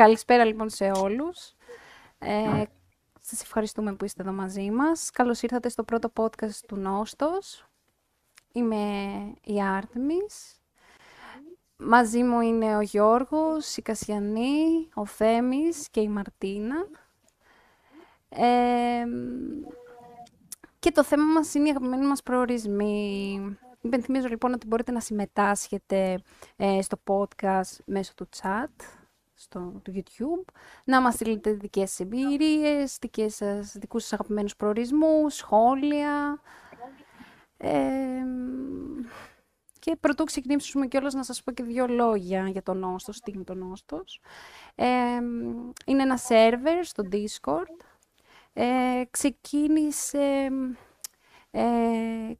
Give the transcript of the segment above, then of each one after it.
Καλησπέρα λοιπόν σε όλους. Ε, σας ευχαριστούμε που είστε εδώ μαζί μας. Καλώς ήρθατε στο πρώτο podcast του Νόστος. Είμαι η Άρτεμις. Μαζί μου είναι ο Γιώργος, η Κασιανή, ο Θέμης και η Μαρτίνα. Ε, και το θέμα μας είναι οι αγαπημένοι μας προορισμοί. Υπενθυμίζω λοιπόν ότι μπορείτε να συμμετάσχετε ε, στο podcast μέσω του chat στο YouTube, να μας στείλετε δικές σας εμπειρίες, δικές σας, δικούς σας αγαπημένους προορισμούς, σχόλια. Ε, και πρωτού ξεκινήσουμε κιόλας να σας πω και δύο λόγια για τον Νόστος, τι είναι τον Νόστος. Ε, είναι ένα σερβερ στο Discord. Ε, ξεκίνησε ε,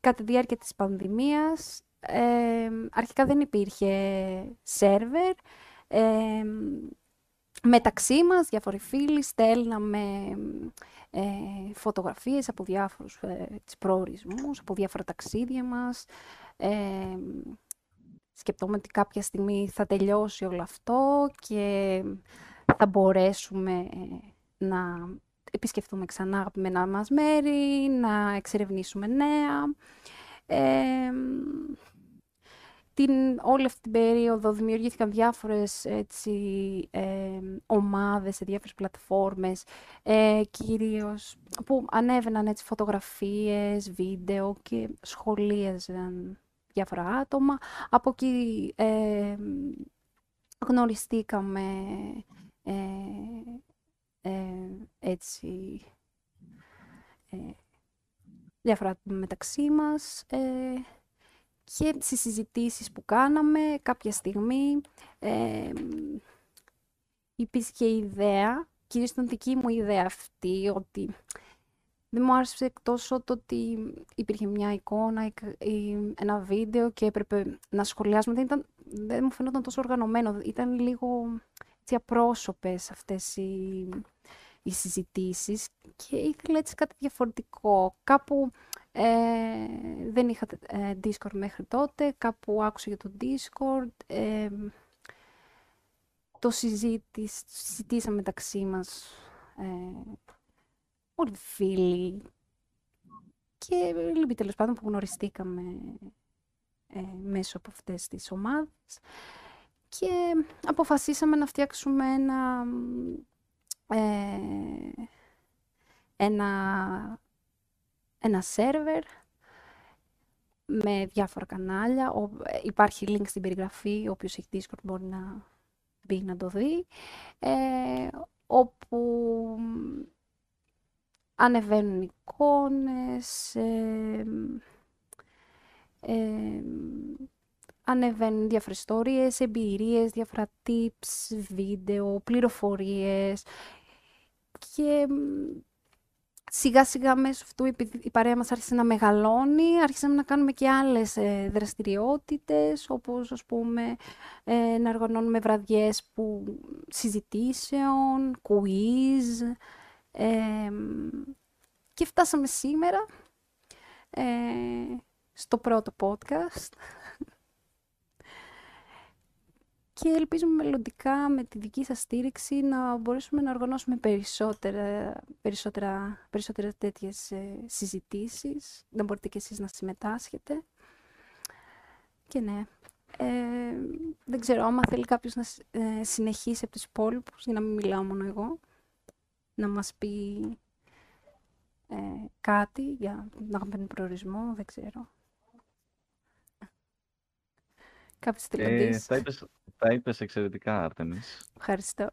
κατά τη διάρκεια της πανδημίας. Ε, αρχικά δεν υπήρχε σερβερ. Ε, μεταξύ μας, διάφοροι φίλοι, στέλναμε ε, φωτογραφίες από διάφορους ε, προορισμούς, από διάφορα ταξίδια μας. Ε, σκεπτόμαι ότι κάποια στιγμή θα τελειώσει όλο αυτό και θα μπορέσουμε να επισκεφτούμε ξανά αγαπημένα μας μέρη, να εξερευνήσουμε νέα. Ε, την, όλη αυτή την περίοδο δημιουργήθηκαν διάφορες έτσι, ε, ομάδες σε διάφορες πλατφόρμες, ε, κυρίως που ανέβαιναν έτσι, φωτογραφίες, βίντεο και σχολίαζαν διάφορα άτομα. Από εκεί ε, γνωριστήκαμε ε, ε, έτσι ε, διάφορα μεταξύ μας και στις συζητήσεις που κάναμε κάποια στιγμή ε, υπήρχε και η ιδέα, κυρίως ήταν δική μου ιδέα αυτή, ότι δεν μου άρεσε εκτός το ότι υπήρχε μια εικόνα ή ένα βίντεο και έπρεπε να σχολιάσουμε. Δεν, ήταν, δεν μου φαινόταν τόσο οργανωμένο, ήταν λίγο έτσι, απρόσωπες αυτές οι, οι συζητήσεις και ήθελα έτσι κάτι διαφορετικό. Κάπου ε, δεν είχα ε, Discord μέχρι τότε, κάπου άκουσα για το Discord. Ε, το συζήτης, συζητήσαμε μεταξύ μας ε, όλοι φίλοι. Και λίγοι τέλος πάντων που γνωριστήκαμε ε, μέσω από αυτές τις ομάδες. Και αποφασίσαμε να φτιάξουμε ένα, ε, ένα ένα σερβερ με διάφορα κανάλια. Ο, υπάρχει link στην περιγραφή, όποιος έχει Discord μπορεί να μπει να το δει. Ε, όπου ανεβαίνουν εικόνες, ε, ε, ανεβαίνουν διάφορες ιστορίες, εμπειρίες, διάφορα tips, βίντεο, πληροφορίες και σιγά σιγά μέσω αυτού η παρέα μας άρχισε να μεγαλώνει, άρχισαμε να κάνουμε και άλλες ε, δραστηριότητες, όπως ας πούμε ε, να οργανώνουμε βραδιές που, συζητήσεων, quiz ε, και φτάσαμε σήμερα ε, στο πρώτο podcast και ελπίζουμε μελλοντικά με τη δική σας στήριξη να μπορέσουμε να οργανώσουμε περισσότερα, περισσότερα, περισσότερα τέτοιες ε, συζητήσεις, να μπορείτε και εσείς να συμμετάσχετε. Και ναι, ε, δεν ξέρω, άμα θέλει κάποιος να ε, συνεχίσει από τους υπόλοιπους, για να μην μιλάω μόνο εγώ, να μας πει ε, κάτι για να αγαπημένο προορισμό, δεν ξέρω. Κάποιος θέλει ε, τα είπες εξαιρετικά, Άρτεμις. Ευχαριστώ.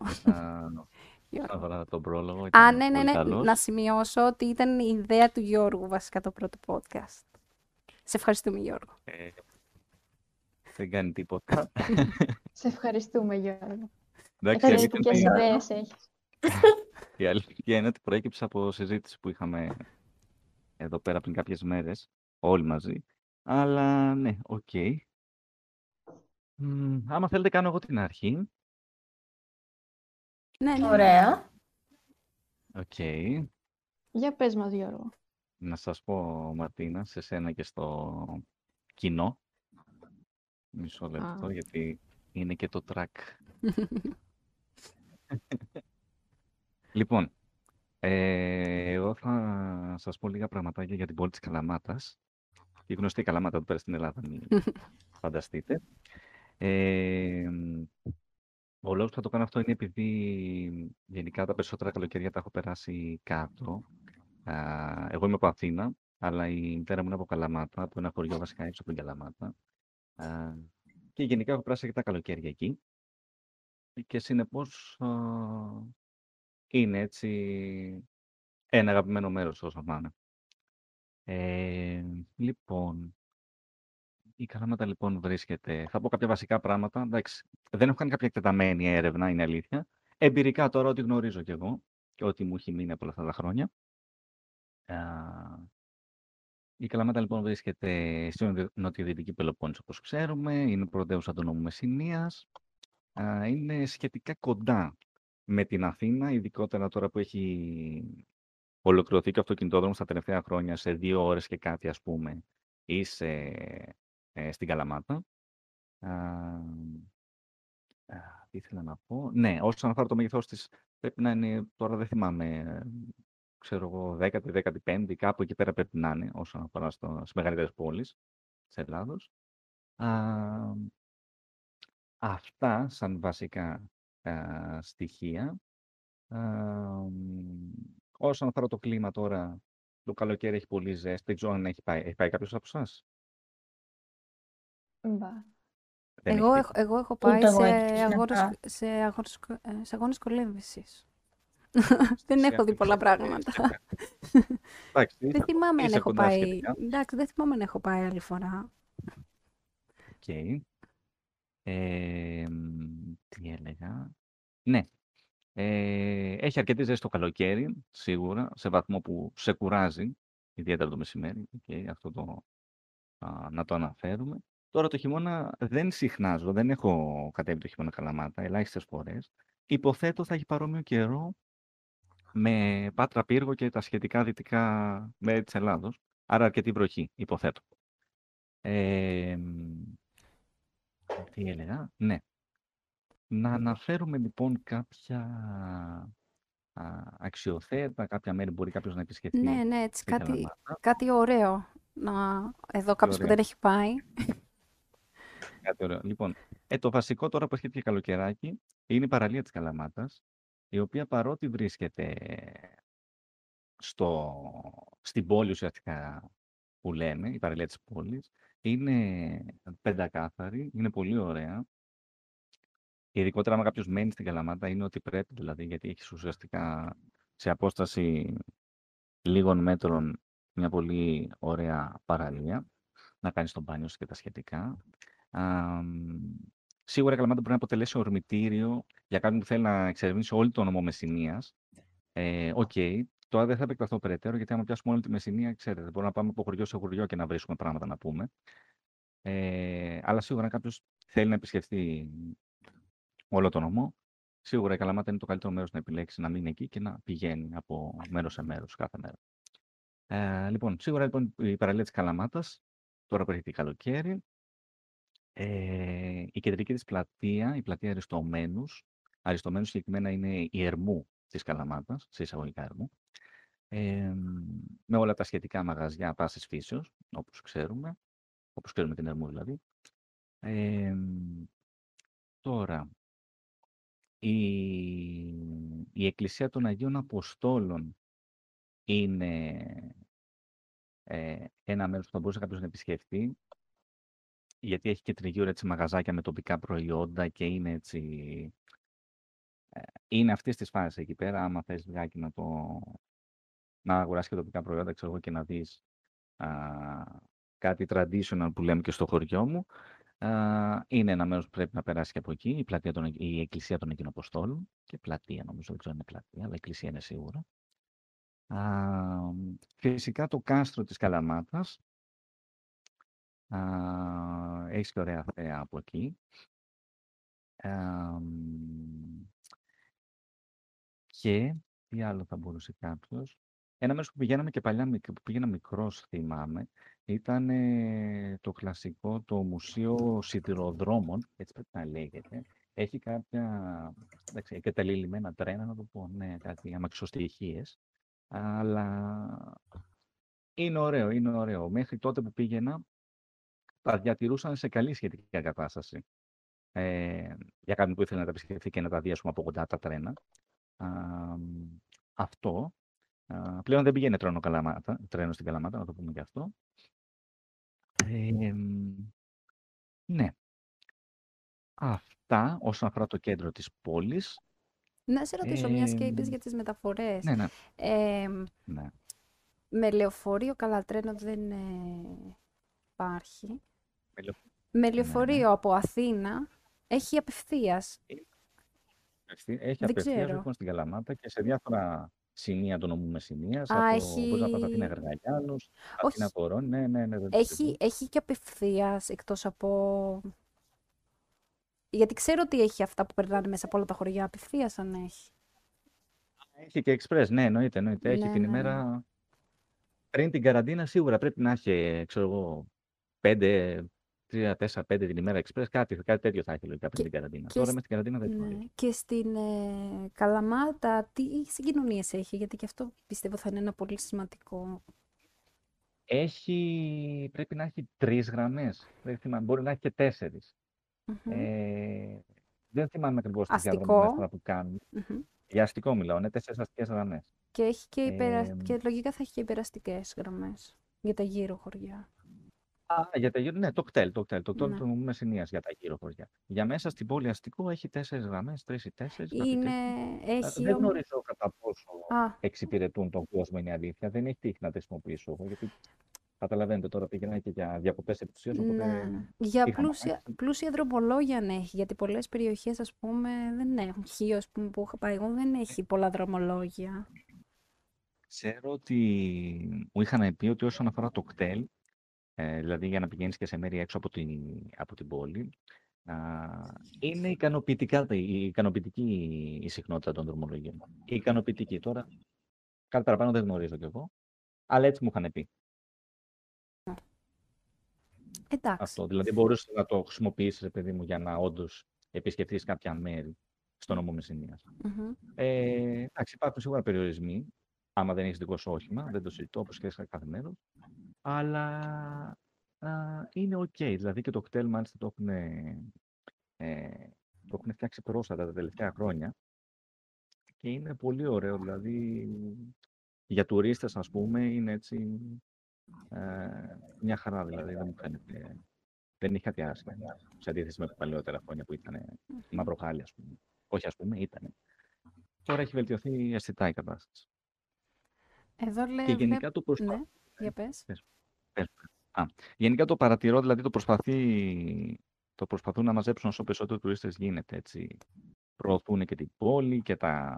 Αφορά τον πρόλογο. Α, ναι, ναι, ναι. Να σημειώσω ότι ήταν η ιδέα του Γιώργου βασικά το πρώτο podcast. Σε ευχαριστούμε, Γιώργο. Ε, δεν κάνει τίποτα. Σε ευχαριστούμε, Γιώργο. Εντάξει, Εξαιρετικές ιδέες έχεις. Η αλήθεια είναι ότι προέκυψε από συζήτηση που είχαμε εδώ πέρα πριν κάποιες μέρες, όλοι μαζί. Αλλά ναι, OK. Okay άμα θέλετε κάνω εγώ την αρχή. Ναι, ναι. Ωραία. Οκ. Για πες μας, Γιώργο. Να σας πω, Μαρτίνα, σε σένα και στο κοινό. Μισό λεπτό, γιατί είναι και το track. Λοιπόν, ε, εγώ θα σας πω λίγα πραγματάκια για την πόλη της Καλαμάτας. Η γνωστή Καλαμάτα που πέρα στην Ελλάδα, μην φανταστείτε. Ε, ο λόγος που θα το κάνω αυτό είναι επειδή γενικά τα περισσότερα καλοκαίρια τα έχω περάσει κάτω. εγώ είμαι από Αθήνα, αλλά η μητέρα μου είναι από Καλαμάτα, από ένα χωριό βασικά έξω από την Καλαμάτα. και γενικά έχω περάσει και τα καλοκαίρια εκεί. Και συνεπώς είναι έτσι ένα αγαπημένο μέρος όσο να είναι. Ε, λοιπόν, η Καλαμάτα λοιπόν βρίσκεται. Θα πω κάποια βασικά πράγματα. Εντάξει, δεν έχω κάνει κάποια εκτεταμένη έρευνα, είναι αλήθεια. Εμπειρικά τώρα, ό,τι γνωρίζω κι εγώ και ό,τι μου έχει μείνει από όλα αυτά τα χρόνια. Η Καλαμάτα λοιπόν βρίσκεται στη νοτιοδυτική Πελοπόννησο, όπως ξέρουμε. Είναι πρωτεύουσα του νόμου Μεσσηνίας. Είναι σχετικά κοντά με την Αθήνα, ειδικότερα τώρα που έχει ολοκληρωθεί και ο αυτοκινητόδρομο στα τελευταία χρόνια σε δύο ώρες και κάτι, ας πούμε, ή ε, στην Καλαμάτα. Α, τι ήθελα να πω. Ναι, όσον αφορά το μέγεθός της, πρέπει να είναι, τώρα δεν θυμάμαι, ξέρω εγώ, 10η, 15η, κάπου εκεί πέρα πρέπει να είναι, όσον αφορά στο, στις μεγαλύτερες πόλεις της Ελλάδος. Α, αυτά σαν βασικά α, στοιχεία. Α, όσον αφορά το κλίμα τώρα, το καλοκαίρι έχει πολύ ζέστη. Δεν ξέρω αν έχει πάει, έχει πάει κάποιος από εσάς; Μπα. Δεν Εγώ, έχει έχω, πάει. εγώ έχω Ούτε πάει εγώ σε έτυχε να αγώνες, πάω. σε αγώνες, ε, σε αγώνες κολύμβησης. Δεν Σε έχω δει πολλά αγώνες πράγματα. Εντάξει, Δεν είσαι- θυμάμαι αν είσαι έχω κοντά πάει. σχετικά. Εντάξει, δεν θυμάμαι αν έχω πάει άλλη φορά. Οκ. Ε, μ, τι έλεγα. Ναι. Ε, έχει αρκετή ζέστη το καλοκαίρι, σίγουρα, σε βαθμό που σε κουράζει, ιδιαίτερα το μεσημέρι. Και αυτό το, α, να το αναφέρουμε. Τώρα το χειμώνα δεν συχνάζω, δεν έχω κατέβει το χειμώνα Καλαμάτα, ελάχιστες φορές. Υποθέτω θα έχει παρόμοιο καιρό με Πάτρα Πύργο και τα σχετικά δυτικά μέρη της Ελλάδος. Άρα αρκετή βροχή, υποθέτω. Ε, μ, τι έλεγα, ναι. Να αναφέρουμε λοιπόν κάποια α, αξιοθέατα, κάποια μέρη που μπορεί κάποιος να επισκεφτεί Ναι, ναι, έτσι στην κάτι, Καλαμάτα. κάτι ωραίο. Να... Εδώ κάποιος που ωραία. δεν έχει πάει. Κάτι ωραίο. Λοιπόν, ε, το βασικό τώρα που έρχεται και καλοκαιράκι είναι η παραλία της Καλαμάτας, η οποία παρότι βρίσκεται στο, στην πόλη ουσιαστικά που λέμε, η παραλία της πόλης, είναι πεντακάθαρη, είναι πολύ ωραία. Ειδικότερα, άμα κάποιος μένει στην Καλαμάτα, είναι ότι πρέπει, δηλαδή, γιατί έχεις ουσιαστικά σε απόσταση λίγων μέτρων μια πολύ ωραία παραλία, να κάνεις τον μπάνιο σου και τα σχετικά. Α, μ, σίγουρα η Καλαμάτα μπορεί να αποτελέσει ορμητήριο για κάποιον που θέλει να εξερευνήσει όλη τον νομό Μεσσηνίας. Ε, Οκ. Τώρα δεν θα επεκταθώ περαιτέρω, γιατί άμα πιάσουμε όλη τη Μεσσηνία, ξέρετε, μπορούμε να πάμε από χωριό σε χωριό και να βρίσκουμε πράγματα να πούμε. Ε, αλλά σίγουρα αν κάποιος θέλει να επισκεφτεί όλο τον νομό, σίγουρα η Καλαμάτα είναι το καλύτερο μέρος να επιλέξει να μείνει εκεί και να πηγαίνει από μέρος σε μέρος κάθε μέρα. Ε, λοιπόν, σίγουρα λοιπόν, η παραλία της Καλαμάτας, τώρα που έρχεται καλοκαίρι, ε, η κεντρική της πλατεία, η πλατεία Αριστομένους, Αριστομένους συγκεκριμένα είναι η Ερμού της Καλαμάτας, σε εισαγωγικά Ερμού, ε, με όλα τα σχετικά μαγαζιά πάσης φύσεως, όπως ξέρουμε, όπως ξέρουμε την Ερμού δηλαδή. Ε, τώρα, η, η Εκκλησία των Αγίων Αποστόλων είναι ε, ένα μέρος που θα μπορούσε κάποιος να επισκεφτεί, γιατί έχει και τριγύρω έτσι μαγαζάκια με τοπικά προϊόντα και είναι έτσι... ε, είναι αυτής της φάσης εκεί πέρα, άμα θες λιγάκι να το... να αγοράσεις και τοπικά προϊόντα, ξέρω εγώ, και να δεις α, κάτι traditional που λέμε και στο χωριό μου, α, είναι ένα μέρος που πρέπει να περάσει και από εκεί, η, πλατεία των, η Εκκλησία των Αγίων Αποστόλων, και πλατεία νομίζω, δεν ξέρω αν είναι πλατεία, αλλά εκκλησία είναι σίγουρα. Α, φυσικά το κάστρο της Καλαμάτας, Α, έχεις και ωραία θέα από εκεί. Αμ, και τι άλλο θα μπορούσε κάποιος. Ένα μέρος που πηγαίναμε και παλιά, μικ- που πήγαινα μικρός, θυμάμαι, ήταν ε, το κλασικό, το Μουσείο Σιδηροδρόμων, έτσι πρέπει να λέγεται. Έχει κάποια εντάξει, εγκαταλειμμένα τρένα, να το πω, ναι, κάτι αμαξοστοιχίες. Αλλά είναι ωραίο, είναι ωραίο. Μέχρι τότε που πήγαινα, τα διατηρούσαν σε καλή σχετική κατάσταση. Ε, για κάποιον που ήθελε να τα επισκεφθεί και να τα δει, ας πούμε, από κοντά τα τρένα. Α, μ, αυτό. Α, πλέον δεν πηγαίνει τρένο, Καλαμάτα, τρένο στην Καλαμάτα, να το πούμε και αυτό. Ε, μ, ναι. Αυτά όσον αφορά το κέντρο της πόλης. Να σε ρωτήσω, μια και Ε, είπες για τις μεταφορές. ναι, ναι, Ε, ναι. με λεωφορείο, καλά, τρένο δεν ε, υπάρχει. Με λεω- Με ναι, ναι. λεωφορείο από Αθήνα έχει απευθείας. Ευθύ- Έχει Δεν απευθείας ξέρω. λοιπόν στην Καλαμάτα και σε διάφορα σημεία του νομού Μεσσηνίας, Α, από έχει... πώς να πάτε Αθήνα Γαργαλιάνους, Αθήνα Όχι, Κορώνη, ναι, ναι, ναι, δεν το έχει, συζητώ. έχει και απευθείας εκτός από... Γιατί ξέρω ότι έχει αυτά που περνάνε μέσα από όλα τα χωριά απευθείας αν έχει. Έχει και express, ναι, εννοείται, εννοείται. Έχει Ναι, την ναι, ναι. ημέρα πριν την καραντίνα σίγουρα πρέπει να έχει, ξέρω εγώ, πέντε, τρία, τέσσερα, πέντε την ημέρα express, κάτι, κάτι τέτοιο θα έχει λογικά πριν Και, την καραντίνα. και, Τώρα σ- μες την καραντίνα δεν μπορεί. ναι. και στην ε, Καλαμάτα τι συγκοινωνίες έχει, γιατί και αυτό πιστεύω θα είναι ένα πολύ σημαντικό. Έχει, πρέπει να έχει τρεις γραμμές. Δεν θυμάμαι, μπορεί να έχει και τέσσερις. Μμμ. Ε, δεν θυμάμαι ακριβώς τις διαδρομές Αστικό. τώρα που κάνουν. Μμμ. Για αστικό μιλάω, είναι τέσσερις αστικές γραμμές. Και, έχει και, υπερα... Ε, και λογικά θα έχει και υπεραστικές γραμμές για τα γύρω χωριά. Α, για τα γύρω, ναι, το κτέλ, το κτέλ, το κτέλ Ναι. του Μεσσηνίας για τα γύρω χωριά. Για μέσα στην πόλη αστικό έχει τέσσερις γραμμές, τρεις ή τέσσερις, κάτι Είναι, τέτοιο. Ε, έχει Δεν όμως... γνωρίζω κατά πόσο Α, εξυπηρετούν τον κόσμο, είναι η αλήθεια. Δεν έχει τύχει να τα χρησιμοποιήσω εγώ, γιατί καταλαβαίνετε τώρα πήγαινα και για διακοπές επιστουσίες, οπότε ναι. Για είχαμε πλούσια, αμάξι. πλούσια δρομολόγια αν έχει, γιατί πολλές περιοχές ας πούμε δεν έχουν. Χίο ας πούμε, που είχα πάει εγώ δεν έχει πολλά δρομολόγια. Ξέρω ότι μου είχαν πει ότι όσον αφορά το κτέλ, ε, δηλαδή για να πηγαίνεις και σε μέρη έξω από την, από την πόλη, α, είναι ικανοποιητικά, η ικανοποιητική η συχνότητα των δρομολογίων. Η ικανοποιητική τώρα, κάτι παραπάνω δεν γνωρίζω κι εγώ, αλλά έτσι μου είχαν πει. Εντάξει. Αυτό. Δηλαδή μπορούσες να το χρησιμοποιήσεις, ρε παιδί μου, για να όντως επισκεφθείς κάποια μέρη στο νομό Μεσσηνίας. Μμμ. Ε, εντάξει, υπάρχουν σίγουρα περιορισμοί, άμα δεν έχεις δικό σου όχημα, δεν το συζητώ, όπως και σε κάθε μέρος. Αλλά α, είναι οκ. Δηλαδή και το ΚΤΕΛ μάλιστα το έχουν, ε, το έχουν φτιάξει πρόσφατα τα τελευταία χρόνια και είναι πολύ ωραίο. Δηλαδή για τουρίστες ας πούμε είναι έτσι ε, μια χαρά δηλαδή. Δεν μου φαίνεται, δεν είχε κάτι άσχημα σε αντίθεση με παλαιότερα χρόνια που ήταν μαυροχάλια ας πούμε. Όχι ας πούμε, ήταν. Τώρα έχει βελτιωθεί αισθητά η κατάσταση. Εδώ Και λέει, βλέπ... γενικά το προσπα... ναι, για πες. Πες, πες. Α, γενικά το παρατηρώ, δηλαδή το, προσπαθεί, το προσπαθούν να μαζέψουν όσο περισσότερο τουρίστες γίνεται. Έτσι. Προωθούν και την πόλη και τα,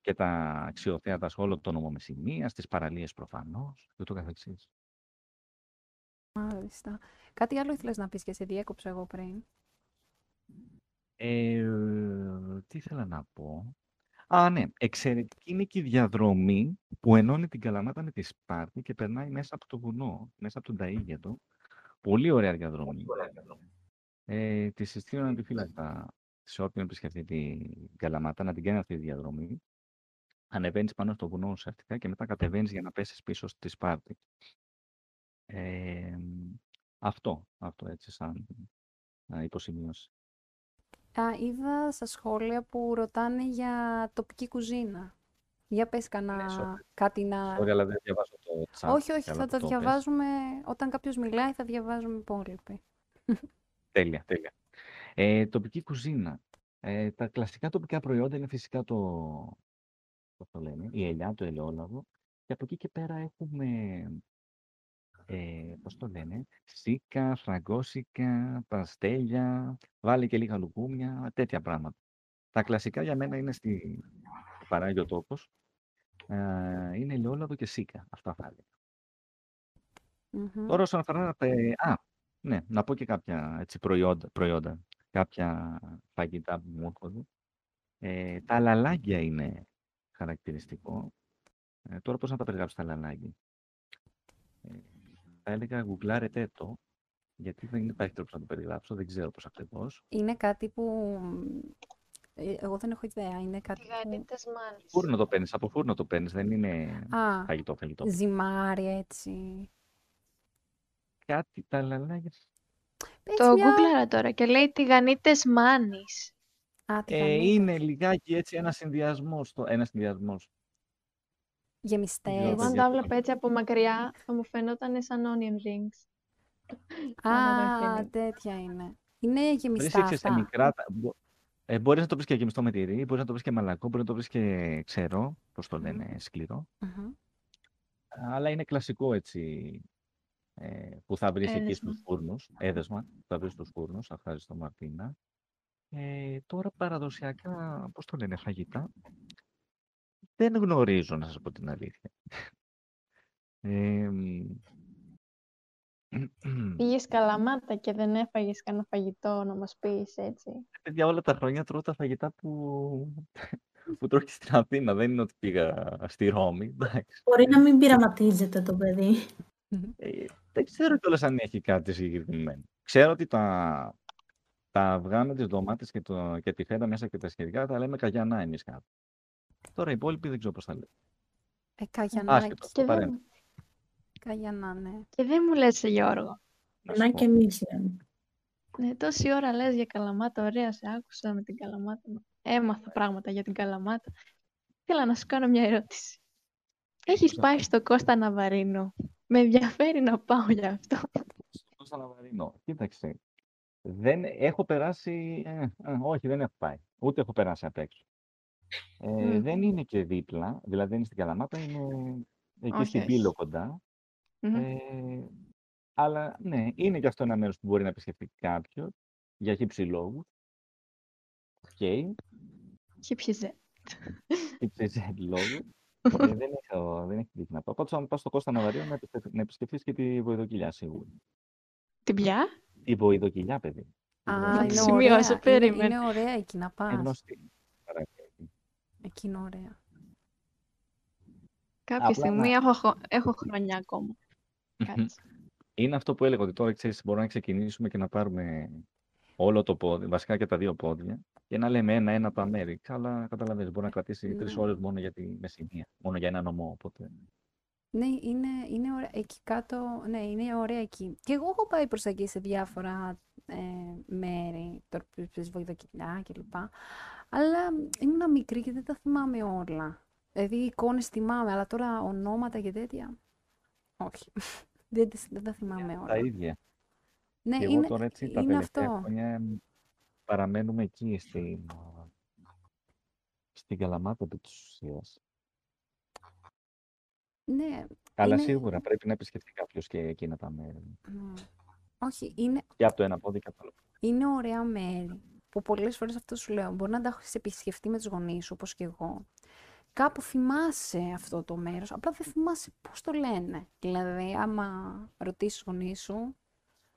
και τα αξιοθέατα σε όλο το νόμο Μεσσηνίας, τις παραλίες προφανώς και ούτω καθεξής. Μάλιστα. Κάτι άλλο ήθελες να πεις και σε διέκοψα εγώ πριν; Ε, τι ήθελα να πω; Α, ναι. Εξαιρετική είναι και η διαδρομή που ενώνει την Καλαμάτα με τη Σπάρτη και περνάει μέσα από το βουνό, μέσα από τον Ταΐγετο. Πολύ ωραία διαδρομή. Ε, τη συστήνω ανεπιφύλακτα σε όποιον επισκεφτεί την Καλαμάτα να την κάνει αυτή τη διαδρομή. Ανεβαίνεις πάνω στο βουνό ουσιαστικά και μετά κατεβαίνεις για να πέσεις πίσω στη Σπάρτη. Ε, αυτό, αυτό έτσι σαν α, υποσημείωση. Α, είδα στα σχόλια που ρωτάνε για τοπική κουζίνα. Για πες Ναι, κανένα sorry. κάτι να... Sorry, αλλά δεν διαβάζω το chat. όχι, όχι, καλά θα που τα το πες. διαβάζουμε, όταν κάποιος μιλάει θα διαβάζουμε οι υπόλοιποι. Τέλεια, τέλεια. Ε, τοπική κουζίνα. Ε, τα κλασικά τοπικά προϊόντα είναι φυσικά το, πώς το λένε, η ελιά, το ελαιόλαδο. Και από εκεί και πέρα έχουμε, ε, πώς το λένε, σίκα, φραγκόσικα, παστέλια, βάλε και λίγα λουκούμια, τέτοια πράγματα. Τα κλασικά για μένα είναι στη, που παράγει ο τόπος. Ε, είναι ελαιόλαδο και σίκα. Αυτά θα έλεγα. Μμμ. Τώρα όσον αφορά... ε, α, ναι, να πω και κάποια έτσι, προϊόντα, προϊόντα, κάποια φαγητά που μου έρχονται. Ε, τα λαλάγια είναι χαρακτηριστικό. Ε, τώρα πώς να τα περιγράψω τα λαλάκια. Ε, θα έλεγα γουγκλάρετε το, γιατί δεν υπάρχει τρόπος να το περιγράψω, δεν ξέρω πώς ακριβώς. Είναι κάτι που... ε, Εγώ δεν έχω ιδέα. Είναι κάτι που... Τηγανίτες μάνες. Φούρνο το παίρνεις, από φούρνο το παίρνεις, δεν είναι Α, φαγητό, φαγητό. ζυμάρι έτσι. Κάτι τα λαλάκια. Πες Το μια- γκούγκλαρα τώρα και λέει τηγανίτες μάνης. Α, τι Ε, κάνει. είναι λιγάκι έτσι ένα συνδυασμός. Ένα συνδυασμός. Γεμιστές. Εγώ Εγώ αν παιδιά, τα το βλέπα έτσι από μακριά θα μου φαινόταν σαν onion rings. Α, Αναδοχή. τέτοια είναι. Είναι Βρεις γεμιστά έτσι σε αυτά. μικρά. τα- μπο- Ε, μπορείς να το βρεις και γεμιστό με τυρί, μπορείς να το βρεις και μαλακό, μπορείς να το βρεις και ξερό, πώς το λένε, σκληρό. Μμμ. Αλλά είναι κλασικό έτσι ε, που θα βρεις εκεί Έδεσμα. στους φούρνους. Έδεσμα, που θα βρεις στους φούρνους. Ευχαριστώ Μαρτίνα. Ε, τώρα παραδοσιακά, πώς το λένε, φαγητά. Δεν γνωρίζω, να σας πω την αλήθεια. Ε, μ, Πήγες καλαμάτα και δεν έφαγες κανένα φαγητό να μας πεις έτσι. παιδιά, όλα τα χρόνια τρώω τα φαγητά που, που τρώω και στην Αθήνα. Δεν είναι ότι πήγα στη Ρώμη. εντάξει. Μπορεί να μην πειραματίζεται το παιδί. Ε, δεν ξέρω κιόλας αν έχει κάτι συγκεκριμένο. Ξέρω ότι τα, τα αυγά με τις ντομάτες και, το, και τη φέτα μέσα και τα σχετικά τα λέμε καγιανά εμείς κάτω. Τώρα οι υπόλοιποι δεν ξέρω πώς τα λέμε. Ε, καγιανάκι. Άσχετο, Και το παρέμβω. δεν, Καγιανά, ναι. και δεν μου λες, Γιώργο. να σου Να πω. και εμείς λέμε. Ναι, τόση ώρα λες για καλαμάτα, ωραία, σε άκουσα με την καλαμάτα. Έμαθα πράγματα για την καλαμάτα. Θέλω να σου κάνω μια ερώτηση. Έχεις Άκουσα. πάει στο Κώστα Ναβαρίνο. Με ενδιαφέρει να πάω για αυτό. Στο Σαλαβαρίνο. Κοίταξε. Δεν έχω περάσει. ε, ε, όχι, δεν έχω πάει. Ούτε έχω περάσει απ' έξω. Ε, Μμ. Δεν είναι και δίπλα, δηλαδή δεν είναι στην Καλαμάτα, είναι εκεί Όχι, στην όχι. Πύλο κοντά. Μμμ. Ε, αλλά ναι, είναι και αυτό ένα μέρος που μπορεί να επισκεφτεί κάποιο για χι ψι λόγους. Οκ, Χυψιζέ. χύψη λόγους. Ε, δεν, έχω, δεν έχει τύχει να πάω. Πάντως, αν πας στο Costa Navarino, να, επισκεφ- να επισκεφτείς και τη Βοϊδοκοιλιά σίγουρα. Την ποια; Η Βοϊδοκοιλιά, παιδί. Η Α, Να Βοϊδοκοιλιά. τη είναι σημειώσω, ωραία. Είναι, περίμενε. είναι ωραία εκεί να Είναι πας. γνωστή. Παρακαλώ. Εκεί είναι ωραία. Κάποια Απλά στιγμή να- έχω, χω- έχω χρόνια ακόμα. Κάτσε. Είναι αυτό που έλεγα ότι τώρα ξέρεις, μπορούμε να ξεκινήσουμε και να πάρουμε όλο το πόδι, βασικά και τα δύο πόδια, και να λέμε ένα-ένα τα μέρη. Αλλά καταλαβαίνεις, μπορεί να κρατήσει τρεις Ναι. ώρες μόνο για τη μεσημεία, μόνο για ένα νομό. Οπότε... Ναι, είναι, είναι ωραία. Εκεί κάτω, ναι, είναι ωραία εκεί. Και εγώ έχω πάει προς τα εκεί σε διάφορα ε, μέρη, τώρα που είπες Βοηδοκυλιά κλπ. Αλλά ήμουν μικρή και δεν τα θυμάμαι όλα. Δηλαδή εικόνες θυμάμαι, αλλά τώρα ονόματα και τέτοια, όχι. δεν, τις- δεν τα θυμάμαι Τα όλα. ίδια. Ναι, Και εγώ είναι, τώρα έτσι τα είναι τελευταία αυτό. χρόνια παραμένουμε εκεί στην, στην Καλαμάτα επί της ουσίας. Ναι, Αλλά είναι, σίγουρα πρέπει να επισκεφτεί κάποιος και εκείνα τα μέρη. ναι. Όχι, είναι, Και από το ένα πόδι και από το άλλο. είναι ωραία μέρη. Που πολλές φορές αυτό σου λέω, μπορεί να τα έχεις επισκεφτεί με τους γονείς σου, όπως και εγώ. Κάπου θυμάσαι αυτό το μέρος, απλά δεν θυμάσαι πώς το λένε. Δηλαδή, άμα ρωτήσεις τους γονείς σου,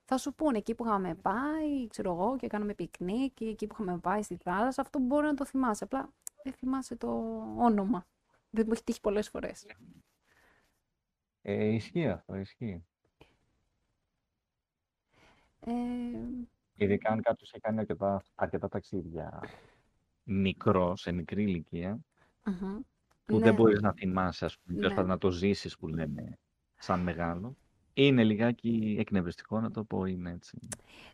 θα σου πούνε εκεί που είχαμε πάει, ξέρω εγώ, και κάναμε πικνίκ, ή εκεί που είχαμε πάει στη θάλασσα, αυτό μπορεί να το θυμάσαι. Απλά δεν θυμάσαι το όνομα. Δεν μου έχει τύχει πολλές φορές. Ε, ισχύει αυτό, ισχύει. Ε, Ειδικά αν κάποιος έχει κάνει αρκετά, αρκετά ταξίδια μικρό, σε μικρή ηλικία, μμμ. που Ναι, δεν μπορείς να θυμάσαι, ας πούμε, τέλος ναι. πάντων, να το ζήσεις που λέμε σαν μεγάλο. Είναι λιγάκι εκνευριστικό να το πω, είναι έτσι.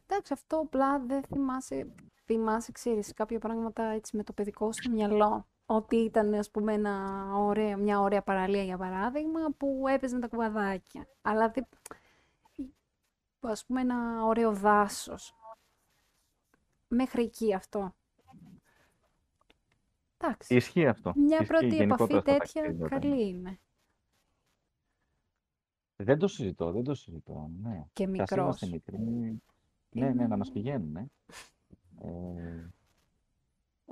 Εντάξει, αυτό απλά δεν θυμάσαι, θυμάσαι, ξέρεις, κάποια πράγματα έτσι με το παιδικό σου μυαλό. Ότι ήταν, ας πούμε, ένα ωραίο, μια ωραία παραλία, για παράδειγμα, που έπαιζαν τα κουβαδάκια. Αλλά δεν, ας πούμε, ένα ωραίο δάσος. Μέχρι εκεί αυτό. Εντάξει, Ισχύει αυτό. μια Ισχύει πρώτη επαφή γενικότερα στα τέτοια ταξίδια όταν- καλή είναι. Δεν το συζητώ, δεν το συζητώ. Ναι. Και Κι ας είμαστε μικρός. μικροί. Ναι, ναι, να μας Είναι- πηγαίνουν. Ε. Ε,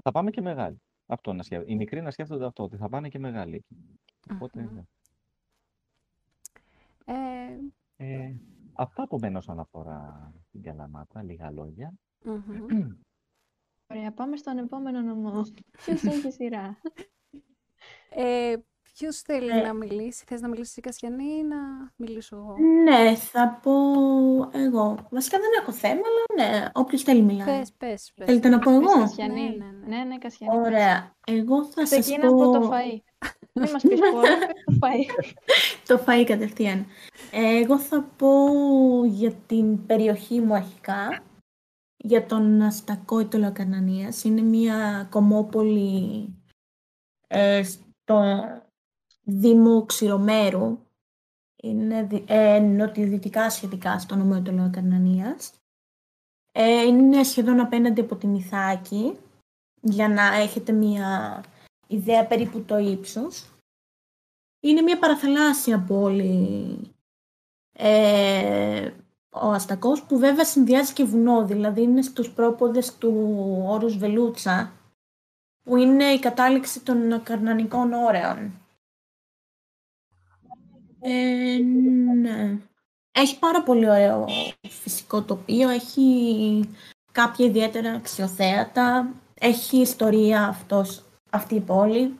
θα πάμε και μεγάλοι. Αυτό να σκέφτονται. Οι μικροί να σκέφτονται αυτό, ότι θα πάνε και μεγάλοι εκεί. Οπότε, Μμμ. ναι. Ε, Ε, αυτά από μένα όσον αφορά την Καλαμάτα, λίγα λόγια. μμμ. Ωραία, πάμε στον επόμενο νομό. Ποιος έχει σειρά; Ε, Ποιος θέλει Ε. να μιλήσει, θες να μιλήσεις η Κασιανή ή να μιλήσω εγώ; Ναι, θα πω εγώ. Βασικά δεν έχω θέμα, αλλά ναι, όποιος θέλει μιλάει. Πες, πες, πες. Θέλετε να πω Πες, εγώ; Κασιανή. Ναι, ναι, ναι. Ναι, ναι, Κασιανή. Ωραία. Εγώ θα σας Ξεκίνα πω... από το φαΐ. Μην μας πεις πολλά, πες το φαΐ. Το φαΐ κατευθείαν. Ε, Εγώ θα πω για την περιοχή μου αρχικά, για τον Αστακό ή το Λακανανίας. Είναι μια κομμόπολη ε, στο Δήμο Ξηρομέρου. Είναι δι- ε, νοτιοδυτικά σχετικά στο νομό του Λακανανίας. Ε, είναι σχεδόν απέναντι από τη Μυθάκη, για να έχετε μια ιδέα περίπου το ύψος. Είναι μια παραθαλάσσια πόλη ε, ο Αστακός που βέβαια συνδυάζει και βουνό, δηλαδή είναι στους πρόποδες του όρους Βελούτσα που είναι η κατάληξη των καρνανικών όρεων. Ε, ναι. Έχει πάρα πολύ ωραίο φυσικό τοπίο, έχει κάποια ιδιαίτερα αξιοθέατα, έχει ιστορία αυτός, αυτή η πόλη.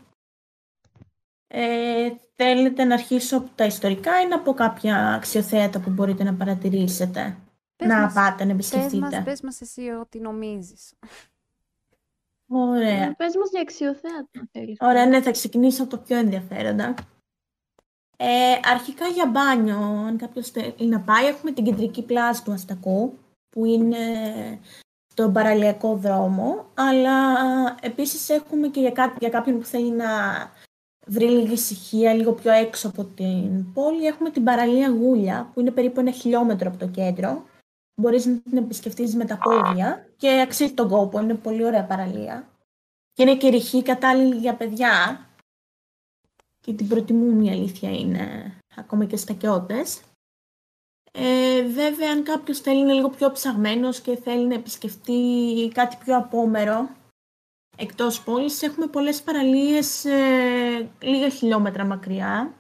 Ε, θέλετε να αρχίσω από τα ιστορικά ή να πω κάποια αξιοθέατα που μπορείτε να παρατηρήσετε. Πες να μας- πάτε, να Πες επισκεφτείτε; μας, πες μας εσύ ό,τι νομίζεις. Ωραία. Πες μας για αξιοθέατα, αν θέλεις. Ωραία, ναι, θα ξεκινήσω από το πιο ενδιαφέροντα. Ε, αρχικά για μπάνιο, αν κάποιος θέλει να πάει, έχουμε την κεντρική πλάζ του Αστακού, που είναι στον παραλιακό δρόμο, αλλά επίσης έχουμε και για, κά- για κάποιον που θέλει να βρει λίγη ησυχία, λίγο πιο έξω από την πόλη, έχουμε την παραλία Γούλια, που είναι περίπου ένα χιλιόμετρο από το κέντρο. Μπορείς να την επισκεφτείς με τα πόδια και αξίζει τον κόπο, είναι πολύ ωραία παραλία. Και είναι και ρηχή κατάλληλη για παιδιά. Και την προτιμούν η αλήθεια είναι ακόμα και στακιώτες. Ε, βέβαια, αν κάποιος θέλει να είναι λίγο πιο ψαγμένος και θέλει να επισκεφτεί κάτι πιο απόμερο, εκτός πόλης, έχουμε πολλές παραλίες ε, λίγα χιλιόμετρα μακριά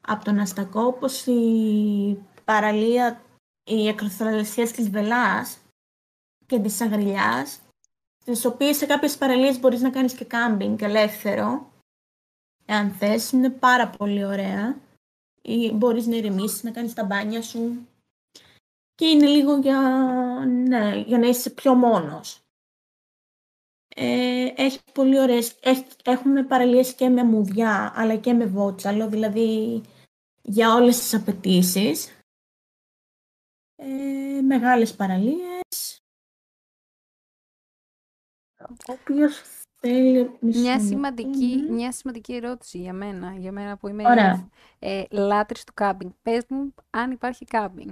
από τον Αστακό, όπως η παραλία, οι ακροθαλασσίες της Βελάς και της Αγριλιάς, τις οποίες σε κάποιες παραλίες μπορείς να κάνεις και κάμπινγκ ελεύθερο, εάν θες, είναι πάρα πολύ ωραία. Ή μπορείς να ηρεμήσεις, να κάνεις τα μπάνια σου. Και είναι λίγο για, ναι, για να είσαι πιο μόνος. Ε, έχει πολύ ωραίες, έχει, έχουμε παραλίες και με μουδιά, αλλά και με βότσαλο, δηλαδή για όλες τις απαιτήσεις. Ε, μεγάλες παραλίες. Όποιος θέλει... μισό Μια λεπτό. σημαντική, Μμμ. μια σημαντική ερώτηση για μένα, για μένα που είμαι Ωραία. ε, λάτρης του κάμπινγκ. Πες μου αν υπάρχει κάμπινγκ.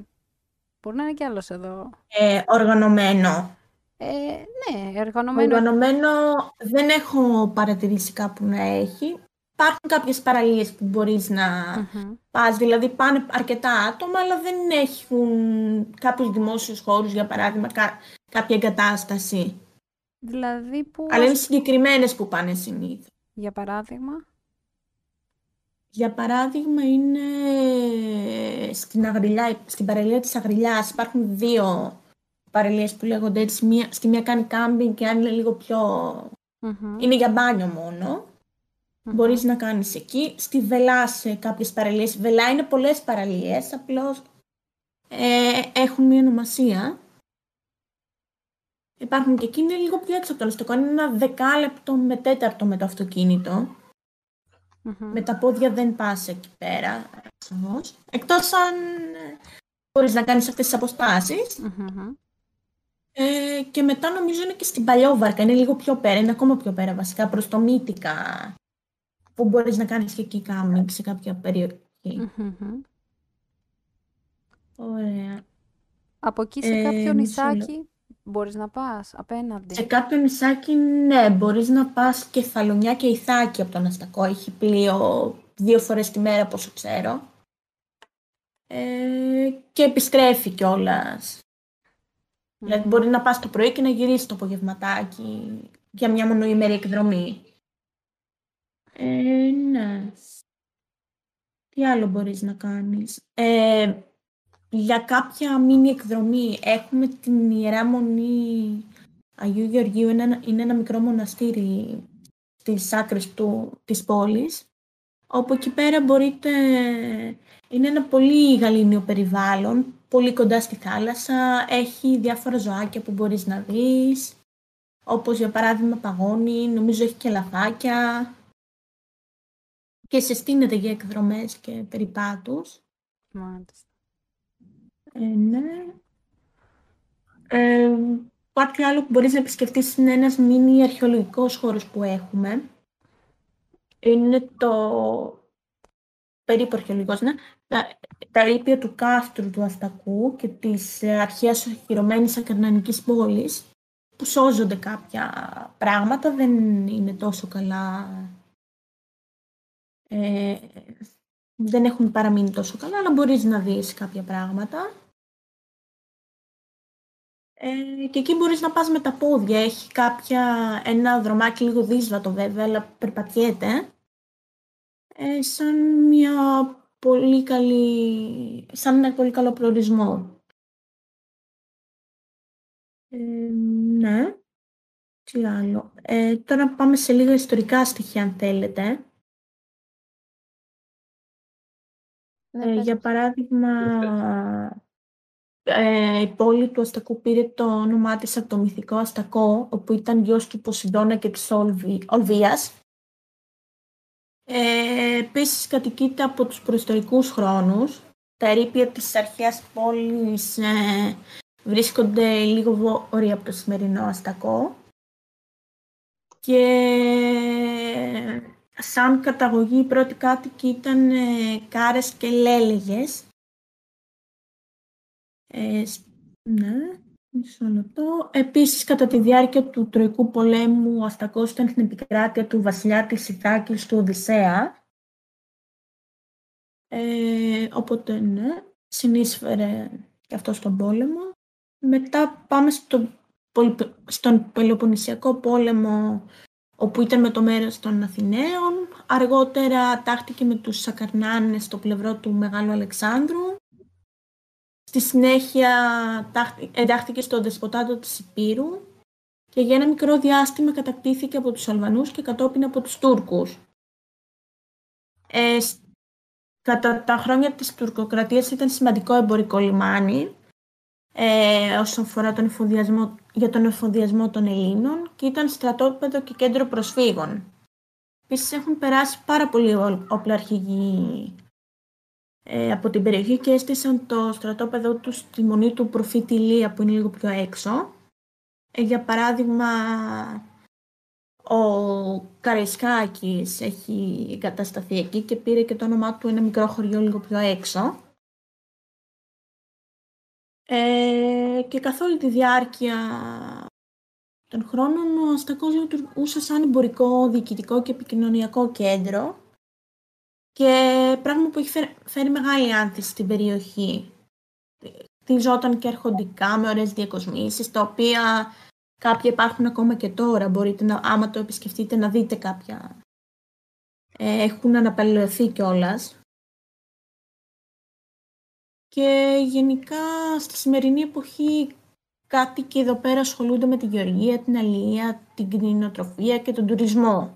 Μπορεί να είναι κι άλλος εδώ. Ε, οργανωμένο. Ε, ναι, εργονομένο. Οργανωμένο δεν έχω παρατηρήσει κάπου να έχει. Υπάρχουν κάποιες παραλίες που μπορείς να Μμμ. πας, δηλαδή πάνε αρκετά άτομα, αλλά δεν έχουν κάποιους δημόσιους χώρους, για παράδειγμα, κά- κάποια εγκατάσταση. Δηλαδή που, Αλλά είναι ας- συγκεκριμένες που πάνε συνήθως. για παράδειγμα, Για παράδειγμα, είναι στην, Αγριλιά, στην παραλία της Αγριλιάς. Υπάρχουν δύο παραλίες που λέγονται έτσι. Μία, στη μία κάνει κάμπινγκ και άλλη είναι λίγο πιο... Μμμ. Είναι για μπάνιο μόνο. Μμμ. Μπορείς να κάνεις εκεί. Στη Βελά σε κάποιες παραλίες. Βελά είναι πολλές παραλίες, απλώς ε, έχουν μία ονομασία. Υπάρχουν και εκεί, είναι λίγο πιο έξω από το Αστικό. Είναι ένα δεκάλεπτο με τέταρτο με το αυτοκίνητο. Μμμ. Με τα πόδια δεν πας εκεί πέρα, ασφαλώς. Εκτός αν ε, μπορείς να κάνεις αυτές τις αποστάσεις. Μμμ. Ε, και μετά νομίζω είναι και στην Παλιόβαρκα, είναι λίγο πιο πέρα, είναι ακόμα πιο πέρα βασικά, προς το Μύτικα, που μπορείς να κάνεις και εκεί κάμπινγκ σε κάποια περιοχή. Μμμ. Ωραία. Από εκεί σε Ε, κάποιο μισό λεπτό. νησάκι μπορείς να πας απέναντι. Σε κάποιο νησάκι, ναι, μπορείς να πας και Θαλονιά και Ιθάκη από τον Αστακό. Έχει πλοίο δύο φορές τη μέρα, πόσο ξέρω. Ε, και επιστρέφει κιόλας. Δηλαδή Μμμ. μπορεί να πας το πρωί και να γυρίσεις το απογευματάκι για μια μονοήμερη εκδρομή. Ε, ναι. Τι άλλο μπορείς να κάνεις; Ε, για κάποια μίνι εκδρομή έχουμε την Ιερά Μονή Αγίου Γεωργίου. Είναι ένα, είναι ένα μικρό μοναστήρι στις άκρες του, της πόλης. όπου εκεί πέρα μπορείτε... Είναι ένα πολύ γαλήνιο περιβάλλον, πολύ κοντά στη θάλασσα, έχει διάφορα ζωάκια που μπορείς να δεις, όπως για παράδειγμα παγόνι, νομίζω έχει και λαφάκια και σε στείνεται για εκδρομές και περιπάτους. Μάλιστα. Ε, ναι. Ε, κάτι άλλο που μπορείς να επισκεφτείς είναι ένας μίνι αρχαιολογικός χώρος που έχουμε. Είναι το περίπου αρχαιολογικός, ναι. Τα, τα ρήπια του κάστρου του Αστακού και της ε, αρχαίας οχυρωμένης ακαρνανικής πόλης που σώζονται κάποια πράγματα, δεν είναι τόσο καλά ε, δεν έχουν παραμείνει τόσο καλά, αλλά μπορείς να δεις κάποια πράγματα. Ε, και εκεί μπορείς να πας με τα πόδια. Έχει κάποια, ένα δρομάκι λίγο δύσβατο βέβαια, αλλά περπατιέται. Ε, σαν μια πολύ καλή, σαν ένα πολύ καλό προορισμό. Ε, ναι. Τι άλλο. Ε, τώρα πάμε σε λίγα ιστορικά στοιχεία, αν θέλετε. Ναι, Ε, πες για μας. παράδειγμα, ε, η πόλη του Αστακού πήρε το όνομά της από το μυθικό Αστακό, όπου ήταν γιος του Ποσειδώνα και της Όλβη, Ολβίας. Ε, επίσης κατοικείται από τους προϊστορικούς χρόνους. Τα ερείπια της αρχαίας πόλης ε, βρίσκονται λίγο βόρεια από το σημερινό Αστακό. Και σαν καταγωγή οι πρώτοι κάτοικοι ήταν ε, κάρες και λέλεγες. Ε, σ- ναι, μισό λεπτό. Επίσης, κατά τη διάρκεια του Τροϊκού πολέμου, ο Αστακός ήταν στην επικράτεια του βασιλιά της Ιθάκης του Οδυσσέα. Ε, οπότε, ναι, συνείσφερε και αυτό στον πόλεμο. Μετά πάμε στο, πολυ- στον Πελοποννησιακό πόλεμο όπου ήταν με το μέρος των Αθηναίων. Αργότερα τάχτηκε με τους Σακαρνάνες στο πλευρό του Μεγάλου Αλεξάνδρου. Στη συνέχεια τάχτη- εντάχθηκε στο Δεσποτάτο της Υπήρου και για ένα μικρό διάστημα κατακτήθηκε από τους Αλβανούς και κατόπιν από τους Τούρκους. Ε, σ- κατά τα χρόνια της τουρκοκρατίας ήταν σημαντικό εμπορικό λιμάνι ε, όσον αφορά τον εφοδιασμό, για τον εφοδιασμό των Ελλήνων και ήταν στρατόπεδο και κέντρο προσφύγων. Επίσης έχουν περάσει πάρα πολλοί ό- όπλαρχηγοί ε, από την περιοχή και έστησαν το στρατόπεδο τους στη μονή του προφήτη Ηλία που είναι λίγο πιο έξω. Ε, για παράδειγμα, ο Καραϊσκάκης έχει εγκατασταθεί εκεί και πήρε και το όνομά του ένα μικρό χωριό λίγο πιο έξω. Ε, και καθ' όλη τη διάρκεια των χρόνων ο Αστακός λειτουργούσε σαν εμπορικό, διοικητικό και επικοινωνιακό κέντρο και πράγμα που έχει φέρει, φέρει μεγάλη άνθηση στην περιοχή. Χτιζόταν και αρχοντικά με ωραίες διακοσμήσεις, τα οποία κάποια υπάρχουν ακόμα και τώρα. Μπορείτε να, άμα το επισκεφτείτε, να δείτε κάποια. Ε, έχουν αναπαλληλωθεί κιόλας. Και γενικά στη σημερινή εποχή κάτοικοι εδώ πέρα ασχολούνται με τη γεωργία, την αλληλεία, την κτηνοτροφία και τον τουρισμό.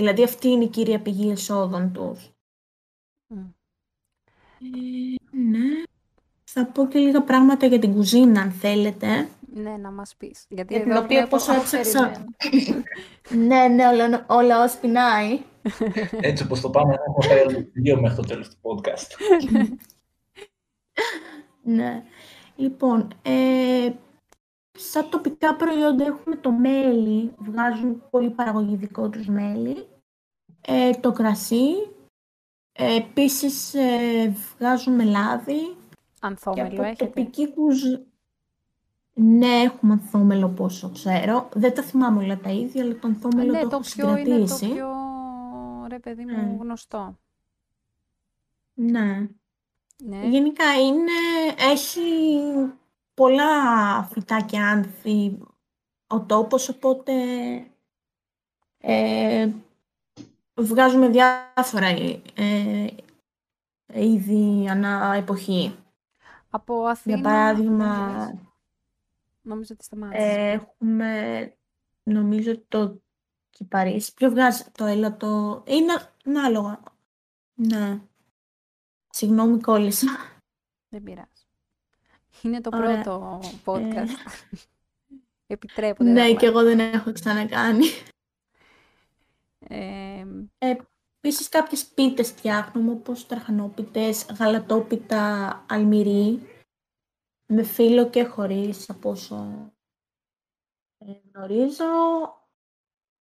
Δηλαδή αυτή είναι η κύρια πηγή εσόδων τους. Μμ. Ε, ναι. Θα πω και λίγα πράγματα για την κουζίνα, αν θέλετε. Ναι, να μας πεις. Γιατί Για την εδώ οποία βλέπω- πόσο αυτό έψαξα. περιμένω. ναι, ναι, όλα, όλα ως πεινάει. Έτσι όπως το πάμε, θα έχουμε φέρει το δύο μέχρι το τέλος του podcast. Ναι. Λοιπόν, ε, σαν τοπικά προϊόντα έχουμε το μέλι, βγάζουν πολύ παραγωγή δικό τους μέλι, ε, το κρασί, ε, επίσης ε, βγάζουν μελάδι και Ανθόμελο από έχετε. τοπική κουζ... Ναι, έχουμε ανθόμελο πόσο ξέρω. Δεν τα θυμάμαι όλα τα ίδια, αλλά το ανθόμελο ναι, το το έχω πιο είναι το συγκρατήσει. πιο, ρε παιδί μου, Mm. γνωστό. Ναι. Ναι. Γενικά είναι, έχει πολλά φυτά και άνθη ο τόπος, οπότε ε, βγάζουμε διάφορα ε, είδη ανά εποχή. Από Αθήνα... Για παράδειγμα, ναι, λες. Νόμιζα ότι σταμάτησες. ε, έχουμε νομίζω το κυπαρίσι. Ποιο βγάζει το έλατο, είναι ανάλογα. Ναι. Συγγνώμη, κόλλησα. Δεν πειράζει. Είναι το Ωραία. πρώτο podcast. Επιτρέπονται. ναι, όλα. και εγώ δεν έχω ξανακάνει. Ε, Επίσης κάποιες πίτες φτιάχνουμε, όπως τραχανόπιτες, γαλατόπιτα, αλμυρί, με φύλλο και χωρίς, από όσο ε, γνωρίζω.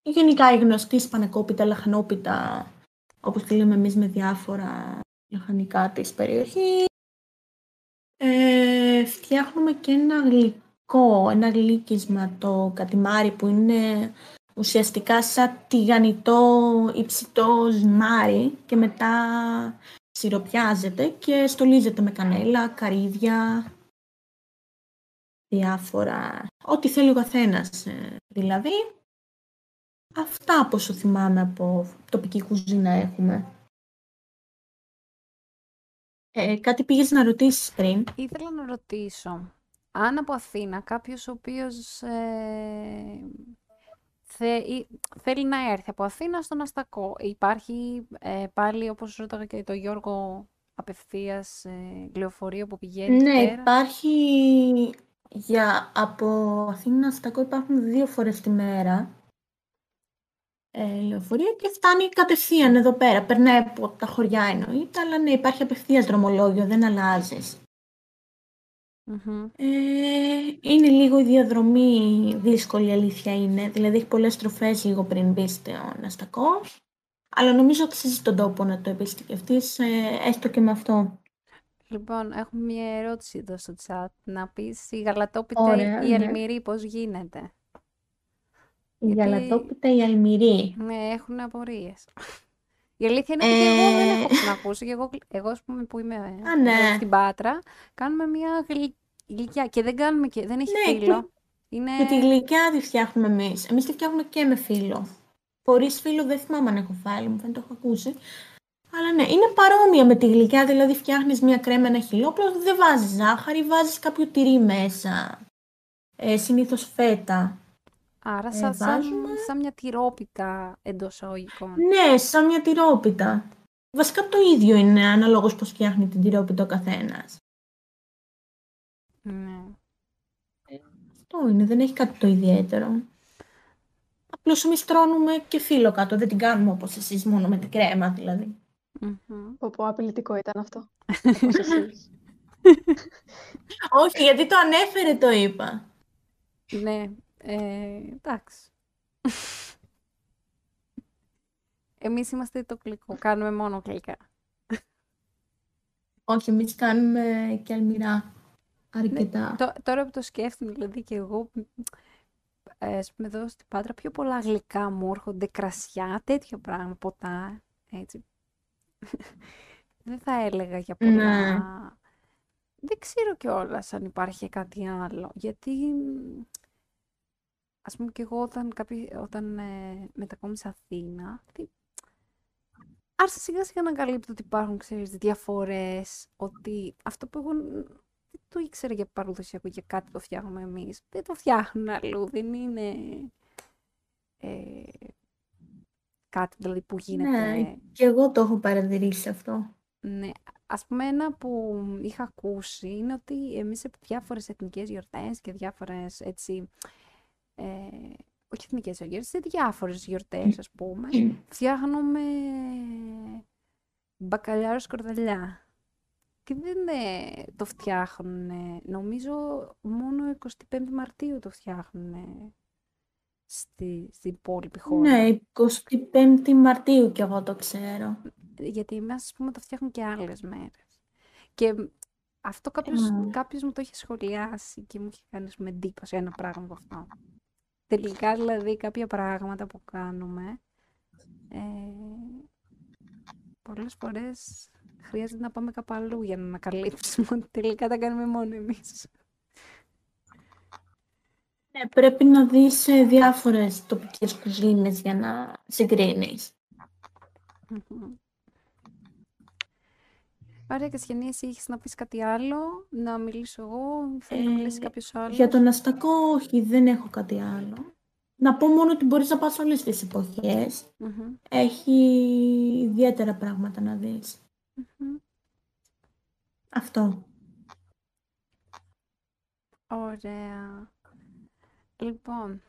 Γενικά η γνωστή σπανακόπιτα, λαχανόπιτα, όπως τη λέμε εμείς με διάφορα λαχανικά της περιοχής. Ε, φτιάχνουμε και ένα γλυκό, ένα γλύκισμα, το κατημάρι που είναι ουσιαστικά σαν τηγανιτό υψητός ζυμάρι και μετά σιροπιάζεται και στολίζεται με κανέλα, καρύδια, διάφορα, ό,τι θέλει ο καθένας ε, δηλαδή. Αυτά από όσο θυμάμαι από τοπική κουζίνα έχουμε. Ε, κάτι πήγες να ρωτήσεις πριν. ήθελα να ρωτήσω, αν από Αθήνα κάποιος ο οποίος ε, θε- ή- θέλει να έρθει από Αθήνα στον Αστακό, υπάρχει ε, πάλι, όπως ρώταγα και το Γιώργο, απευθείας ε, λεωφορείο που πηγαίνει Ναι, εκεί πέρα; υπάρχει για από Αθήνα Στακό υπάρχουν δύο φορές τη μέρα ε, λεωφορείο και φτάνει κατευθείαν εδώ πέρα. Περνάει από τα χωριά εννοείται, αλλά ναι, υπάρχει απευθείας δρομολόγιο, δεν αλλάζεις. Μμμ. Ε, είναι λίγο η διαδρομή δύσκολη, η αλήθεια είναι. Δηλαδή έχει πολλές στροφές λίγο πριν μπει στον Αστακό. Αλλά νομίζω αξίζει τον τόπο να το επισκεφτείς, ε, έστω και με αυτό. Λοιπόν, έχουμε μια ερώτηση εδώ στο chat. Να πεις η γαλατόπιτα Ωραία, ή η ναι. αλμυρί πώς γίνεται; Η Γιατί- γαλατόπιτα, η αλμυρί. Ναι, έχουν απορίες. Η αλήθεια είναι ότι εγώ δεν Ε. έχω ξανακούσει. Και εγώ, εγώ, ας πούμε, που είμαι ε, Α, ναι. εδώ στην Πάτρα, κάνουμε μια γλυ- γλυκιά και δεν κάνουμε και δεν έχει Ναι, φύλλο. Είναι... Και τη γλυκιά τη φτιάχνουμε εμείς. Εμείς τη φτιάχνουμε και με φύλλο. Χωρίς φύλλο δεν θυμάμαι αν έχω φάει, μου δεν το έχω ακούσει. Αλλά ναι, είναι παρόμοια με τη γλυκιά, δηλαδή φτιάχνεις μια κρέμα, ένα χυλόπλο, δεν βάζεις ζάχαρη, βάζεις κάποιο τυρί μέσα. Ε, Συνήθως φέτα. Άρα ε, σαν, σαν, βάζουμε. σαν μια τυρόπιτα εντός εισαγωγικών. Ναι, σαν μια τυρόπιτα. Βασικά το ίδιο είναι αναλόγως πώς φτιάχνει την τυρόπιτα ο καθένας. Ναι. Αυτό είναι, δεν έχει κάτι το ιδιαίτερο. Απλώς εμείς τρώνουμε και φύλλο κάτω, δεν την κάνουμε όπως εσείς μόνο με την κρέμα δηλαδή. Μμμ. Πω πω, απειλητικό ήταν αυτό. Όπως εσείς. Όχι, γιατί το ανέφερε το είπα. Ναι, ε, εντάξει. Εμείς είμαστε το γλυκό, κάνουμε μόνο γλυκά. Όχι, εμείς κάνουμε και αλμυρά. Αρκετά. Τω- τώρα που το σκέφτομαι, δηλαδή και εγώ, ε, ας πούμε εδώ στην Πάτρα, πιο πολλά γλυκά μου έρχονται, κρασιά, τέτοια πράγματα, ποτά, έτσι. Δεν θα έλεγα για πολλά. Ναι. Δεν ξέρω κιόλας αν υπάρχει κάτι άλλο, γιατί μ, ας πούμε και εγώ όταν, κάποιοι, όταν ε, μετακόμισα Αθήνα, τι- άρχισα σιγά σιγά να ανακαλύπτω ότι υπάρχουν, ξέρεις, διαφορές, ότι αυτό που εγώ ν- δεν το ήξερα για παραδοσιακό, για κάτι το φτιάχνουμε εμείς. Δεν το φτιάχνουν αλλού, δεν είναι ε, κάτι δηλαδή που γίνεται... Ναι, και εγώ το έχω παρατηρήσει αυτό. Ναι, ας πούμε ένα που είχα ακούσει είναι ότι εμείς σε διάφορες εθνικές γιορτές και διάφορες έτσι, ε, όχι εθνικές γιορτές, σε διάφορες γιορτές ας πούμε, φτιάχνουμε μπακαλιάρο σκορδαλιά. Και δεν ε, το φτιάχνουν, νομίζω μόνο 25 Μαρτίου το φτιάχνουν στη, στην υπόλοιπη χώρα. Ναι, 25η Μαρτίου κι εγώ το ξέρω. Γιατί εμάς, ας πούμε, το φτιάχνουν και άλλες μέρες. Και αυτό κάποιος, Α. κάποιος μου το είχε σχολιάσει και μου είχε κάνει ας πούμε, εντύπωση ένα πράγμα από αυτό. Τελικά, δηλαδή, κάποια πράγματα που κάνουμε, ε, πολλές φορές χρειάζεται να πάμε κάπου αλλού για να ανακαλύψουμε ότι τελικά τα κάνουμε μόνο εμείς. Ναι, πρέπει να δεις ε, διάφορες τοπικές κουζίνες για να συγκρίνεις. Μμμ. Ωραία, Κασιανή, εσύ έχεις να πεις κάτι άλλο, να μιλήσω εγώ, θέλει να μιλήσει Ε, κάποιος άλλος. Για τον Αστακό, όχι, δεν έχω κάτι άλλο. Να πω μόνο ότι μπορείς να πας όλες τις εποχές. Μμμ, Έχει ιδιαίτερα πράγματα να δεις. μμμ. Αυτό. Ωραία. Λοιπόν,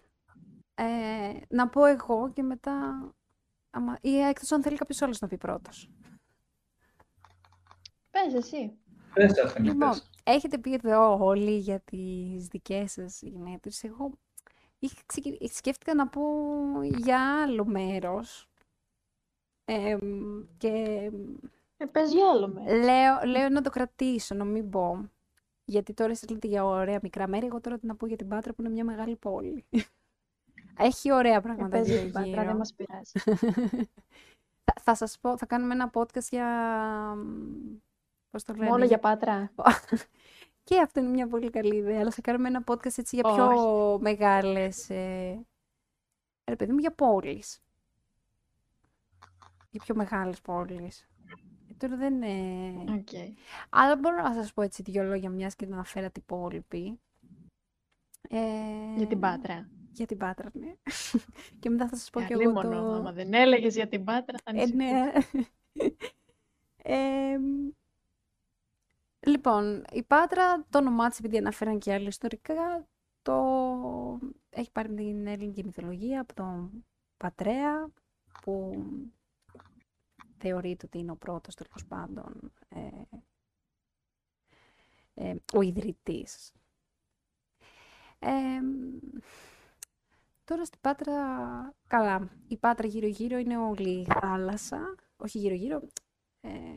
ε, να πω εγώ και μετά... Άμα, ή εκτός αν θέλει κάποιος άλλος να πει πρώτος. Πες εσύ. Πες, Αρσένη, Λοιπόν, πες. έχετε πει εδώ όλοι για τις δικές σας γενέθλιες. Εγώ είχα ξεκι- σκέφτηκα να πω για άλλο μέρος. Εμ, και Ε, πες για άλλο μέρος. λέω, λέω να το κρατήσω, να μην πω. Γιατί τώρα εσείς λέτε για ωραία μικρά μέρη, εγώ τώρα τι να πω για την Πάτρα που είναι μια μεγάλη πόλη. Έχει ωραία Ε, πράγματα πες για γύρω την Πάτρα, δεν γύρω. μας πειράζει. θα, θα σας πω, θα κάνουμε ένα podcast για... μ, Πώς το λένε, Μόνο για Πάτρα. Και αυτό είναι μια πολύ καλή ιδέα, αλλά θα κάνουμε ένα podcast έτσι για πιο Όχι. μεγάλες, ε... ρε παιδί μου, για πόλεις. Για πιο μεγάλες πόλεις. Ε, τώρα δεν είναι... Οκ. Αλλά μπορώ να σας πω έτσι δύο λόγια μιας και την αναφέρατε υπόλοιποι. Ε... Για την Πάτρα. Για την Πάτρα, ναι. και μετά θα σας πω Ε, κι εγώ αλίμονο, το... άμα δεν έλεγες για την Πάτρα θα Ε, ανησυχούσα. ναι. Ε, λοιπόν, η Πάτρα, το όνομά της, επειδή αναφέραν και άλλοι ιστορικά, το έχει πάρει την ελληνική μυθολογία από τον Πατρέα, που θεωρείται ότι είναι ο πρώτος, τέλος πάντων, ε, ε, ο ιδρυτής. Ε, τώρα στην Πάτρα, καλά, η Πάτρα γύρω-γύρω είναι όλη η θάλασσα, όχι γύρω-γύρω, ε,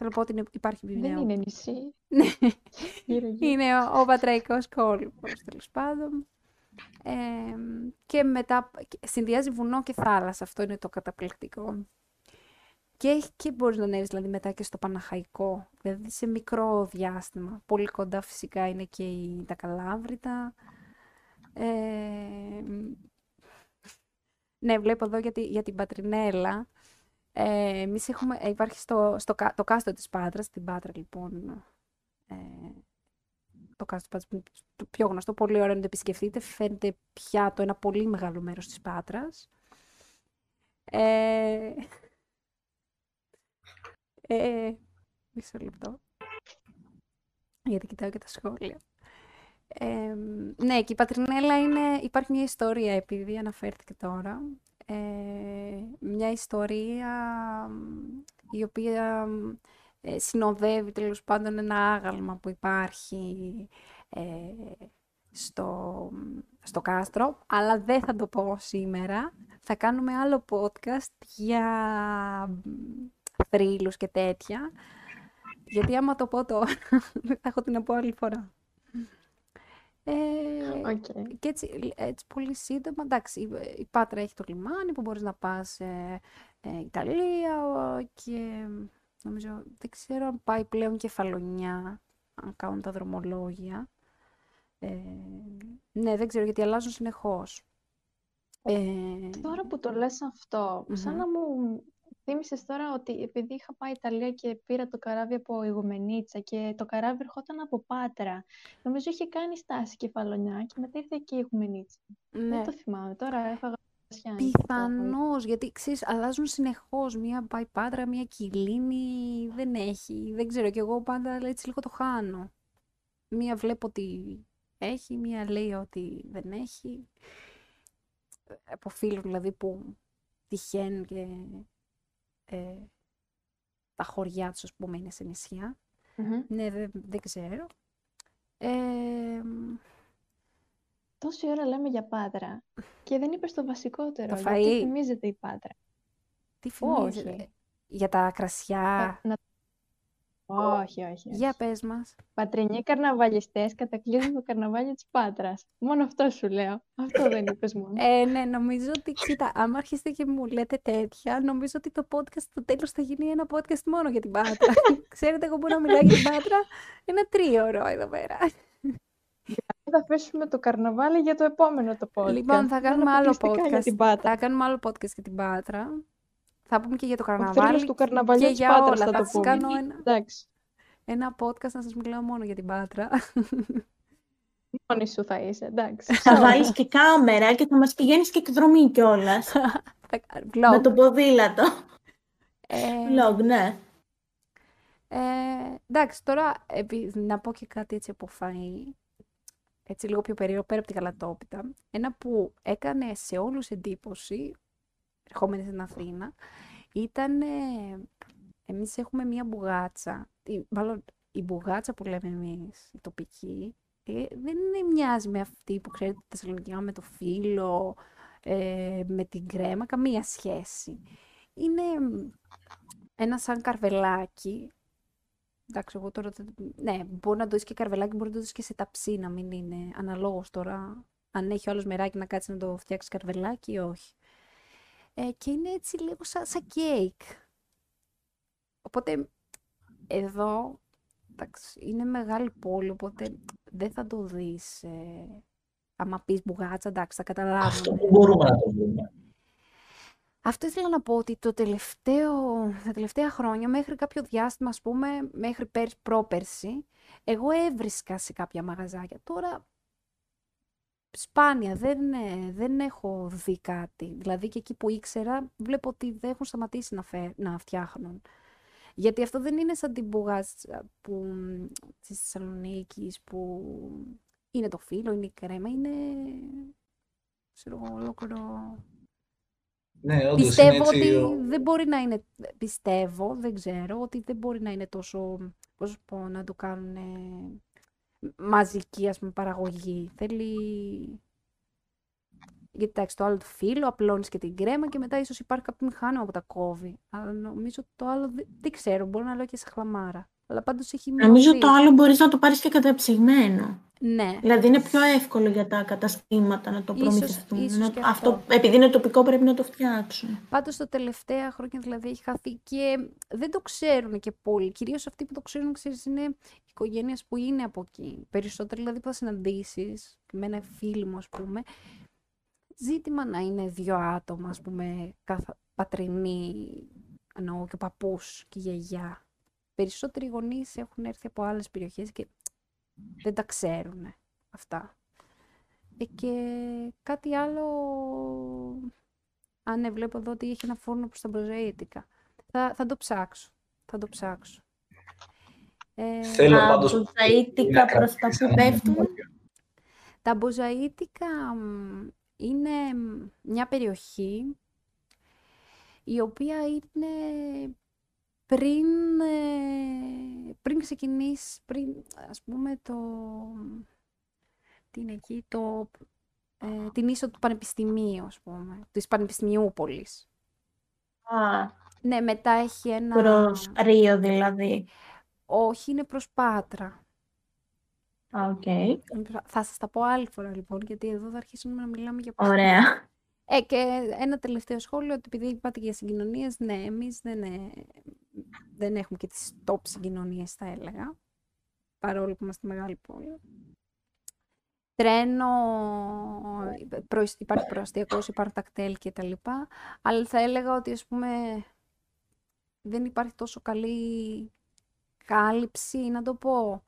θέλω να πω ότι είναι- υπάρχει Δεν βιβλίο. είναι νησί. Ναι. Γύρω γύρω. Είναι ο, ο πατραϊκός κόλπος, τέλος πάντων. Ε, και μετά και συνδυάζει βουνό και θάλασσα. Αυτό είναι το καταπληκτικό. Και, έχει- και μπορείς να ανέβεις δηλαδή μετά και στο Παναχαϊκό, δηλαδή σε μικρό διάστημα. Πολύ κοντά φυσικά είναι και η, τα Καλάβρητα. Ε, ναι, βλέπω εδώ για, τη- για την Πατρινέλα. Ε, εμείς έχουμε, ε, υπάρχει στο, στο, κα- το κάστρο της Πάτρας, στην Πάτρα λοιπόν, ε, το κάστρο της Πάτρας που είναι το πιο γνωστό, πολύ ωραίο να το επισκεφτείτε, φαίνεται πια το ένα πολύ μεγάλο μέρος της Πάτρας. Ε, ε, μισό λεπτό, γιατί κοιτάω και τα σχόλια. Ε, ναι, και η Πατρινέλα είναι, υπάρχει μια ιστορία, επειδή αναφέρθηκε τώρα. Ε, μια ιστορία μ, η οποία μ, ε, συνοδεύει τέλος πάντων ένα άγαλμα που υπάρχει ε, στο, στο κάστρο, αλλά δεν θα το πω σήμερα. Θα κάνουμε άλλο podcast για μ, θρύλους και τέτοια, γιατί άμα το πω τώρα, δεν θα έχω τι να πω άλλη φορά. Ε, Οκ. και έτσι, έτσι πολύ σύντομα, εντάξει, η, η Πάτρα έχει το λιμάνι που μπορείς να πας ε, ε, Ιταλία ο, και νομίζω, δεν ξέρω αν πάει πλέον Κεφαλονιά, αν κάνουν τα δρομολόγια. Ε, ναι, δεν ξέρω γιατί αλλάζουν συνεχώς. Ε, Τώρα που το λες αυτό, σαν Μμμ. να μου θύμισες τώρα ότι επειδή είχα πάει Ιταλία και πήρα το καράβι από Ιγουμενίτσα και το καράβι ερχόταν από Πάτρα, νομίζω είχε κάνει στάση κεφαλονιά και μετά ήρθε και η Ιγουμενίτσα. ναι. Δεν το θυμάμαι. Τώρα έφαγα κρασιά. είναι αυτό που έχω. Πιθανώς, γιατί ξέρεις, αλλάζουν συνεχώς. Μία πάει Πάτρα, μία Κιλίνη, δεν έχει. Δεν ξέρω, και εγώ πάντα έτσι λίγο το χάνω. Μία βλέπω ότι έχει, μία λέει ότι δεν έχει. Από φίλους δηλαδή που τυχαίνουν και ε, τα χωριά τους, ας πούμε, είναι σε νησιά. Μμμ. Ναι, δεν, δεν ξέρω. Ε, Τόση ώρα λέμε για Πάτρα και δεν είπες το βασικότερο. Το γιατί φαΐ. θυμίζεται η Πάτρα. τι Όχι. φημίζεται. Για τα κρασιά. Να- Όχι, όχι, όχι. Για πες μας. Πατρινοί καρναβαλιστές κατακλείζουν το καρναβάλι της Πάτρας. Μόνο αυτό σου λέω. Αυτό δεν είπες μόνο. Ε, ναι, νομίζω ότι, κοίτα, άμα αρχίσετε και μου λέτε τέτοια, νομίζω ότι το podcast στο τέλος θα γίνει ένα podcast μόνο για την Πάτρα. Ξέρετε, εγώ μπορώ να μιλάω για την Πάτρα ένα τρίωρο εδώ πέρα. Θα αφήσουμε το καρναβάλι για το επόμενο το podcast. Λοιπόν, θα Δεν κάνουμε άλλο αποκλειστικά για podcast. την Πάτρα. Θα κάνουμε άλλο podcast για την Πάτρα. Θα πούμε και για το Ο θρύλος καρναβάλι του καρναβαλιού και της για Πάτρας όλα. θα Θα το σας πούμε. κάνω ένα, Εντάξει. ένα podcast να σας μιλάω μόνο για την Πάτρα. Μόνη σου θα είσαι, εντάξει. Θα βάλεις και κάμερα και θα μας πηγαίνεις και εκδρομή κιόλας. Θα κάνω με vlog. το ποδήλατο. Ε, Vlog, ναι. Ε, εντάξει, τώρα επει- να πω και κάτι έτσι από φαΐ, έτσι λίγο πιο περίεργο, πέρα από τη γαλατόπιτα. Ένα που έκανε σε όλους εντύπωση, ερχόμενοι στην Αθήνα, ήταν, εμείς έχουμε μία μπουγάτσα, η- μάλλον η μπουγάτσα που λέμε εμείς, η τοπική, ε, δεν είναι μοιάζει με αυτή που ξέρετε τη Θεσσαλονίκη, με το φύλλο, ε, με την κρέμα, καμία σχέση. Είναι ένα σαν καρβελάκι, Εντάξει, εγώ τώρα. δεν- Ναι, μπορεί να το δεις και καρβελάκι, μπορεί να το δεις και σε ταψί, να μην είναι αναλόγως τώρα. Αν έχει όλος μεράκι να κάτσει να το φτιάξει καρβελάκι ή όχι. Ε, και είναι έτσι λίγο σαν, σαν κέικ. Οπότε εδώ, εντάξει, είναι μεγάλη πόλη, οπότε δεν θα το δεις. Ε, άμα πεις μπουγάτσα, εντάξει, θα Αυτό καταλάβουν. που μπορούμε να το δούμε. Αυτό ήθελα να πω ότι το τελευταίο, τα τελευταία χρόνια, μέχρι κάποιο διάστημα, ας πούμε, μέχρι πέρσι, πρόπερσι, εγώ έβρισκα σε κάποια μαγαζάκια. Τώρα, σπάνια, δεν, ε, δεν έχω δει κάτι. Δηλαδή και εκεί που ήξερα, βλέπω ότι δεν έχουν σταματήσει να, φε, να φτιάχνουν. Γιατί αυτό δεν είναι σαν την μπουγάτσα που, μ, της Θεσσαλονίκης, που είναι το φύλλο, είναι η κρέμα, είναι, ξέρω εγώ, ολόκληρο Ναι, όντως είναι Πιστεύω έτσι. ότι ο- δεν μπορεί να είναι, πιστεύω, δεν ξέρω, ότι δεν μπορεί να είναι τόσο, πώς να σου πω, να το κάνουν μαζική, ας πούμε, παραγωγή. Θέλει, γιατί εντάξει, το άλλο το φύλλο, απλώνεις και την κρέμα και μετά ίσως υπάρχει κάποιο μηχάνημα που τα κόβει. Αλλά νομίζω το άλλο, δεν, δεν ξέρω, μπορεί να λέω και σε χλαμάρα. Αλλά πάντως έχει Νομίζω μειωθεί. το άλλο μπορείς να το πάρεις και καταψυγμένο. Ναι, Δηλαδή είναι πιο εύκολο για τα καταστήματα να το Ίσως- προμηθευτούν. ίσως Να- και αυτό, αυτό. επειδή είναι τοπικό πρέπει να το φτιάξουν. Πάντως τα τελευταία χρόνια δηλαδή έχει χαθεί και δεν το ξέρουν και πολύ. Κυρίως αυτοί που το ξέρουν, ξέρεις, είναι οικογένειες που είναι από εκεί. Περισσότερο δηλαδή που θα συναντήσεις, και με ένα φίλο μου ας πούμε, ζήτημα να είναι δύο άτομα, ας πούμε, καθα... πατρινοί, εννοώ και ο παππούς και η γιαγιά. Περισσότεροι γονείς έχουν έρθει από άλλες περιοχές και δεν τα ξέρουν αυτά. Ε, και κάτι άλλο Α, ναι, βλέπω εδώ ότι έχει ένα φούρνο προς τα μποζαΐτικα. Θα, θα το ψάξω. Θα το ψάξω. Ε, Θέλω Α, πάντως τους πολύ ζαΐτικα να προς τα κρατήσεις που ένα πέφτουν. μνημόνιο. τα μποζαΐτικα μ, είναι μ, μια περιοχή η οποία είναι πριν, ε, πριν ξεκινήσεις, πριν, ας πούμε, το... Τι είναι εκεί, το, ε, την είσοδο του Πανεπιστημίου, ας πούμε, της Πανεπιστημιούπολης. Α, Ναι, μετά έχει ένα... προς Ρίο δηλαδή. Όχι, είναι προς Πάτρα. Α, οκ. Θα σας τα πω άλλη φορά λοιπόν, γιατί εδώ θα αρχίσουμε να μιλάμε για Πάτρα. Ωραία. Ε, και ένα τελευταίο σχόλιο, ότι επειδή είπατε για συγκοινωνίες, ναι, εμείς δεν, ε, δεν έχουμε και τις top συγκοινωνίες, θα έλεγα, παρόλο που είμαστε μεγάλη πόλη. Τρένο, προϊ- υπάρχει προαστιακός, υπάρχουν τακτέλ και τα λοιπά, αλλά θα έλεγα ότι, ας πούμε, δεν υπάρχει τόσο καλή κάλυψη, να το πω.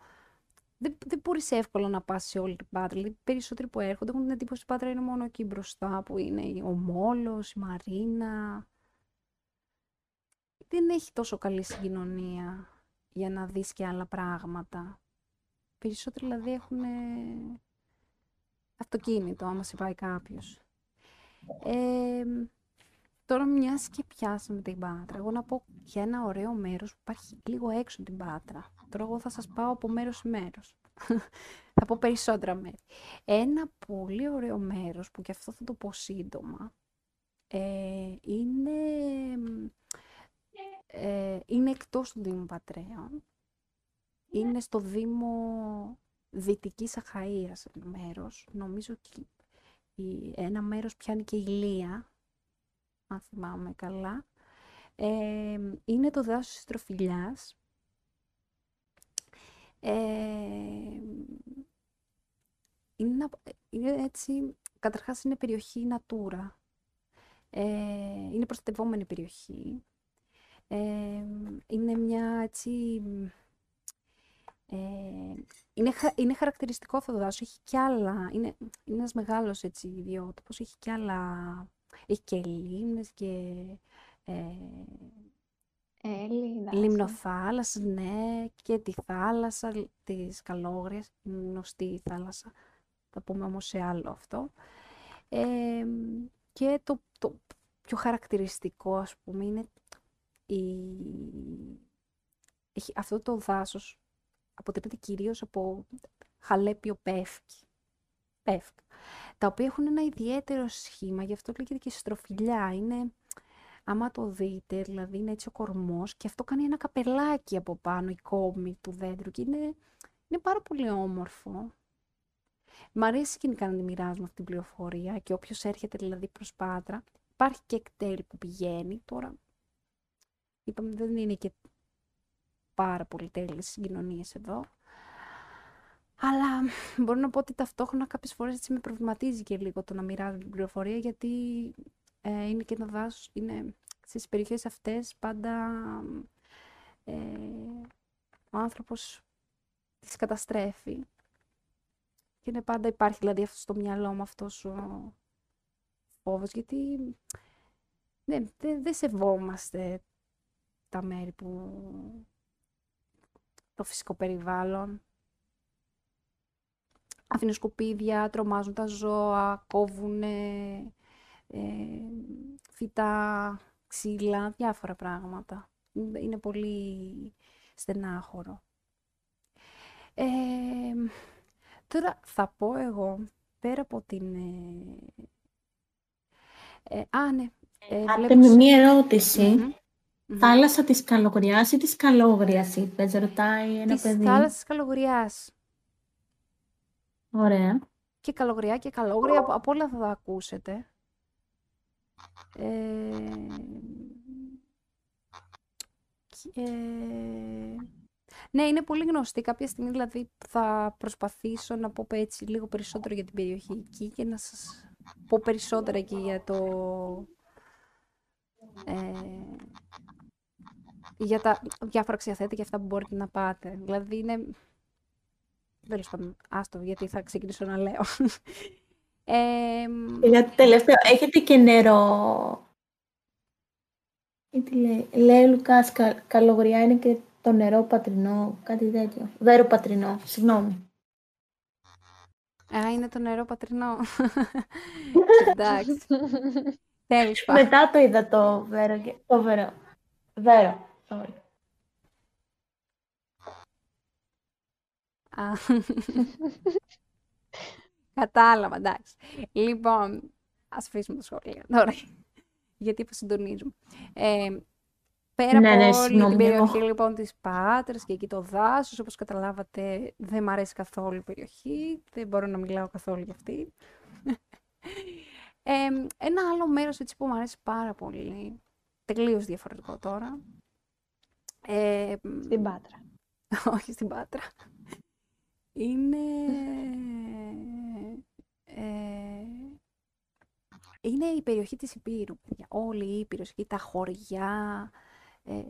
Δεν, δεν μπορείς εύκολα να πας σε όλη την Πάτρα. Δηλαδή, περισσότεροι που έρχονται έχουν την εντύπωση ότι η Πάτρα είναι μόνο εκεί μπροστά, που είναι ο Μόλος, η Μαρίνα. Δεν έχει τόσο καλή συγκοινωνία για να δεις και άλλα πράγματα. Περισσότεροι δηλαδή έχουν αυτοκίνητο, άμα σε πάει κάποιος. Ε, τώρα μιας και πιάσαμε την Πάτρα, εγώ να πω για ένα ωραίο μέρος που υπάρχει λίγο έξω την Πάτρα. Τώρα εγώ θα σας πάω από μέρος σε μέρος. θα πω περισσότερα μέρη. Ένα πολύ ωραίο μέρος που και αυτό θα το πω σύντομα ε, είναι, ε, είναι εκτός του Δήμου Πατρέων. Είναι στο Δήμο Δυτικής Αχαΐας ένα μέρος. Νομίζω ότι η- ένα μέρος πιάνει και η Λία, αν θυμάμαι καλά. Ε, είναι το δάσος της Τροφιλιάς. Ε, είναι, ένα- είναι έτσι, καταρχάς είναι περιοχή Natura. Ε, είναι προστατευόμενη περιοχή. Ε, είναι μια έτσι Ε, είναι, χα- είναι χαρακτηριστικό αυτό το δάσος, έχει κι άλλα, είναι, είναι ένας μεγάλος έτσι ιδιότυπος, έχει κι άλλα, έχει και λίμνες και ε, Έλλη, δάση. λιμνοθάλασσα, ναι, και τη θάλασσα της Καλόγριας, είναι γνωστή η θάλασσα, θα πούμε όμως σε άλλο αυτό. Ε, και το, το πιο χαρακτηριστικό, ας πούμε, είναι η... έχει, αυτό το δάσος αποτελείται κυρίως από χαλέπιο πεύκι. Πεύκ, τα οποία έχουν ένα ιδιαίτερο σχήμα, γι' αυτό λέγεται και στροφιλιά. Είναι, άμα το δείτε, δηλαδή είναι έτσι ο κορμός και αυτό κάνει ένα καπελάκι από πάνω, η κόμη του δέντρου και είναι, είναι πάρα πολύ όμορφο. Μ' αρέσει γενικά να τη μοιράζουμε αυτή την πληροφορία και όποιος έρχεται δηλαδή προς Πάτρα, υπάρχει και εκτέλ που πηγαίνει. Τώρα, είπαμε δεν είναι και πάρα πολύ τέλειες συγκοινωνίες εδώ. Αλλά μπορώ να πω ότι ταυτόχρονα κάποιες φορές έτσι με προβληματίζει και λίγο το να μοιράζω την πληροφορία γιατί ε, είναι και ένα δάσος, είναι στις περιοχές αυτές πάντα ε, ο άνθρωπος τις καταστρέφει. Και είναι πάντα υπάρχει δηλαδή αυτό στο μυαλό μου αυτός ο φόβος γιατί ναι, δεν δεν σεβόμαστε τα μέρη που το φυσικό περιβάλλον. Αφήνουν σκουπίδια, τρομάζουν τα ζώα, κόβουν ε, φυτά, ξύλα, διάφορα πράγματα. Είναι είναι πολύ στενάχωρο. Ε, τώρα θα πω εγώ, πέρα από την... Ε, ε, α, ναι. Ε, Άτε βλέπω με σε- μία ερώτηση. Μμμ, μμμ. Θάλασσα της Καλογριάς ή της Καλόγριας είπες, ρωτάει ένα Της παιδί. θάλασσας Καλογριάς. Ωραία. Και Καλογριά και Καλόγρια, από, από όλα θα τα ακούσετε. Ε, και- ναι, είναι πολύ γνωστή. Κάποια στιγμή δηλαδή θα προσπαθήσω να πω έτσι λίγο περισσότερο για την περιοχή εκεί και να σας πω περισσότερα και για το... Ε, για τα διάφορα αξιοθέτη και αυτά που μπορείτε να πάτε. Δηλαδή είναι... Τέλος πάντων, άστο, γιατί θα ξεκινήσω να λέω. Ε, Και κάτι τελευταίο, έχετε και νερό; Ή τι λέει, λέει ο Λουκάς, κα, Καλογριά είναι και το νερό πατρινό, κάτι τέτοιο. Βέρο πατρινό, συγγνώμη. α, είναι το νερό πατρινό. Εντάξει, τέλος πάντων. Μετά το είδα το βέρο, και- το βέρο. Βέρο, sorry. Α. Κατάλαβα, εντάξει. Λοιπόν, ας αφήσουμε το σχόλιο τώρα, γιατί υποσυντονίζουμε. Ε, πέρα Ναι, ναι, από όλη συγγνώμη, την εγώ. περιοχή λοιπόν της Πάτρας και εκεί το δάσος, όπως καταλάβατε δεν μ' αρέσει καθόλου η περιοχή, δεν μπορώ να μιλάω καθόλου για αυτή. Ε, ένα άλλο μέρος έτσι που μου αρέσει πάρα πολύ, τελείως διαφορετικό τώρα, ε, Στην Πάτρα. όχι στην Πάτρα. Είναι... ε, είναι η περιοχή της Υπήρου. παιδιά. Όλη η Ήπειρος, εκεί τα χωριά, ε,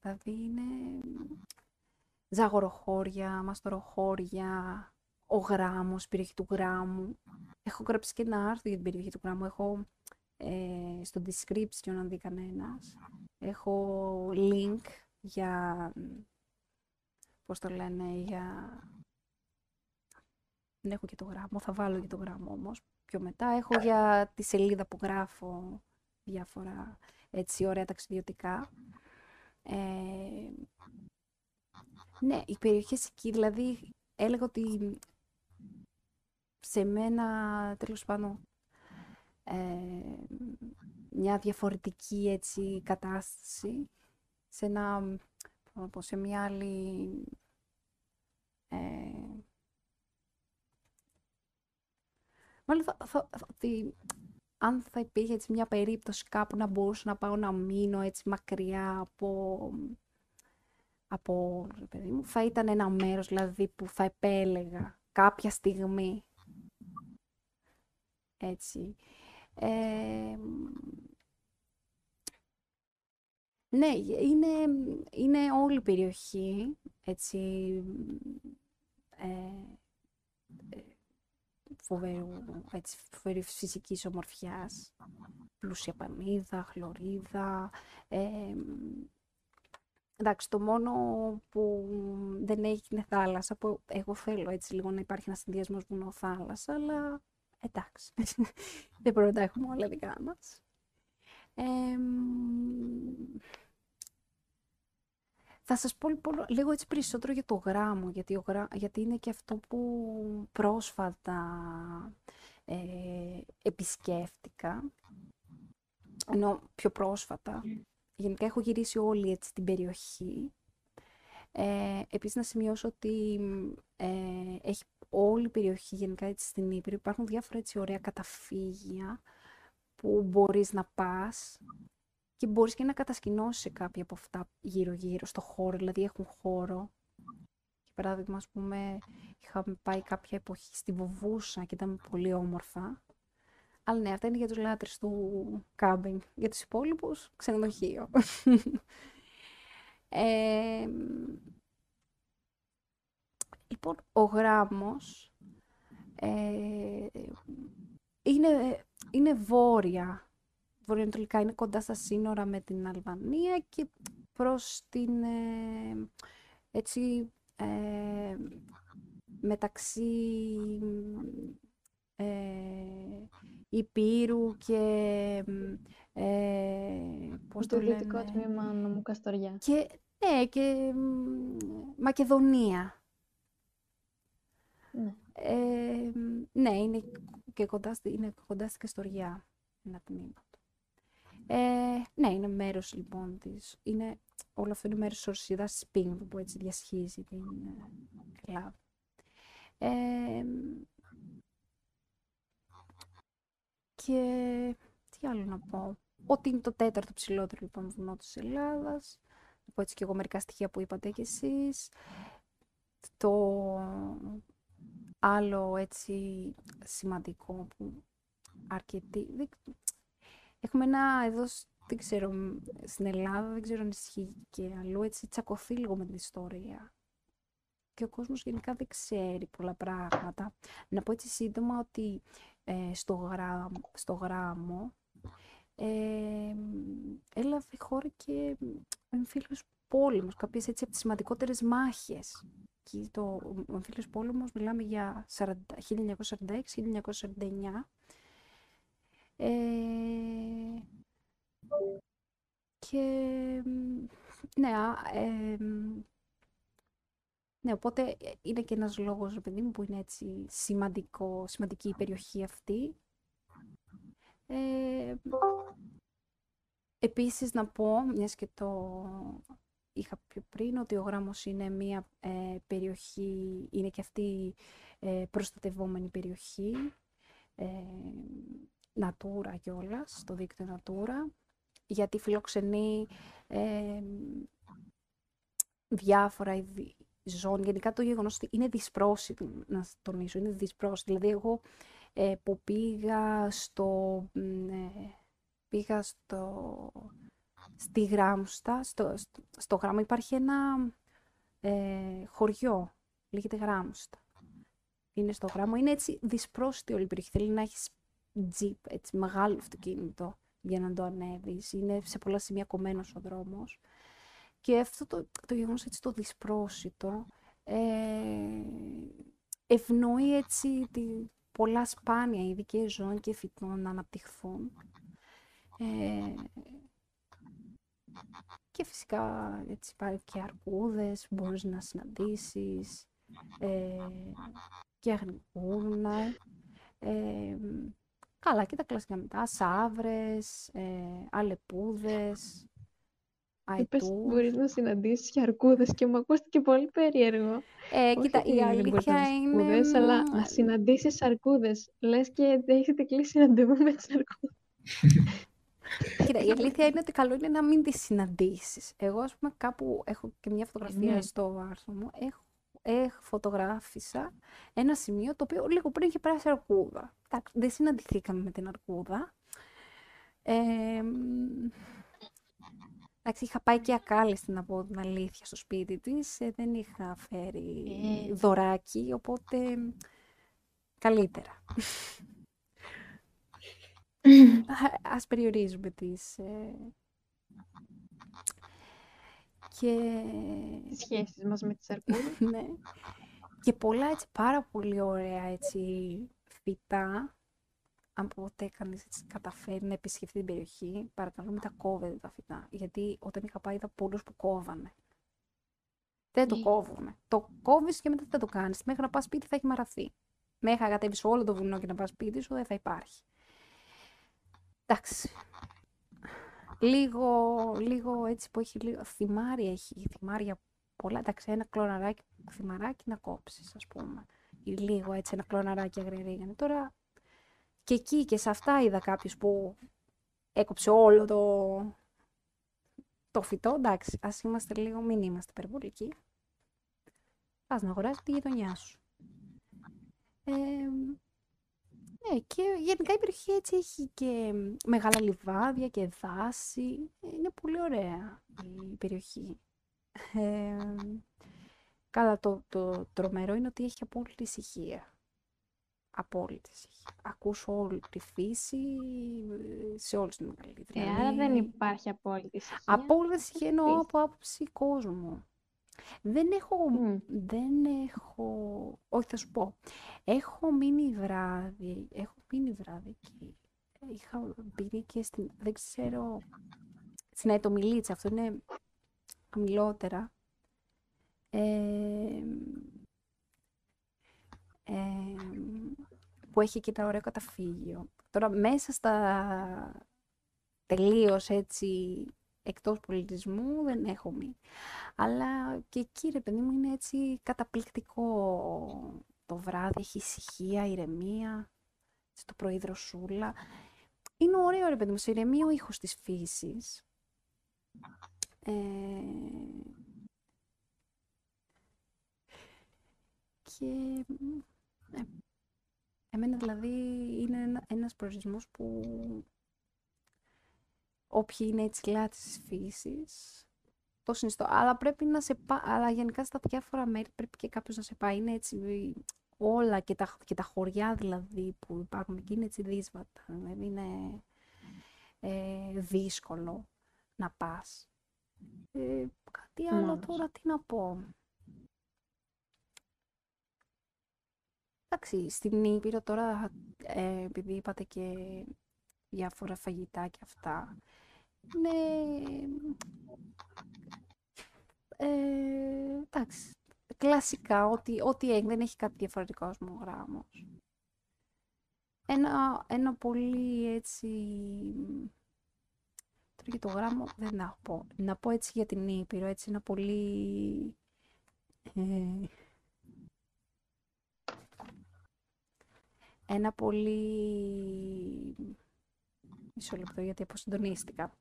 δηλαδή είναι ζαγοροχώρια, μαστοροχώρια, ο γράμμος, η περιοχή του γράμμου. Έχω γράψει και ένα άρθρο για την περιοχή του γράμμου. Έχω ε, στο description, αν δει κανένας. Έχω link για, πώς το λένε, για... Δεν έχω και το γράμμο, θα βάλω και το γράμμο όμως πιο μετά. Έχω για τη σελίδα που γράφω διάφορα έτσι ωραία ταξιδιωτικά. Ε, ναι, οι περιοχές εκεί, δηλαδή έλεγα ότι σε μένα τέλος πάντων ε, μια διαφορετική έτσι κατάσταση σε ένα, πώς να πω, σε μια άλλη ε, μάλλον θα, θα, θα- ότι αν θα υπήρχε έτσι μια περίπτωση κάπου να μπορούσα να πάω να μείνω έτσι μακριά από, από ρε παιδί μου, θα ήταν ένα μέρος δηλαδή που θα επέλεγα κάποια στιγμή. Έτσι. Ε, ναι, είναι, είναι όλη η περιοχή. έτσι ε, ε, φοβερού, έτσι, φοβερή φυσικής ομορφιάς, πλούσια πανίδα, χλωρίδα. Ε, εντάξει, το μόνο που δεν έχει είναι θάλασσα, που εγώ θέλω έτσι λίγο να υπάρχει ένα συνδυασμός βουνό-θάλασσα, αλλά εντάξει, δεν πρέπει να τα έχουμε όλα δικά μας. θα σας πω λοιπόν λίγο έτσι περισσότερο για το γράμμο, γιατί, ο γιατί είναι και αυτό που πρόσφατα ε, επισκέφτηκα, ενώ πιο πρόσφατα. Γενικά έχω γυρίσει όλη έτσι την περιοχή. Ε, επίσης να σημειώσω ότι ε, έχει όλη η περιοχή γενικά έτσι στην Ήπειρο. Υπάρχουν διάφορα έτσι ωραία καταφύγια που μπορείς να πας και μπορείς και να κατασκηνώσεις σε κάποια από αυτά γύρω-γύρω στο χώρο, δηλαδή έχουν χώρο. Για παράδειγμα, ας πούμε, είχαμε πάει κάποια εποχή στη Βοβούσα και ήταν πολύ όμορφα. Αλλά ναι, αυτά είναι για τους λάτρες του κάμπινγκ. Για τους υπόλοιπους, ξενοδοχείο. ε, λοιπόν, ο γράμμος ε, είναι, είναι βόρεια. Βορειοανατολικά είναι κοντά στα σύνορα με την Αλβανία και προς την ε, έτσι ε, μεταξύ ε, Υπήρου και ε, πώς το, το δυτικό τμήμα νομού Καστοριά. Και, ναι, και Μακεδονία. Ναι. Ε, ναι, είναι και κοντά, είναι κοντά στη Καστοριά ένα τμήμα. Ε, ναι, είναι μέρος λοιπόν της, είναι, όλο αυτό είναι μέρος της ορσίδας της που έτσι διασχίζει την Ελλάδα. Ε, και τι άλλο να πω. Ότι είναι το τέταρτο ψηλότερο λοιπόν βουνό της Ελλάδας. Να πω έτσι και εγώ μερικά στοιχεία που είπατε κι εσείς. Το άλλο έτσι σημαντικό που αρκετοί... Έχουμε ένα εδώ, δεν ξέρω, στην Ελλάδα, δεν ξέρω αν ισχύει και αλλού, έτσι τσακωθεί λίγο με την ιστορία. Και ο κόσμος γενικά δεν ξέρει πολλά πράγματα. Να πω έτσι σύντομα ότι ε, στο, γράμμο, στο γράμμο ε, έλαβε χώρα και ο εμφύλιος πόλεμος, κάποιες έτσι από τις σημαντικότερες μάχες. Και το, ο εμφύλιος πόλεμος μιλάμε για 1946-1949. Ε, και ναι, ε, ναι, οπότε ε, είναι και ένας λόγος, παιδί μου, που είναι έτσι σημαντικό, σημαντική η περιοχή αυτή. Ε, επίσης να πω, μιας και το είχα πιο πριν, ότι ο Γράμμος είναι μια ε, περιοχή, είναι και αυτή ε, προστατευόμενη περιοχή, ε, Natura κιόλας, στο δίκτυο Natura, γιατί φιλοξενεί ε, διάφορα είδη ζώνη. Γενικά το γεγονός ότι είναι δυσπρόσιτο, να τονίσω, είναι δυσπρόσιτο. Δηλαδή, εγώ ε, που πήγα στο. Ε, πήγα στο. Στη Γράμουστα, στο, στο, Γράμμα υπάρχει ένα ε, χωριό, λέγεται Γράμουστα. Είναι στο Γράμμα, είναι έτσι δυσπρόσιτη όλη η περιοχή. Θέλει να έχεις τζιπ, έτσι μεγάλο αυτοκίνητο για να το ανέβεις. Είναι σε πολλά σημεία κομμένος ο δρόμος. Και αυτό το, το γεγονός έτσι το δυσπρόσιτο ε, ευνοεί έτσι τη, πολλά σπάνια ειδικέ ζώων και φυτών να αναπτυχθούν. Ε, και φυσικά έτσι υπάρχει και αρκούδες, μπορείς να συναντήσεις ε, και αγνικούρνα. Ε, καλά και τα κλασικά μετά, σαύρες, ε, αλεπούδες, Είπες μπορείς να συναντήσεις και αρκούδες και μου ακούστηκε πολύ περίεργο. Ε, κοίτα, η αλήθεια είναι... Αρκούδες, αλλά να συναντήσεις αρκούδες. Λες και έχετε κλείσει ραντεβού με τις αρκούδες. Κοίτα, η αλήθεια είναι ότι καλό είναι να μην τις συναντήσεις. Εγώ, ας πούμε, κάπου έχω και μια φωτογραφία ναι. στο άρθρο μου. Έχω, έχω φωτογράφησα ένα σημείο το οποίο λίγο πριν είχε περάσει αρκούδα. δεν συναντηθήκαμε με την αρκούδα. Ε, Εντάξει, είχα πάει και ακάλεστη να πω την αλήθεια στο σπίτι της. ε, δεν είχα φέρει Ε. δωράκι, οπότε καλύτερα. Α- Ας περιορίζουμε τις... ε, Και... Τις σχέσεις μας με τις αρκούδες. ναι. Και πολλά έτσι πάρα πολύ ωραία έτσι φυτά. Αν ποτέ κανείς έτσι καταφέρει να επισκεφτεί την περιοχή, παρακαλώ μην τα κόβετε τα φυτά. Γιατί όταν είχα πάει είδα πολλούς που κόβανε. Δεν το Ε. κόβουμε. Το κόβεις και μετά δεν το κάνεις. Μέχρι να πας σπίτι θα έχει μαραθεί. Μέχρι να κατέβεις όλο το βουνό και να πας σπίτι σου δεν θα υπάρχει. Εντάξει. Λίγο, λίγο έτσι που έχει λίγο... Θυμάρι έχει, θυμάρια πολλά. Εντάξει, ένα κλωναράκι, θυμαράκι να κόψεις, ας πούμε. Ή λίγο έτσι, ένα κλωναράκι αγριαρίγανη. Τώρα και εκεί και σε αυτά είδα κάποιος που έκοψε όλο το, το φυτό. Εντάξει, ας είμαστε λίγο, μην είμαστε υπερβολικοί. Πας να αγοράσεις τη γειτονιά σου. Ε, ναι, και γενικά η περιοχή έτσι έχει και μεγάλα λιβάδια και δάση. Ε, Είναι πολύ ωραία η περιοχή. Ε, καλά, το, το τρομερό είναι ότι έχει απόλυτη ησυχία. Απόλυτη ησυχία. Ακούς όλη τη φύση ε, σε όλη την μεγαλύτερη. Ε, άρα δεν υπάρχει απόλυτη ησυχία. Απόλυτη ησυχία εννοώ πεις. από άποψη κόσμου. Δεν έχω, Μμ. δεν έχω, όχι θα σου πω, έχω μείνει βράδυ, έχω μείνει βράδυ εκεί. Είχα μπει και στην, δεν ξέρω, στην Αιτομιλίτσα, αυτό είναι χαμηλότερα. Ε, ε, που έχει και ένα ωραίο καταφύγιο. Τώρα μέσα στα τελείως έτσι εκτός πολιτισμού δεν έχω μείνει. Αλλά και εκεί ρε παιδί μου είναι έτσι καταπληκτικό το βράδυ, έχει ησυχία, ηρεμία, στο πρωί δροσούλα. Είναι ωραίο ρε παιδί μου, σε ηρεμία ο ήχος της φύσης. Ε, και ε, εμένα δηλαδή είναι ένα, ένας προορισμός που όποιοι είναι έτσι λάτρεις της φύσης, το συνιστώ. Αλλά πρέπει να σε πάει, αλλά γενικά στα διάφορα μέρη πρέπει και κάποιος να σε πάει. Είναι έτσι όλα και τα, και τα χωριά δηλαδή που υπάρχουν εκεί είναι έτσι δύσβατα. Δηλαδή είναι ε, δύσκολο να πας. Ε, κάτι άλλο Μάλιστα. τώρα τι να πω. Εντάξει, στην Ήπειρο τώρα, ε, επειδή είπατε και διάφορα φαγητά και αυτά, είναι... Ε, εντάξει, κλασικά, ό,τι, ό,τι έχει, δεν έχει κάτι διαφορετικό ως μου γράμμος. Ένα, ένα πολύ έτσι... Τώρα για το γράμμο δεν να πω. Να πω έτσι για την Ήπειρο, έτσι ένα πολύ... Ε, ένα πολύ... Μισό λεπτό γιατί αποσυντονίστηκα.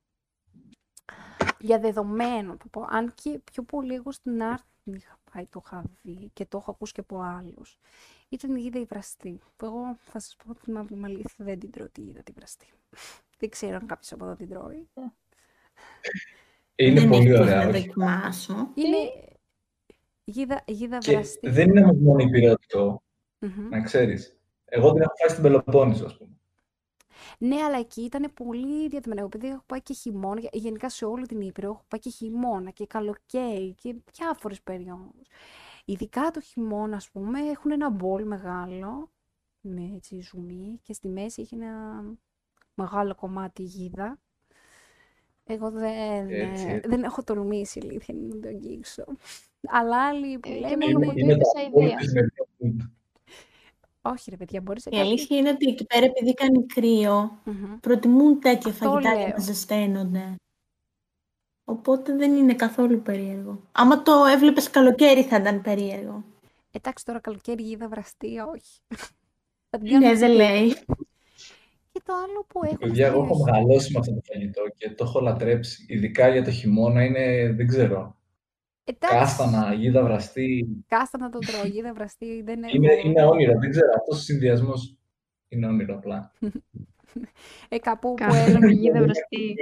Για δεδομένο, θα πω, αν και πιο πολύ εγώ στην Άρτη είχα πάει, το είχα δει και το έχω ακούσει και από άλλους. Ήταν η γίδα η βραστή, που εγώ θα σας πω την μαύρη μου αλήθεια, δεν την τρώω τη γίδα τη βραστή. δεν ξέρω αν κάποιος από εδώ την τρώει. Είναι δεν πολύ έχω ωραία. να όχι. δοκιμάσω. Είναι γίδα, γίδα Και βραστή. δεν είναι όμως μόνο υπηρετικό, Μμμ. να ξέρεις. Εγώ την έχω φάει στην Πελοπόννησο, ας πούμε. Ναι, αλλά εκεί ήταν πολύ διαδεδομένο. Επειδή έχω πάει και χειμώνα, γε- γενικά σε όλη την Ήπειρο, έχω πάει και χειμώνα και καλοκαίρι και διάφορες περιόδους. Ειδικά το χειμώνα, ας πούμε, έχουν ένα μπολ μεγάλο με έτσι ζουμί και στη μέση έχει ένα μεγάλο κομμάτι γίδα. Εγώ δεν, Έτσι, ε, έτσι. δεν έχω τολμήσει, η αλήθεια είναι να το αγγίξω. Αλλά άλλοι που Ε, και λέμε μόνο είναι... μου Είναι είπες το αηδία. απόλυτο σημερινό food. Όχι ρε παιδιά, μπορείς σε Η κάποιο... αλήθεια είναι ότι εκεί πέρα, επειδή κάνει κρύο, Μμμ. προτιμούν τέτοια φαγητά για λέω. να ζεσταίνονται. Οπότε δεν είναι καθόλου περίεργο. Άμα το έβλεπες καλοκαίρι θα ήταν περίεργο. Εντάξει τώρα καλοκαίρι γίδα βραστή, όχι. Θα την κάνω Ναι, δεν ξυπνή. λέει. Και το άλλο που έχω Παιδιά, εγώ έχω μεγαλώσει με αυτό το φαγητό και το έχω λατρέψει. Ειδικά για το χειμώνα είναι, δεν ξέρω, Εντάξει, κάστανα, γίδα βραστή. κάστα να το τρώω, γίδα βραστή, δεν έχω... Είναι, είναι όνειρο, δεν ξέρω. Αυτός ο συνδυασμός είναι όνειρο απλά. Ε, κάπου που Κάστανα έλεγα, και γίδα βραστή.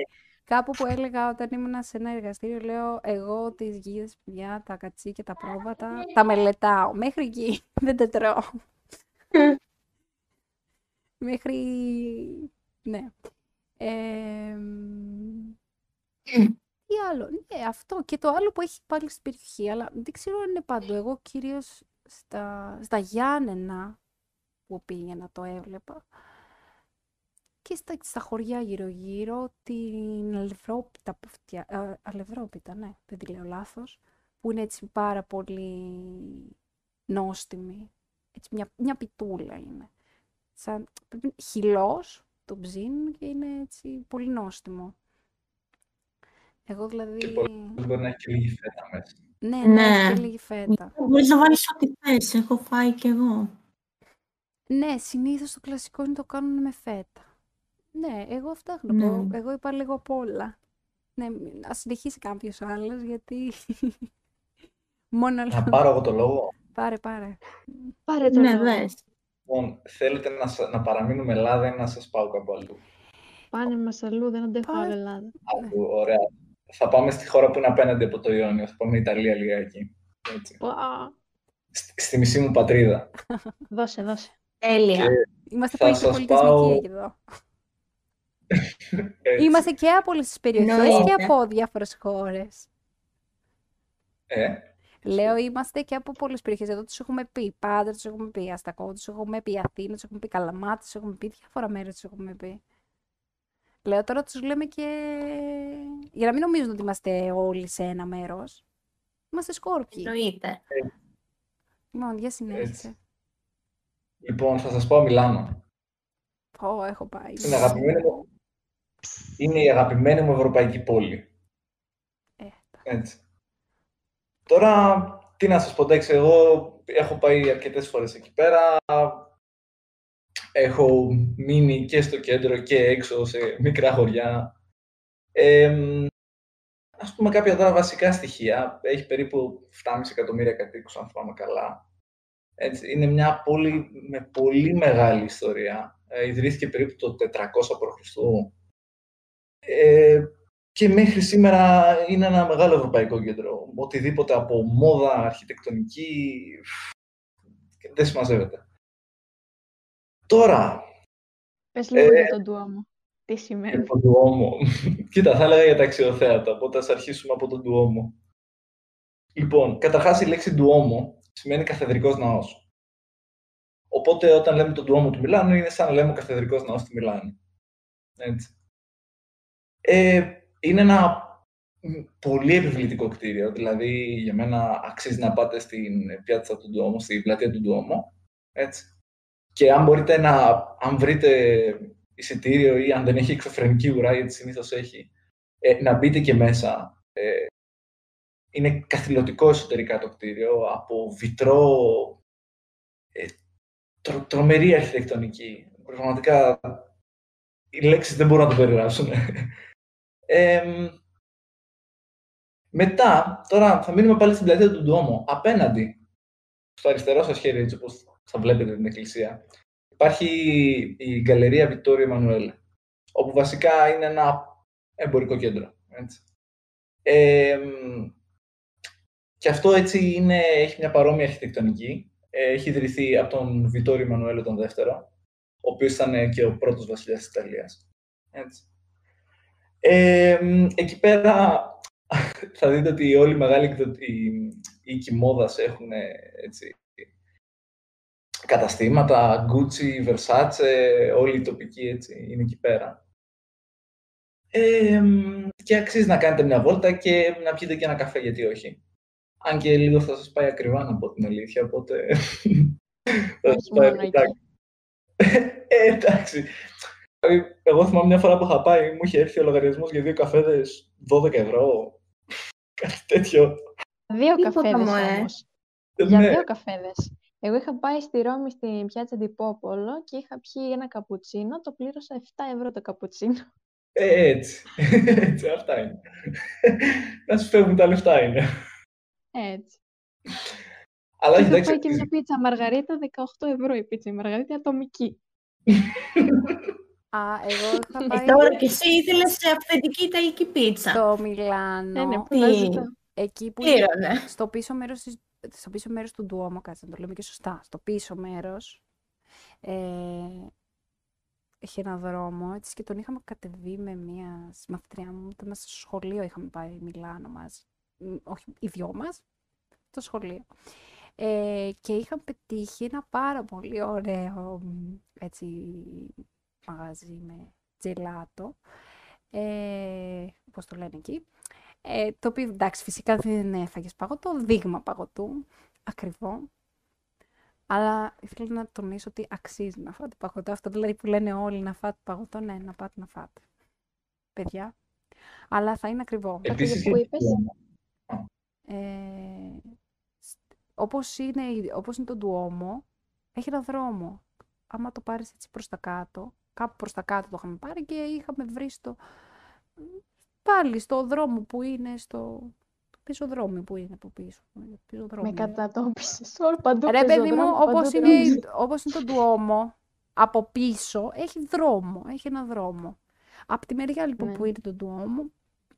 Κάπου που έλεγα όταν ήμουν σε ένα εργαστήριο, λέω εγώ τις γίδες, παιδιά, τα κατσί και τα πρόβατα, τα μελετάω. Μέχρι εκεί δεν τα τρώω. Μέχρι... Ναι. Εμ, τι άλλο. Ναι, αυτό. Και το άλλο που έχει πάλι στην περιοχή, αλλά δεν ξέρω αν είναι παντού. Εγώ κυρίως στα, στα Γιάννενα που πήγαινα το έβλεπα και στα, στα χωριά γύρω-γύρω, την Αλευρόπιτα, που φτια... ε, Αλευρόπιτα, ναι, δεν τη λέω λάθος, που είναι έτσι πάρα πολύ νόστιμη. Έτσι, μια, μια πιτούλα είναι. Σαν χυλός, το ψήν και είναι έτσι πολύ νόστιμο. Εγώ δηλαδή... Και πολύ μπορεί να έχει και λίγη φέτα μέσα. Ναι, ναι, Ναι. έχει και λίγη φέτα. Μπορείς να βάλεις ό,τι θες. Έχω φάει κι εγώ. Ναι, συνήθως το κλασικό είναι το κάνουν με φέτα. Ναι, εγώ αυτά έχω να πω. Ναι. Εγώ είπα λίγο απ' όλα. Ναι, μ- ας συνεχίσει κάποιος άλλος, γιατί μόνο Να άλλο. πάρω εγώ το λόγο; Πάρε, πάρε. Πάρε το Ναι, λόγο. δες. Λοιπόν, θέλετε να, σα- να παραμείνουμε Ελλάδα ή να σας πάω κάπου αλλού; Πάνε μας αλλού, δεν αντέχω Πάρε. άλλο Ελλάδα. Αλλού, ωραία. Θα πάμε στη χώρα που είναι απέναντι από το Ιόνιο. Θα πάμε Ιταλία λιγάκι. Έτσι. Ουα. Στη, στη μισή μου πατρίδα. Δώσε, δώσε. Τέλεια. Είμαστε Θα πολύ σας πολιτισμικοί πάω- εδώ. Έτσι. Είμαστε και από όλες τις περιοχές και Εννοείται. από διάφορες χώρες. Ε, Λέω, είμαστε και από πολλές περιοχές. Εδώ τους έχουμε πει Πάντρα, τους έχουμε πει Αστακό, τους έχουμε πει Αθήνα, τους έχουμε πει Καλαμάτα, τους έχουμε πει διάφορα μέρη, τους έχουμε πει. Λέω τώρα τους λέμε και... Για να μην νομίζουν ότι είμαστε όλοι σε ένα μέρος. Είμαστε σκόρπιοι. Εννοείται. Λοιπόν, για συνέχισε. Έτσι. λοιπόν, θα σας πάω Μιλάνο. Πω, έχω πάει. Είναι, αγαπημένη μου, είναι η αγαπημένη μου ευρωπαϊκή πόλη. Ε, Έτσι. Τώρα, τι να σας πω, εντάξει, εγώ έχω πάει αρκετές φορές εκεί πέρα. Έχω μείνει και στο κέντρο και έξω σε μικρά χωριά. Ε, ας πούμε κάποια τώρα βασικά στοιχεία. Έχει περίπου 7,5 εκατομμύρια κατοίκους, αν θυμάμαι καλά. Έτσι, είναι μια πόλη με πολύ μεγάλη ιστορία. Ε, ιδρύθηκε περίπου το 400 π.Χ. Ε, και μέχρι σήμερα είναι ένα μεγάλο ευρωπαϊκό κέντρο. Οτιδήποτε από μόδα, αρχιτεκτονική, δεν συμμαζεύεται. Τώρα, Πες λίγο Ε, για τον Ντουόμο. Τι σημαίνει. για τον Ντουόμο. Κοίτα, θα έλεγα για τα αξιοθέατα, οπότε ας αρχίσουμε από τον Ντουόμο. Λοιπόν, καταρχάς η λέξη Ντουόμο σημαίνει καθεδρικός ναός. Οπότε όταν λέμε τον Ντουόμο του Μιλάνου είναι σαν να λέμε ο καθεδρικός ναός του Μιλάνου. Έτσι. Ε, είναι ένα μ, πολύ επιβλητικό κτίριο, δηλαδή για μένα αξίζει να πάτε στην πιάτσα του Ντουόμο, στην πλατεία του Ντουόμο, έτσι. Και αν μπορείτε να, αν βρείτε εισιτήριο ή αν δεν έχει εξωφρενική ουρά, γιατί συνήθως έχει, ε, να μπείτε και μέσα. Ε, είναι καθηλωτικό εσωτερικά το κτίριο, από βιτρό, ε, τρο, τρομερή αρχιτεκτονική. Πραγματικά, οι λέξεις δεν μπορούν να το περιγράψουν. Ε, μετά, τώρα θα μείνουμε πάλι στην πλατεία του Ντουόμο. Απέναντι, στο αριστερό σας χέρι, έτσι όπως θα βλέπετε την εκκλησία, υπάρχει η Γκαλερία Βιτόριο Εμμανουέλ, όπου βασικά είναι ένα εμπορικό κέντρο. Έτσι. Ε, και αυτό έτσι είναι, έχει μια παρόμοια αρχιτεκτονική. Ε, έχει ιδρυθεί από τον Βιτόριο Εμμανουέλ τον δεύτερο, ο οποίος ήταν και ο πρώτος βασιλιάς της Ιταλίας. Έτσι. Ε, εκεί πέρα θα δείτε ότι όλοι οι μεγάλοι εκδο- οι, οι οίκοι μόδας έχουν έτσι, καταστήματα, Gucci, Versace, όλοι οι τοπικοί έτσι, είναι εκεί πέρα. Ε, και αξίζει να κάνετε μια βόλτα και να πιείτε και ένα καφέ, γιατί όχι. Αν και λίγο θα σας πάει ακριβά, να πω την αλήθεια, οπότε... θα σας Όχι πάει μόνο αρκετά. ε, εντάξει. Δηλαδή, Εγώ θυμάμαι μια φορά που είχα πάει, μου είχε έρθει ο λογαριασμός για δύο καφέδες 12 ευρώ. Κάτι τέτοιο. Δύο Τίποτα, καφέδες μωρέ. όμως. Ε, Για ναι. δύο καφέδες. Εγώ είχα πάει στη Ρώμη στην πιάτσα Ντιπόπολο και είχα πιει ένα καπουτσίνο. Το πλήρωσα 7 ευρώ το καπουτσίνο. Ε, έτσι. έτσι, αυτά είναι. να σου φεύγουν τα λεφτά είναι. Έτσι. Αλλά Είχα εντάξει, πάει και μια πίτσα μαργαρίτα 18 ευρώ η πίτσα η μαργαρίτα ατομική. Α, εγώ είχα πάει Ε, τώρα και εσύ ήθελες σε αυθεντική Ιταλική πίτσα. στο Μιλάνο. Ε, ναι, που Τι; τα ζητάω. Εκεί που Ήρωνε. στο πίσω μέρος της, στο πίσω μέρος του Ντουόμο, κάτσε να το λέμε και σωστά, στο πίσω μέρος, ε, έχει ένα δρόμο, έτσι, και τον είχαμε κατεβεί με μία συμμαθητριά μου, ήταν μέσα στο σχολείο είχαμε πάει Μιλάνο μαζί, Μ, όχι οι δυο μας, στο σχολείο. Ε, και είχαμε πετύχει ένα πάρα πολύ ωραίο, μ, έτσι, μαγαζί με τζελάτο, ε, πώς το λένε εκεί, ε, το οποίο εντάξει φυσικά δεν έφαγες παγωτό, δείγμα παγωτού, ακριβό. Αλλά ήθελα να τονίσω ότι αξίζει να φάτε παγωτό. Αυτό δηλαδή που λένε όλοι να φάτε παγωτό, ναι, να πάτε να φάτε. Παιδιά. Αλλά θα είναι ακριβό. Επίσης, που για είπες; το- Ε, σ- όπως, είναι, η- όπως είναι το Ντουόμο, έχει ένα δρόμο. Άμα το πάρεις έτσι προς τα κάτω, κάπου προς τα κάτω το είχαμε πάρει και είχαμε βρει στο, πάλι στο δρόμο που είναι στο, το πίσω δρόμο που είναι από πίσω. Πίσω δρόμο. Με κατατόπισες όλο παντού Ρε παιδί μου, πεζοδρόμο, όπως παντού είναι, δρόμος. όπως είναι το Ντουόμο, από πίσω έχει δρόμο, έχει ένα δρόμο. Από τη μεριά λοιπόν Ναι. που είναι το Ντουόμο,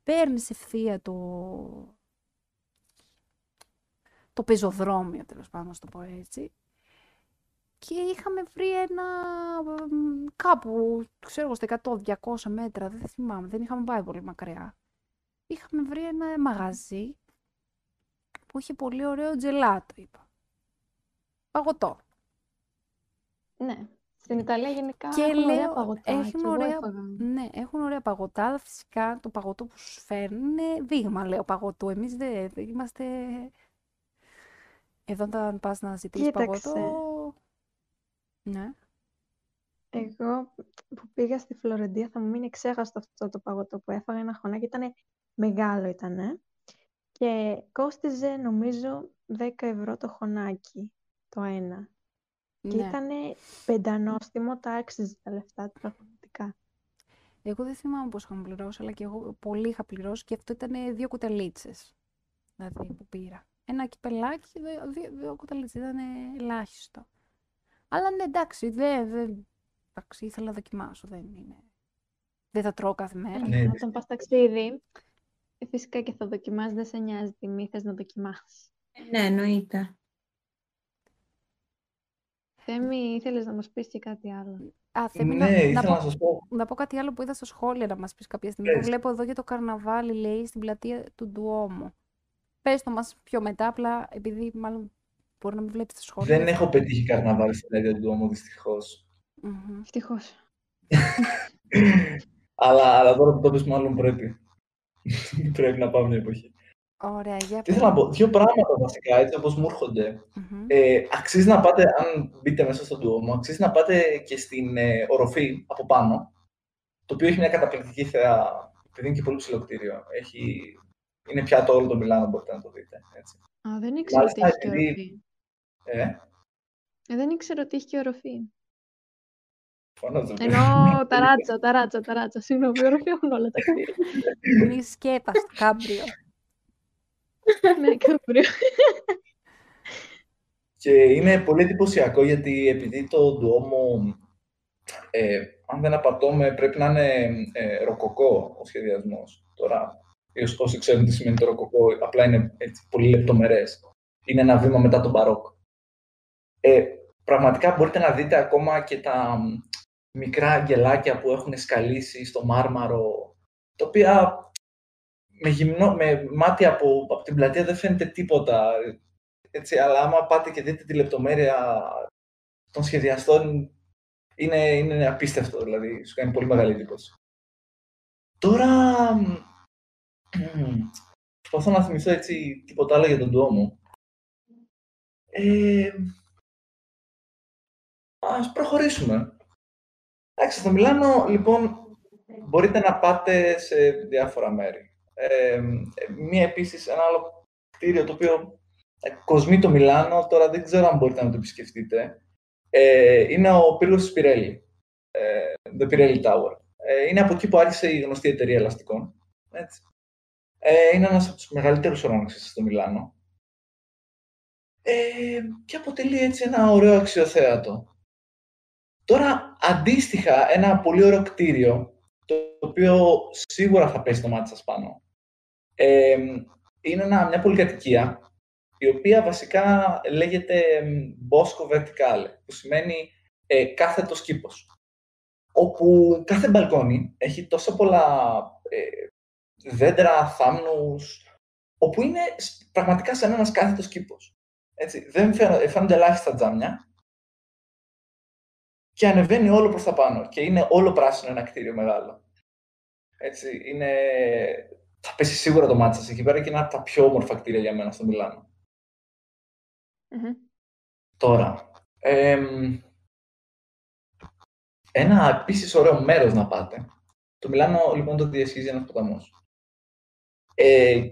παίρνεις ευθεία το, το πεζοδρόμιο, τέλος πάντων, να το πω έτσι. Και είχαμε βρει ένα μ, κάπου, ξέρω εγώ, στα 100-200 μέτρα, δεν θυμάμαι, δεν είχαμε πάει πολύ μακριά. Είχαμε βρει ένα μαγαζί που είχε πολύ ωραίο τζελάτο, είπα. Παγωτό. Ναι. Στην Ιταλία γενικά Και έχουν ωραία λέω, παγωτά. έχουν και εγώ ωραία- έφαγα. Ναι, έχουν ωραία παγωτά, αλλά φυσικά το παγωτό που σου φέρνουν είναι δείγμα, λέω, παγωτού. Εμείς δεν δεν είμαστε... Εδώ όταν πας να ζητήσεις Κοίταξε. παγωτό... Ναι. Εγώ που πήγα στη Φλωρεντία θα μου μείνει ξέχαστο αυτό το παγωτό που έφαγα ένα χωνάκι. Ήταν μεγάλο ήτανε και κόστιζε νομίζω 10 ευρώ το χωνάκι το ένα. Και ναι. ήταν πεντανόστιμο, τα άξιζε τα λεφτά του πραγματικά. Εγώ δεν θυμάμαι πώς είχαμε πληρώσει, αλλά και εγώ πολύ είχα πληρώσει και αυτό ήταν δύο κουταλίτσες. Δηλαδή που πήρα. Ένα κυπελάκι, δύο, δύο, δύο κουταλίτσες, ήταν ελάχιστο. Αλλά ναι, εντάξει, δεν, δεν, εντάξει, ήθελα να δοκιμάσω, δεν είναι. Δεν θα τρώω κάθε μέρα. Ναι. Όταν πας ταξίδι, ε, φυσικά και θα δοκιμάσεις, δεν σε νοιάζει τιμή, θες να δοκιμάσεις. Ναι, εννοείται. Θέμη, ήθελες να μας πεις και κάτι άλλο; Α, Θέμη, Ναι, να, να, ήθελα πω, να σας πω. να πω κάτι άλλο που είδα στα σχόλια να μας πεις κάποια στιγμή. Που Πες. βλέπω εδώ για το καρναβάλι, λέει, στην πλατεία του Ντουόμο. Πες το μας πιο μετά, απλά επειδή μάλλον μπορεί να μην βλέπεις τα σχόλια. Δεν έχω πετύχει καρναβάλι στην Αίγυπτο του Ντουόμο, δυστυχώς. Μμμ. Ευτυχώς. αλλά, αλλά τώρα που το πες, μάλλον πρέπει. πρέπει να πάμε μια εποχή. Ωραία, για Τι ήθελα να πω, δύο πράγματα βασικά, έτσι όπως μου έρχονται. Μμμ. Ε, αξίζει να πάτε, αν μπείτε μέσα στον Duomo, αξίζει να πάτε και στην ε, οροφή από πάνω, το οποίο έχει μια καταπληκτική θέα, επειδή είναι και πολύ ψηλό κτίριο. Έχει, είναι πιάτο όλο το Μιλάνο, μπορείτε να το δείτε. Έτσι. Α, δεν ήξερα ότι Μάλιστα, έχει και επειδή- οροφή. Ε, Ε, δεν ήξερα ότι έχει και οροφή. φωνάζω. Ενώ ταράτσα, ταράτσα, ταράτσα. Συγγνώμη, οροφή έχουν όλα τα κτίρια. Μη σκέπα στο κάμπριο. ναι, καμπρίο. Και είναι πολύ εντυπωσιακό γιατί επειδή το Duomo, ε, αν δεν απατώμε, πρέπει να είναι ε, ροκοκό ο σχεδιασμός. Τώρα, ίσως όσοι ξέρουν τι σημαίνει το ροκοκό, απλά είναι έτσι, πολύ λεπτομερές. Είναι ένα βήμα μετά τον μπαρόκ. Ε, πραγματικά μπορείτε να δείτε ακόμα και τα μ, μικρά αγγελάκια που έχουν σκαλίσει στο μάρμαρο, τα οποία με, γυμνό, με μάτι από, από την πλατεία δεν φαίνεται τίποτα. Έτσι, αλλά άμα πάτε και δείτε τη λεπτομέρεια των σχεδιαστών, είναι, είναι απίστευτο, δηλαδή, σου κάνει πολύ μεγάλη εντύπωση. Τώρα, μ, προσπαθώ να θυμηθώ έτσι τίποτα άλλο για τον Duomo. Ε, ας προχωρήσουμε. Εντάξει, στο Μιλάνο, λοιπόν, μπορείτε να πάτε σε διάφορα μέρη. Ε, μία επίσης, ένα άλλο κτίριο το οποίο ε, κοσμεί το Μιλάνο, τώρα δεν ξέρω αν μπορείτε να το επισκεφτείτε. Ε, είναι ο πύργος της Πιρέλη, ε, the Pirelli Tower. Ε, είναι από εκεί που άρχισε η γνωστή εταιρεία ελαστικών. Έτσι. Ε, είναι ένας από τους μεγαλύτερους ουρανόξυστες στο Μιλάνο. Ε, και αποτελεί έτσι ένα ωραίο αξιοθέατο. Τώρα, αντίστοιχα, ένα πολύ ωραίο κτίριο, το οποίο σίγουρα θα πέσει το μάτι σας πάνω, ε, είναι ένα, μια πολυκατοικία, η οποία βασικά λέγεται Bosco Verticale, που σημαίνει ε, κάθετος κήπος. Όπου κάθε μπαλκόνι έχει τόσο πολλά ε, δέντρα, θάμνους, όπου είναι πραγματικά σαν ένας κάθετος κήπος. Έτσι, δεν φαίνονται ελάχιστα τζάμια και ανεβαίνει όλο προς τα πάνω και είναι όλο πράσινο ένα κτίριο μεγάλο. Έτσι, είναι... Θα πέσει σίγουρα το μάτι σας εκεί πέρα και είναι από τα πιο όμορφα κτίρια για μένα στο μιλανο Τώρα, ένα επίσης ωραίο μέρος να πάτε. Το Μιλάνο λοιπόν το διασχίζει ένας ποταμός. Ε,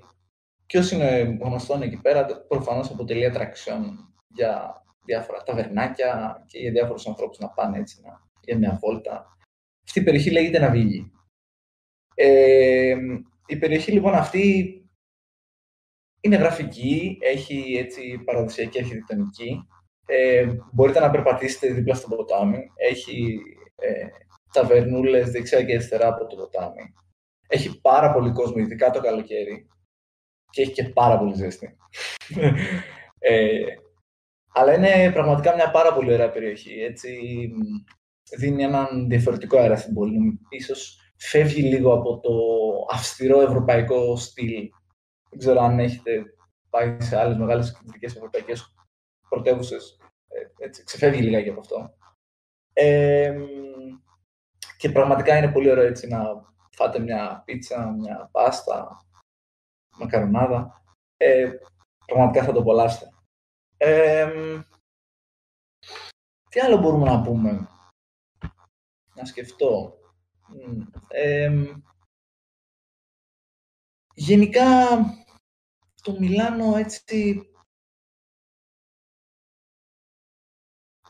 Ποιος είναι γνωστό εκεί πέρα, προφανώς αποτελεί ατραξιόν για διάφορα ταβερνάκια και για διάφορους ανθρώπους να πάνε έτσι να, για μια βόλτα. Αυτή η περιοχή λέγεται Ναβίγη. Ε, η περιοχή λοιπόν αυτή είναι γραφική, έχει έτσι παραδοσιακή αρχιτεκτονική. Ε, μπορείτε να περπατήσετε δίπλα στο ποτάμι. Έχει ε, ταβερνούλες δεξιά και αριστερά από το ποτάμι. Έχει πάρα πολύ κόσμο, ειδικά το καλοκαίρι. Και έχει και πάρα πολύ ζέστη. ε, αλλά είναι πραγματικά μια πάρα πολύ ωραία περιοχή. Έτσι, δίνει έναν διαφορετικό αέρα στην πόλη. Ίσως φεύγει λίγο από το αυστηρό ευρωπαϊκό στυλ. Δεν ξέρω αν έχετε πάει σε άλλες μεγάλες κεντρικές ευρωπαϊκές πρωτεύουσες. Ε, έτσι, ξεφεύγει λιγάκι από αυτό. Ε, και πραγματικά είναι πολύ ωραίο έτσι να φάτε μια πίτσα, μια πάστα, μακαρονάδα. Ε, πραγματικά θα το απολαύσετε. Ε, τι άλλο μπορούμε να πούμε; Να σκεφτώ. Ε, γενικά, το Μιλάνο έτσι...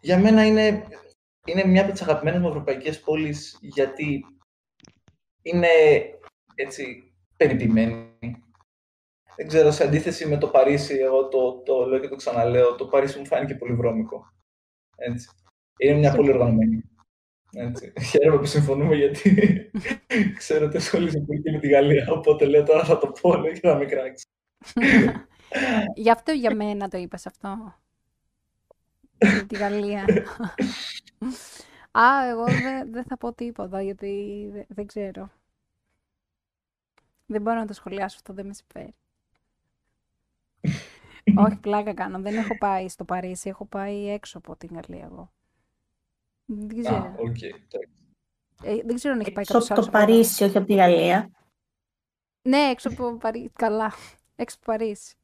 Για μένα είναι είναι μια από τις αγαπημένες μου ευρωπαϊκές πόλεις γιατί είναι έτσι περιποιημένη. Δεν ξέρω, σε αντίθεση με το Παρίσι, εγώ το, το λέω και το ξαναλέω, το Παρίσι μου φάνηκε πολύ βρώμικο. Έτσι. Είναι μια πολύ οργανωμένη. Έτσι. Χαίρομαι που συμφωνούμε γιατί ξέρω ότι ασχολείσαι πολύ και με τη Γαλλία, οπότε λέω τώρα θα το πω λέω, και θα με κράξει. Γι' αυτό για μένα το είπες αυτό. Για τη Γαλλία. Α, εγώ δεν θα πω τίποτα, γιατί δεν ξέρω. Δεν μπορώ να το σχολιάσω αυτό, δεν με συμφέρει. Όχι, πλάκα κάνω. Δεν έχω πάει στο Παρίσι, έχω πάει έξω από την Γαλλία εγώ. Δεν ξέρω. Α, okay. ε, δεν ξέρω αν έχει πάει κάποιος άλλος. από το Παρίσι, όχι από τη Γαλλία. Ναι, έξω από Παρίσι. Καλά. Έξω από Παρίσι.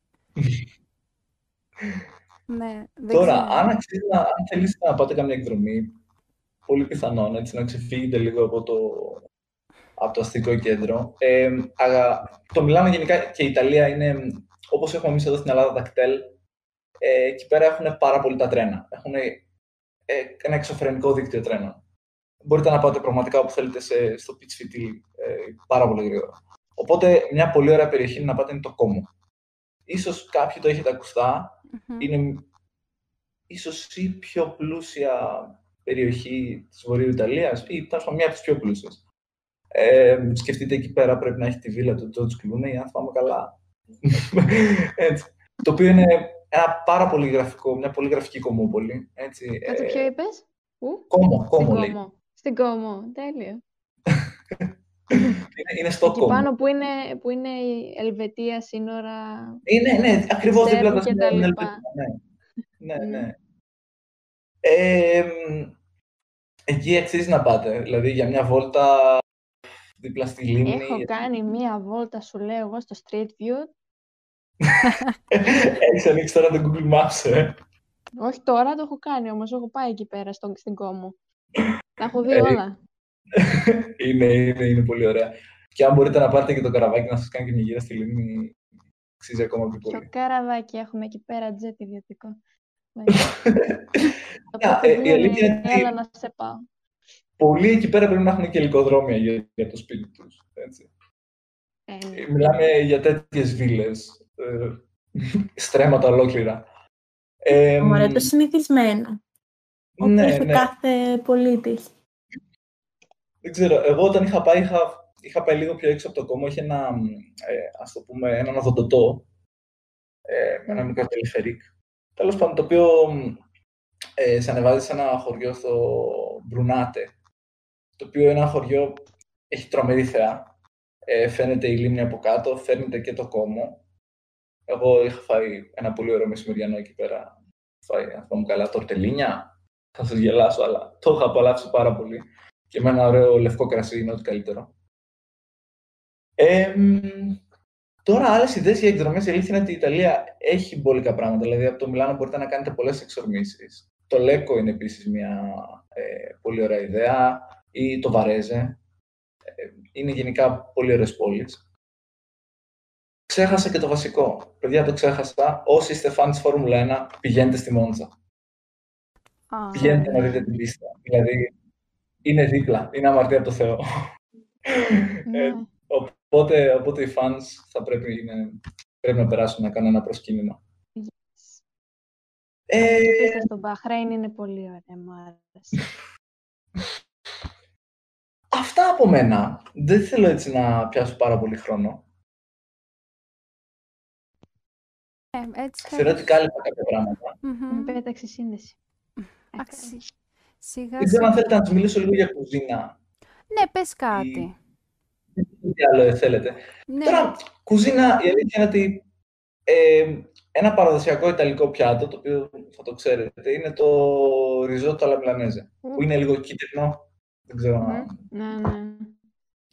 ναι, δεν Τώρα, αν, αξίζει, αν θέλεις να πάτε καμία εκδρομή, πολύ πιθανόν έτσι, να ξεφύγετε λίγο από το, από το αστικό κέντρο. Ε, το Μιλάνο γενικά και η Ιταλία είναι, όπως έχουμε εμείς εδώ στην Ελλάδα, τα κτέλ. Ε, εκεί πέρα έχουν πάρα πολύ τα τρένα. Έχουν ε, ένα εξωφρενικό δίκτυο τρένων. Μπορείτε να πάτε πραγματικά όπου θέλετε σε, στο pitch fit ε, πάρα πολύ γρήγορα. Οπότε, μια πολύ ωραία περιοχή να πάτε είναι το Κόμο. Ίσως κάποιοι το έχετε Είναι ίσως η πιο πλούσια περιοχή της Βορείου Ιταλίας ή τέλος μια από τις πιο πλούσιες. Ε, σκεφτείτε εκεί πέρα πρέπει να έχει τη βίλα του George Clooney, αν θυμάμαι καλά. έτσι. Το οποίο είναι ένα πάρα πολύ γραφικό, μια πολύ γραφική κομμόπολη. Έτσι. Κάτσε ε, ποιο είπες; Πού; Κόμο, κόμο λέει. Στην Κόμο, τέλειο. είναι, είναι στο Εκεί κόμο. πάνω που είναι, που είναι η Ελβετία σύνορα... Είναι, ναι, ακριβώς δίπλα τα σύνορα. Ναι, ναι, ναι. Ε, εκεί αξίζει να πάτε. Δηλαδή για μια βόλτα δίπλα στη λίμνη. Έχω κάνει μια βόλτα, σου λέω εγώ, στο Street View. Έχεις ανοίξει τώρα το Google Maps, ε. Όχι τώρα, το έχω κάνει όμως. Έχω πάει εκεί πέρα στον, στην Κόμο. Τα έχω δει ε, όλα. είναι, είναι, είναι πολύ ωραία. Και αν μπορείτε να πάρετε και το καραβάκι να σας κάνει και μια γύρα στη λίμνη, αξίζει ακόμα πιο πολύ. Το καραβάκι έχουμε εκεί πέρα, τζετ ιδιωτικό. Ε, η αλήθεια είναι ότι να σε πάω. Πολλοί εκεί πέρα πρέπει να έχουν και ελικοδρόμια για, για το σπίτι τους. Έτσι. Ε, ναι. Μιλάμε για τέτοιες βίλες, ε, στρέμματα ολόκληρα. Ε, Ωραία, το συνηθισμένο. Όπως Ναι, ο ναι. κάθε πολίτης. Δεν ξέρω. Εγώ όταν είχα πάει, είχα, είχα πάει λίγο πιο έξω από το κόμμα. Είχε ένα, μ, ε, ας το πούμε, έναν οδοντοτό. Ε, ένα Μμ. μικρό τελεφερίκ. Τέλος πάντων, το οποίο μ, ε, σε ανεβάζει σε ένα χωριό στο Μπρουνάτε. Το οποίο είναι ένα χωριό, έχει τρομερή θεά. Ε, φαίνεται η λίμνη από κάτω, φαίνεται και το κόμμο. Εγώ είχα φάει ένα πολύ ωραίο μεσημεριανό εκεί πέρα. Φάει, αν θυμάμαι καλά, τορτελίνια. Θα σας γελάσω, αλλά το είχα απολαύσει πάρα πολύ. Και με ένα ωραίο λευκό κρασί είναι ό,τι καλύτερο. Ε, μ, τώρα, άλλες ιδέες για εκδρομές. Η αλήθεια είναι ότι η Ιταλία έχει μπόλικα πράγματα. Δηλαδή, από το Μιλάνο μπορείτε να κάνετε πολλές εξορμήσεις. Το Λέκο είναι επίσης μια ε, πολύ ωραία ιδέα. Ή το Βαρέζε. Ε, είναι γενικά πολύ ωραίες πόλεις. Ξέχασα και το βασικό. Παιδιά, το ξέχασα. Όσοι είστε φαν της Φόρμουλα 1, πηγαίνετε στη Μόντζα. Α, Πηγαίνετε να ναι. δείτε την πίστα. Δηλαδή, είναι δίπλα. Είναι αμαρτία από το Θεό. Ε, Ναι. οπότε, οπότε οι fans θα πρέπει, είναι, πρέπει να περάσουν να κάνουν ένα προσκύνημα. Ε, Η πίστα στο Μπαχρέιν είναι πολύ ωραία, μου άρεσε. αυτά από μένα. Δεν θέλω έτσι να πιάσω πάρα πολύ χρόνο. ε, έτσι Θεωρώ ότι κάλυπα κάποια πράγματα. Μμμ. Μου πέταξε σύνδεση. Εντάξει. Σιγά Δεν ξέρω αν σιγά. θέλετε να σας μιλήσω λίγο για κουζίνα Ναι, πες κάτι. ή τι άλλο θέλετε. Ναι. Τώρα, κουζίνα, η αλήθεια είναι ότι ε, ένα παραδοσιακό ιταλικό πιάτο, το οποίο θα το ξέρετε, είναι το ριζότο alla milanese, που είναι λίγο κίτρινο. Δεν ξέρω Μμμ. αν Ναι, ναι.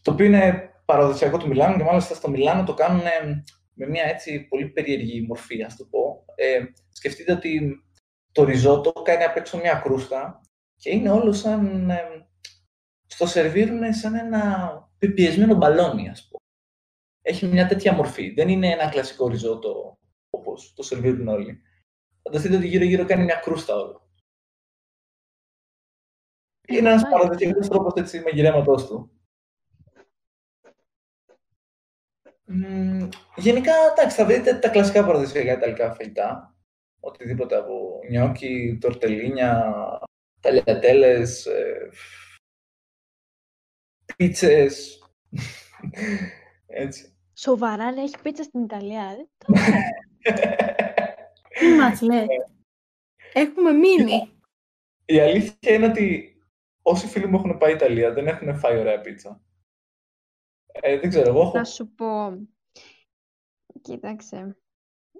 το οποίο είναι παραδοσιακό του Μιλάνου και μάλιστα στο Μιλάνο το κάνουν με μια έτσι πολύ περίεργη μορφή, ας το πω. Ε, σκεφτείτε ότι το ριζότο κάνει απ' έξω μια κρούστα και είναι όλο σαν... ε, στο σερβίρουν σαν ένα πιπιεσμένο μπαλόνι, ας πω. Έχει μια τέτοια μορφή. Δεν είναι ένα κλασικό ριζότο όπως το σερβίρουν όλοι. Φανταστείτε ότι γύρω-γύρω κάνει μια κρούστα όλο. Είναι ένας Μάλιστα. παραδοσιακός τρόπος έτσι μαγειρέματός του. Μμμ, γενικά, εντάξει, θα βρείτε τα κλασικά παραδοσιακά ιταλικά φαγητά. Οτιδήποτε από νιόκι, τορτελίνια, ταλιατέλες, ε, πίτσες. Έτσι. Σοβαρά, λέει, έχει πίτσα στην Ιταλία. Δεν το Τι μας λες. Έχουμε μείνει. Η αλήθεια είναι ότι όσοι φίλοι μου έχουν πάει Ιταλία δεν έχουν φάει ωραία πίτσα. Ε, δεν ξέρω, εγώ έχω Να σου πω. Κοίταξε.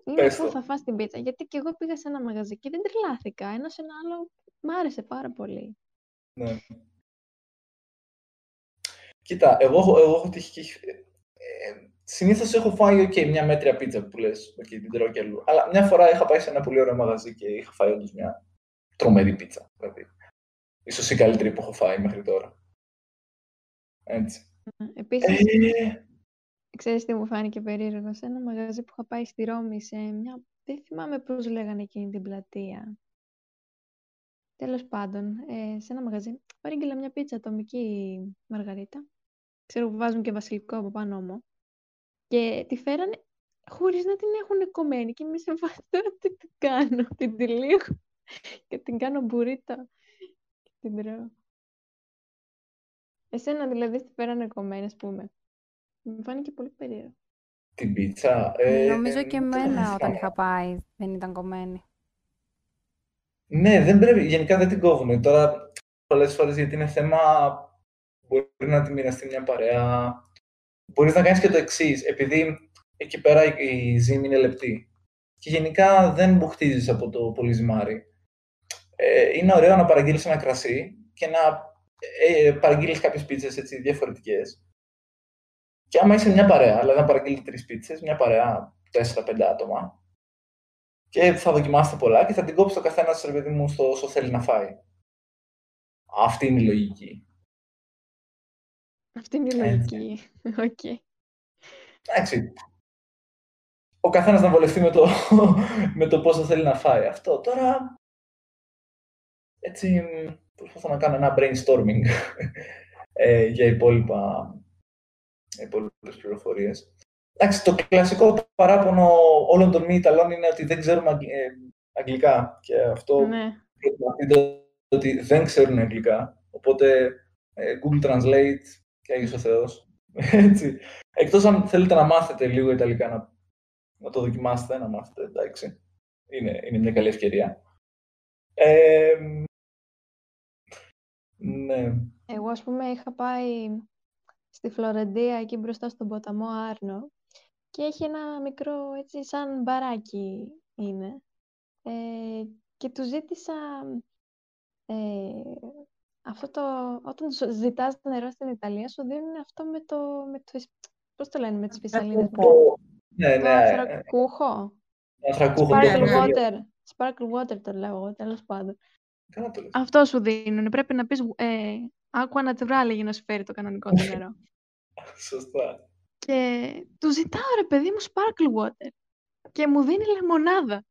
Είναι Πες πού το. θα φας την πίτσα. Γιατί και εγώ πήγα σε ένα μαγαζί και δεν τρελάθηκα. Ένας σε ένα άλλο μ' άρεσε πάρα πολύ. Ναι. Κοίτα, εγώ, έχω- εγώ έχω τύχει και... Ε, συνήθως έχω φάει okay, μια μέτρια πίτσα που λες, okay, την τρώω και αλλού. Αλλά μια φορά είχα πάει σε ένα πολύ ωραίο μαγαζί και είχα φάει όντως μια τρομερή πίτσα. Δηλαδή. Ίσως η καλύτερη που έχω φάει μέχρι τώρα. Έτσι. Επίσης, Ε, ξέρεις τι μου φάνηκε περίεργο; Σε ένα μαγαζί που είχα πάει στη Ρώμη, σε μια... Δεν θυμάμαι πώς λέγανε εκείνη την πλατεία. Τέλος πάντων, ε, σε ένα μαγαζί παρήγγειλα μια πίτσα ατομική μαργαρίτα. Ξέρω που βάζουν και βασιλικό από πάνω όμω. Και τη φέρανε χωρίς να την έχουν κομμένη. Και είμαι σε φάση τώρα τι την κάνω. Την τυλίγω και την κάνω μπουρίτα. Και την τρώω. Εσένα δηλαδή τη φέρανε κομμένη, ας πούμε. Μου φάνηκε πολύ περίεργο. την πίτσα. Ε, Νομίζω και δεν το εμένα όταν θυμάμαι. είχα πάει δεν ήταν κομμένη. Ναι, δεν πρέπει, γενικά δεν την κόβουν. Τώρα, πολλές φορές γιατί είναι θέμα, μπορεί να τη μοιραστεί μια παρέα. Μπορείς να κάνεις και το εξή, επειδή εκεί πέρα η η ζύμη είναι λεπτή και γενικά δεν μπουχτίζεις από το πολύ ζυμάρι. Ε, είναι ωραίο να παραγγείλεις ένα κρασί και να ε, παραγγείλεις κάποιες πίτσες έτσι διαφορετικές. Και άμα είσαι μια παρέα, δηλαδή να παραγγείλεις τρεις πίτσες, μια παρέα 4-5 άτομα, και θα δοκιμάσετε πολλά και θα την κόψει το καθένας ρε παιδί μου στο όσο θέλει να φάει. Αυτή είναι η λογική. Αυτή είναι η Έτσι. λογική. Οκ. Εντάξει. Ο καθένας να βολευτεί με το, με το πόσο θέλει να φάει. Αυτό τώρα. Έτσι, μ, προσπαθώ να κάνω ένα brainstorming ε, για υπόλοιπα, υπόλοιπες πληροφορίες. Εντάξει, το κλασικό παράπονο όλων των μη Ιταλών είναι ότι δεν ξέρουμε αγγ- ε, αγγλικά και αυτό Ναι. προσπαθείτε ότι δεν ξέρουν αγγλικά, οπότε ε, Google Translate και Άγιος ο Θεός. Έτσι. Εκτός αν θέλετε να μάθετε λίγο Ιταλικά, να, να το δοκιμάσετε, να μάθετε, εντάξει. Είναι, είναι μια καλή ευκαιρία. Ε, ναι. Εγώ, ας πούμε, είχα πάει στη Φλωρεντία, εκεί μπροστά στον ποταμό Άρνο και έχει ένα μικρό, έτσι, σαν μπαράκι είναι. Ε, και του ζήτησα ε, αυτό το, όταν σου ζητάς νερό στην Ιταλία, σου δίνουν αυτό με το, με το πώς το λένε, με τις φυσαλίδες. Ναι, Το ναι. ανθρακούχο. Ανθρακούχο. Sparkle ναι. water. Sparkle water το λέω εγώ, τέλος πάντων. Καλά το λες. Αυτό σου δίνουν. Πρέπει να πεις ε, aqua naturale για να σου φέρει το κανονικό του νερό. Σωστά. Και του ζητάω ρε παιδί μου sparkle water. Και μου δίνει λεμονάδα.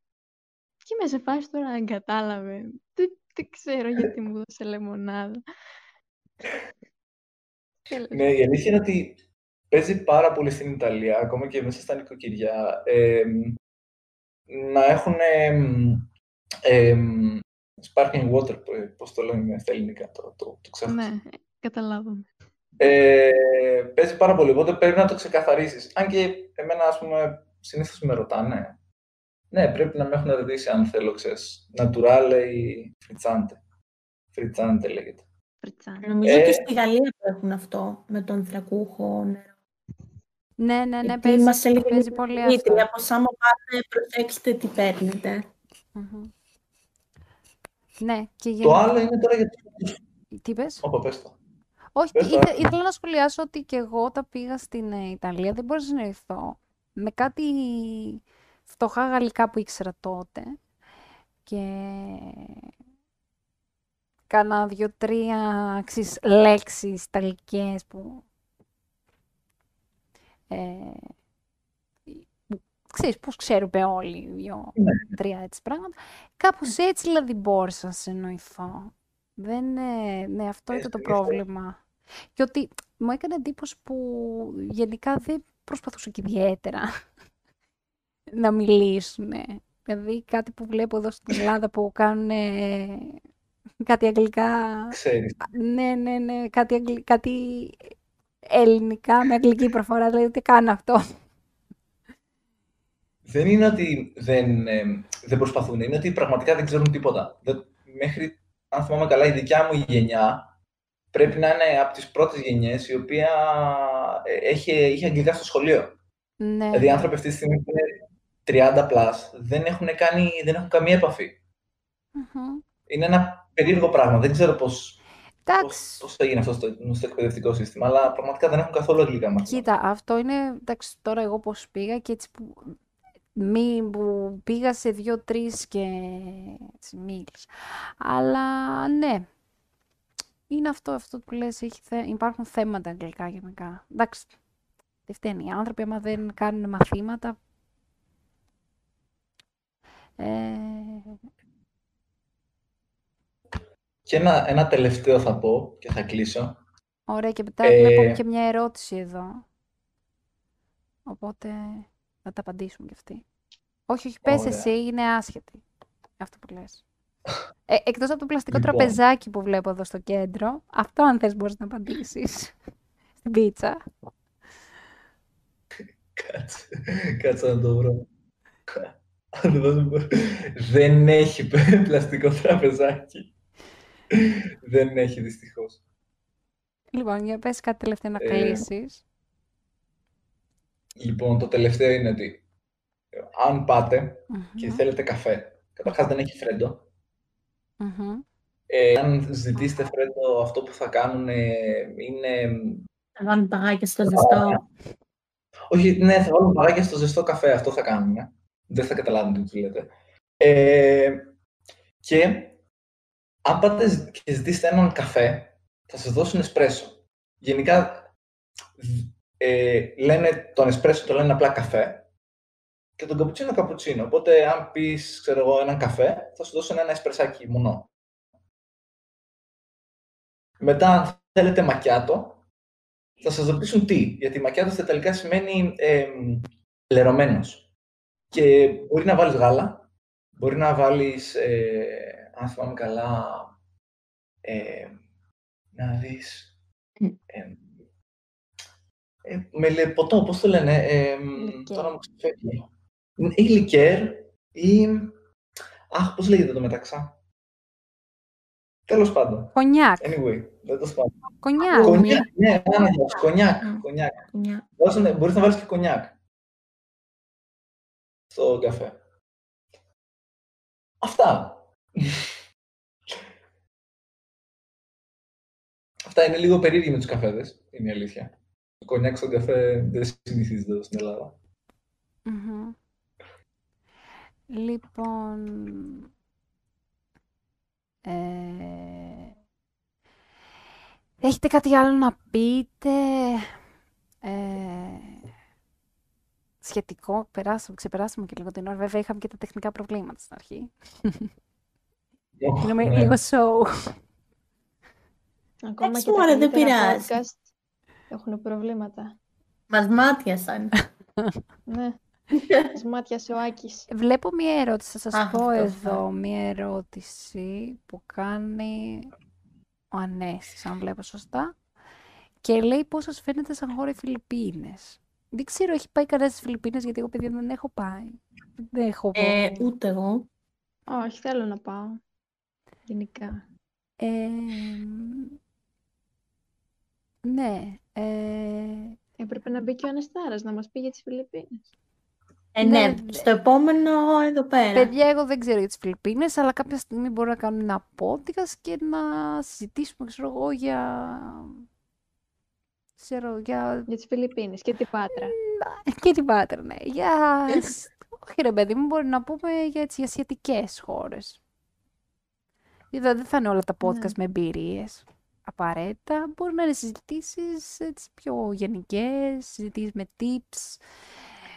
Και είμαι σε φάση τώρα δεν κατάλαβε. Δεν, δεν ξέρω γιατί μου δώσε λεμονάδα. Τέλος. Ναι, η αλήθεια είναι ότι παίζει πάρα πολύ στην Ιταλία, ακόμα και μέσα στα νοικοκυριά, εμ, να έχουν εμ, εμ, sparkling water, π- πώς το λέμε στα ελληνικά, το, το, το ξέχασα. ναι, καταλάβαμε. Ε, παίζει πάρα πολύ, οπότε πρέπει να το ξεκαθαρίσεις. Αν και εμένα, ας πούμε, συνήθως με ρωτάνε. Ναι, πρέπει να με έχουν ρωτήσει αν θέλω, ξέρεις, naturale ή frizzante. Frizzante λέγεται. Φριτσάνη. Νομίζω Ε, και στη Γαλλία το έχουν αυτό με τον ανθρακούχο νερό. Ναι, ναι, ναι, Γιατί παίζει, μας έλεγε παίζει μια πολύ Δημήτρη, αυτό. Από Σάμο πάτε, προσέξτε τι παίρνετε. Μμμ. Ναι, και Το γενικά... άλλο είναι τώρα για τους... Τι είπες; Όπα, πες το. Όχι, Πες το, ήθε- άκουσα. ήθελα να σχολιάσω ότι και εγώ όταν πήγα στην ε, Ιταλία δεν μπορούσα να συνειδηθώ με κάτι φτωχά γαλλικά που ήξερα τότε και κάνα δύο-τρία ξέρεις, λέξεις ιταλικές που, ε, που ξέρεις πώς ξέρουμε όλοι δύο-τρία έτσι πράγματα. Κάπως έτσι δηλαδή μπόρεσα να συνεννοηθώ. Δεν, ε, ναι, αυτό ήταν το συνήθως. πρόβλημα. Και ότι μου έκανε εντύπωση που γενικά δεν προσπαθούσε και ιδιαίτερα να μιλήσουν. Δηλαδή κάτι που βλέπω εδώ στην Ελλάδα που κάνουν κάτι αγγλικά. Ξέρεις. Ναι, ναι, ναι, κάτι, αγγλ- κάτι ελληνικά με αγγλική προφορά. Δηλαδή τι κάνω αυτό; Δεν είναι ότι δεν, ε, δεν προσπαθούν, είναι ότι πραγματικά δεν ξέρουν τίποτα. Δεν- μέχρι, αν θυμάμαι καλά, η δικιά μου γενιά πρέπει να είναι από τις πρώτες γενιές η οποία ε, έχει, είχε αγγλικά στο σχολείο. Ναι. Δηλαδή, οι άνθρωποι αυτή τη στιγμή που είναι 30 plus δεν έχουν, κάνει, δεν έχουν καμία επαφή. Μμμ. Είναι ένα περίεργο πράγμα. Δεν ξέρω πώς, πώς, Εντάξει. πώς θα γίνει αυτό στο, στο εκπαιδευτικό σύστημα, αλλά πραγματικά δεν έχουν καθόλου αγγλικά μαθήματα. Κοίτα, αυτό είναι, εντάξει, τώρα εγώ πώς πήγα και έτσι που, μη, που πήγα σε δύο-τρεις και έτσι μίλησα. Αλλά ναι, είναι αυτό, αυτό που λες, έχει, θε- υπάρχουν θέματα αγγλικά γενικά. Εντάξει, δεν φταίνει. Οι άνθρωποι άμα δεν κάνουν μαθήματα, ε, Και ένα, ένα τελευταίο θα πω και θα κλείσω. ωραία και μετά Ε, βλέπω και μια ερώτηση εδώ. Οπότε θα τα απαντήσουμε κι αυτοί. Όχι, όχι, πες Ωραία. εσύ, είναι άσχετη. Αυτό που λες. Ε, εκτός από το πλαστικό Λοιπόν. τραπεζάκι που βλέπω εδώ στο κέντρο, αυτό αν θες μπορείς να απαντήσεις. Στην πίτσα. Κάτσε, κάτσε να το βρω. Αν δεν δώσω- Δεν έχει πλαστικό τραπεζάκι. Δεν έχει δυστυχώς. Λοιπόν, για πες κάτι τελευταίο να Ε, κλείσεις. Λοιπόν, το τελευταίο είναι ότι ε, αν πάτε και Μμμ, θέλετε καφέ, καταρχάς δεν έχει φρέντο. μμμ. Ε, αν ζητήσετε φρέντο, αυτό που θα κάνουν ε, είναι... Θα βάλουν παγάκια στο ζεστό. Όχι, ναι, θα βάλουν παράγια στο ζεστό καφέ, αυτό θα κάνουν. ε. Δεν θα καταλάβουν τι τους λέτε. Ε, και αν πάτε ζ- και ζητήσετε έναν καφέ, θα σας δώσουν εσπρέσο. Γενικά, δ- ε, λένε τον εσπρέσο το λένε απλά καφέ και τον καπουτσίνο καπουτσίνο. Οπότε, αν πεις, ξέρω εγώ, έναν καφέ, θα σου δώσουν ένα εσπρεσάκι μονό. Μετά, αν θέλετε μακιάτο, θα σας ρωτήσουν τι. Γιατί μακιάτος στα Ιταλικά σημαίνει ε, λερωμένος. Και μπορεί να βάλεις γάλα, μπορεί να βάλεις, ε, αν θυμάμαι καλά, Ε, να δεις... Μμ. Ε, ε, με λε- ποτό, πώς το λένε, ε, Λικέρ. τώρα μου ξεφεύγει. Ή λικέρ ή... Αχ, πώς λέγεται το μεταξά; Τέλος πάντων. Κονιάκ. Anyway, δεν το σπάω. Κονιάκ. Κονιάκ, ναι, Άννα, κονιάκ, Μμ. κονιάκ. Μια. Δώσε, μπορείς να βάλεις και κονιάκ. Στο καφέ. Αυτά. Αυτά είναι λίγο περίεργοι με τους καφέδες, είναι η αλήθεια. Το κονιάκ στον καφέ δεν συνηθίζεται εδώ στην Ελλάδα. Μμμ. Λοιπόν, ε, έχετε κάτι άλλο να πείτε; Ε, σχετικό, περάσαμε, ξεπεράσαμε και λίγο την ώρα. Βέβαια είχαμε και τα τεχνικά προβλήματα στην αρχή. Γίναμε Ναι. λίγο show. Ακόμα Εντάξει, και τα μωρέ, δεν καλύτερα πειράζει. podcast έχουν προβλήματα. Μας μάτιασαν. Ναι, μας μάτιασε ο Άκης. Βλέπω μία ερώτηση, θα σας Α, πω αυτό εδώ, θα- μία ερώτηση που κάνει ο Ανέσης, αν βλέπω σωστά. Και λέει πώς σας φαίνεται σαν χώρα οι Φιλιππίνες. Δεν ξέρω, έχει πάει κανένας στις Φιλιππίνες, γιατί εγώ παιδιά δεν έχω πάει. Δεν έχω... Ε, ούτε εγώ. Όχι, θέλω να πάω. Γενικά. Ε, ναι, ε, Έπρεπε να μπει και ο Ανεστάρας να μας πει για τις Φιλιππίνες. Ε, ναι, Ναι, στο επόμενο εδώ πέρα. παιδιά, εγώ δεν ξέρω για τις Φιλιππίνες, αλλά κάποια στιγμή μπορούμε να κάνουμε ένα podcast και να συζητήσουμε, ξέρω εγώ, για... Ξέρω, για Για τις Φιλιππίνες και την Πάτρα. Και την Πάτρα, ναι. Για... Όχι ρε παιδί μου, μπορεί να πούμε για τις ασιατικές χώρες. Δηλαδή δεν θα είναι όλα τα podcast Ναι. με εμπειρίες. Απαραίτητα. Μπορεί να είναι συζητήσεις έτσι, πιο γενικές, συζητήσεις με tips,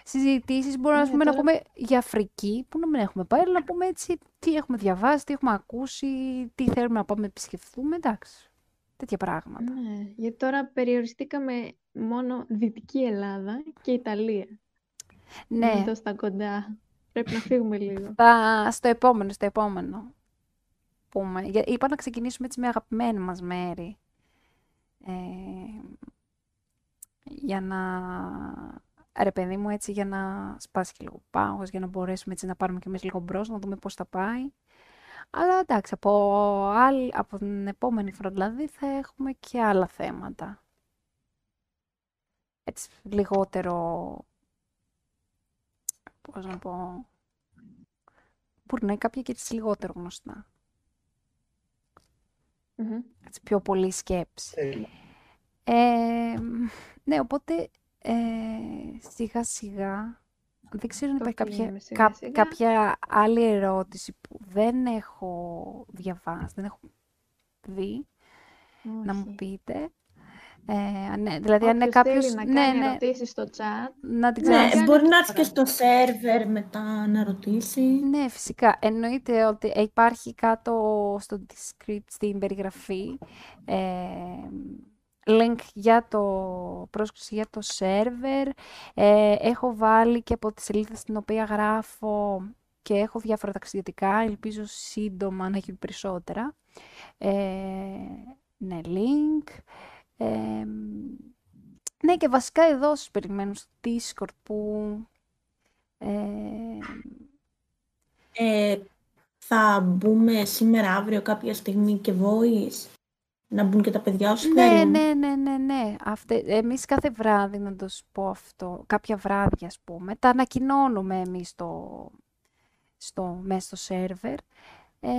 συζητήσεις. Μπορούμε ας Ναι, πούμε, να τώρα- πούμε για Αφρική, που να μην έχουμε πάει, αλλά να πούμε έτσι τι έχουμε διαβάσει, τι έχουμε ακούσει, τι θέλουμε να πάμε να επισκεφθούμε, εντάξει. Τέτοια πράγματα. Ναι, γιατί τώρα περιοριστήκαμε μόνο Δυτική Ελλάδα και Ιταλία. Ναι. Εδώ στα κοντά. Πρέπει να φύγουμε λίγο. Θα, στο επόμενο, στο επόμενο. Πούμε. Για- Είπα να ξεκινήσουμε έτσι με αγαπημένα μας μέρη. Ε, για να... Ρε παιδί μου, έτσι για να σπάσει και λίγο πάγος, για να μπορέσουμε έτσι να πάρουμε και εμείς λίγο μπρος, να δούμε πώς θα πάει. Αλλά εντάξει, από, άλλη, από την επόμενη φορά δηλαδή θα έχουμε και άλλα θέματα. Έτσι, λιγότερο... Πώς να πω... Μπορεί να είναι κάποια και έτσι λιγότερο γνωστά. Μμμ. Έτσι, πιο πολύ σκέψη. Τέλεια. Ε, ναι, οπότε ε, σιγά σιγά δεν ξέρω αν Το υπάρχει κάποια, πηγαίνουμε σιγά κά- σιγά. κάποια άλλη ερώτηση που δεν έχω διαβάσει, δεν έχω δει, να μου Όχι. πείτε. Ε, ναι, δηλαδή αν είναι Όποιος κάποιος... θέλει να ναι, κάνει ναι, ερωτήσεις στο chat, να την Ναι, ξανα... μπορεί να το έρθει και στο σερβερ μετά να ρωτήσει. Ναι, φυσικά. Εννοείται ότι υπάρχει κάτω στο descript, στην περιγραφή, ε, link για το πρόσκληση για το σερβερ. Ε, έχω βάλει και από τη σελίδα στην οποία γράφω και έχω διάφορα ταξιδιωτικά. Ελπίζω σύντομα να έχει περισσότερα. Ε, ναι, link. Ε, ναι, και βασικά εδώ σας περιμένω στο Discord που... Ε, Ε, θα μπούμε σήμερα, αύριο, κάποια στιγμή και voice. Να μπουν και τα παιδιά όσοι Ναι, θέλουν. ναι, ναι, ναι, ναι. Αυτε, εμείς κάθε βράδυ, να το σου πω αυτό, κάποια βράδια ας πούμε, τα ανακοινώνουμε εμείς στο, στο, μέσα στο σερβερ. Ε,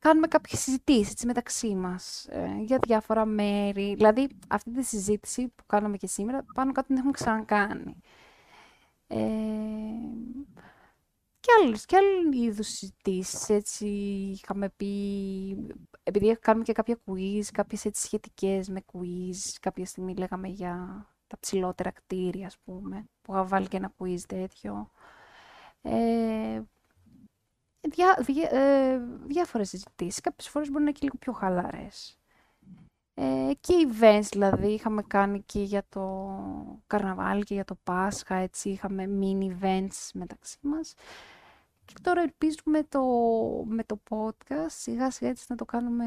κάνουμε κάποιες συζητήσεις έτσι, μεταξύ μας ε, για διάφορα μέρη. Δηλαδή, αυτή τη συζήτηση που κάναμε και σήμερα, πάνω κάτω την έχουμε ξανακάνει. Ε, και άλλες, και άλλου είδους συζητήσεις, έτσι, είχαμε πει, επειδή κάνουμε και κάποια quiz, κάποιες έτσι σχετικές με quiz, κάποια στιγμή λέγαμε για τα ψηλότερα κτίρια, ας πούμε, που είχα βάλει και ένα quiz τέτοιο. Ε, διά, διά, ε, διάφορες συζητήσεις, κάποιες φορές μπορεί να είναι και λίγο πιο χαλαρές. Ε, και events, δηλαδή, είχαμε κάνει και για το καρναβάλι και για το Πάσχα, έτσι, είχαμε mini events μεταξύ μας. Και τώρα ελπίζουμε το, με το podcast σιγά σιγά έτσι να το κάνουμε...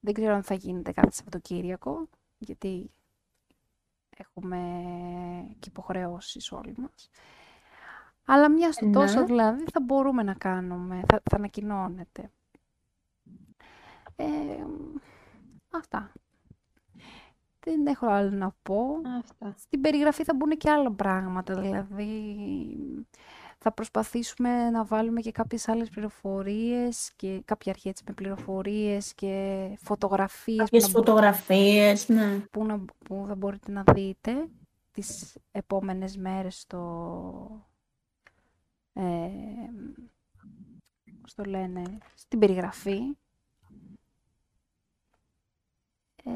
Δεν ξέρω αν θα γίνεται κάτι Σαββατοκύριακο, γιατί έχουμε και υποχρεώσεις όλοι μας. Αλλά μια στο Ναι. τόσο δηλαδή θα μπορούμε να κάνουμε, θα, θα ανακοινώνεται. Ε, αυτά. Δεν έχω άλλο να πω. Αυτά. Στην περιγραφή θα μπουν και άλλα πράγματα, δηλαδή θα προσπαθήσουμε να βάλουμε και κάποιες άλλες πληροφορίες και κάποια αρχή έτσι με πληροφορίες και φωτογραφίες που, Κάποιες να μπο- φωτογραφίες, ναι. που, να, που θα μπορείτε να δείτε τις επόμενες μέρες στο... Ε, πώς το λένε, στην περιγραφή. Ε,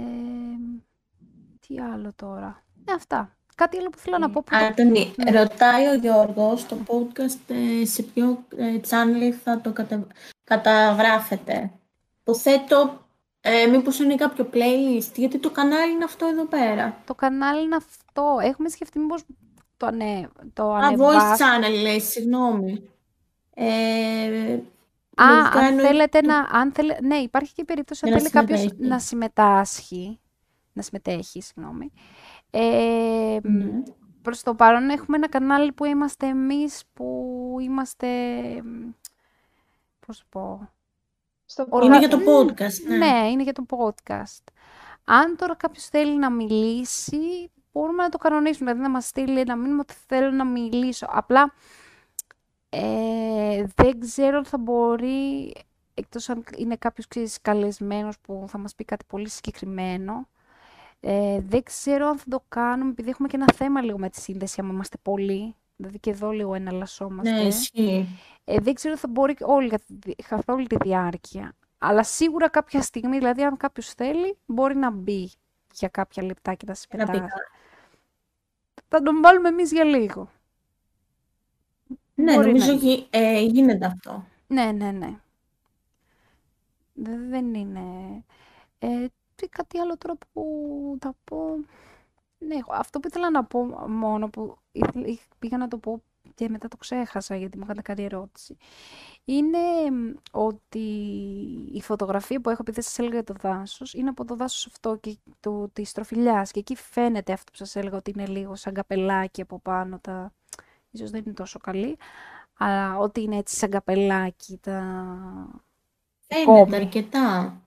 τι άλλο τώρα. Ε, αυτά. Κάτι άλλο που θέλω να πω. Που το- Άντωνη, Ναι. ρωτάει ο Γιώργος στο podcast ε, σε ποιο ε, channel θα το κατα... καταγράφετε. Υποθέτω ε, μήπως είναι κάποιο playlist, γιατί το κανάλι είναι αυτό εδώ πέρα. Το κανάλι είναι αυτό. Έχουμε σκεφτεί μήπως το, ανε, το Α, voice ανεβάσουμε. channel λέει, συγγνώμη. Ε, Α, λογικά αν εννοεί- θέλετε να... Αν θέλε, ναι, υπάρχει και η περίπτωση αν Για να θέλει κάποιος συμμετέχει. να συμμετάσχει. Να συμμετέχει, συγγνώμη. Ε, Ναι. Προς το παρόν έχουμε ένα κανάλι που είμαστε εμείς, που είμαστε... μ, Πώς το πω... Στο Όλα- Είναι για το Μμ, podcast, ναι. Ναι, είναι για το podcast. Αν τώρα κάποιος θέλει να μιλήσει, μπορούμε να το κανονίσουμε. Δηλαδή να μας στείλει ένα μήνυμα ότι θέλω να μιλήσω. Απλά ε, δεν ξέρω αν θα μπορεί, εκτός αν είναι κάποιος ξέρεις, καλεσμένος που θα μας πει κάτι πολύ συγκεκριμένο. Ε, δεν ξέρω αν θα το κάνουμε, επειδή έχουμε και ένα θέμα λίγο με τη σύνδεση, άμα είμαστε πολλοί. Δηλαδή και εδώ λίγο εναλλασσόμαστε. Ναι, ισχύει. Ε, δεν ξέρω αν θα μπορεί όλη, καθ' όλη τη διάρκεια. Αλλά σίγουρα κάποια στιγμή, δηλαδή αν κάποιος θέλει, μπορεί να μπει για κάποια λεπτά και να Να πει συμμετάσχει. κάτι. Θα τον βάλουμε εμείς για λίγο. Ναι, Μπορεί νομίζω να- γι- ε, γίνεται αυτό. Ναι, ναι, ναι. Δε- Δεν είναι... Ε, τι κάτι άλλο τώρα που θα πω... Ναι, εγώ- αυτό που ήθελα να πω μόνο που ήθελα- είχ- πήγα να το πω και μετά το ξέχασα γιατί μου έκανε καλή ερώτηση. Είναι μ, ότι η φωτογραφία που έχω, επειδή σας έλεγα για το δάσος, είναι από το δάσος αυτό και του, της τροφιλιάς και εκεί φαίνεται αυτό που σας έλεγα ότι είναι λίγο σαν καπελάκι από πάνω, τα... ίσως δεν είναι τόσο καλή, αλλά ότι είναι έτσι σαν καπελάκι τα... Φαίνεται κόμπι. αρκετά.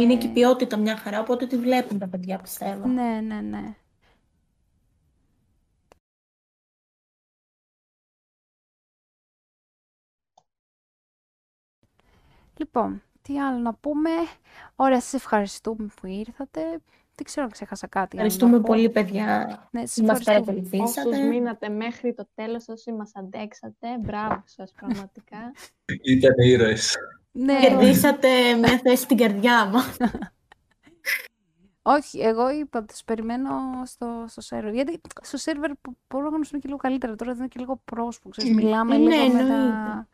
Είναι και η ποιότητα μια χαρά, οπότε τη βλέπουν τα παιδιά, πιστεύω. Ναι, ναι, ναι. Λοιπόν, τι άλλο να πούμε. Ωραία, σας ευχαριστούμε που ήρθατε. Δεν ξέρω αν ξέχασα κάτι άλλο να Ευχαριστούμε πω. πολύ, παιδιά, Ναι, σας που μας ευχαριστούμε. Όσους παρακολουθήσατε. μείνατε μέχρι το τέλος, όσοι μας αντέξατε, μπράβο σας πραγματικά. Ήταν ήρωες. Ναι, Κερδίσατε μια θέση στην καρδιά μας. όχι, εγώ είπα ότι τους περιμένω στο, στο σερβερ. Γιατί στο σερβερ που- μπορούμε να γνωρίσουμε και λίγο καλύτερα. Τώρα δεν είναι και λίγο πρόσωπο, ξέρεις, μιλάμε Ε, ναι, λίγο με τα... εννοείται.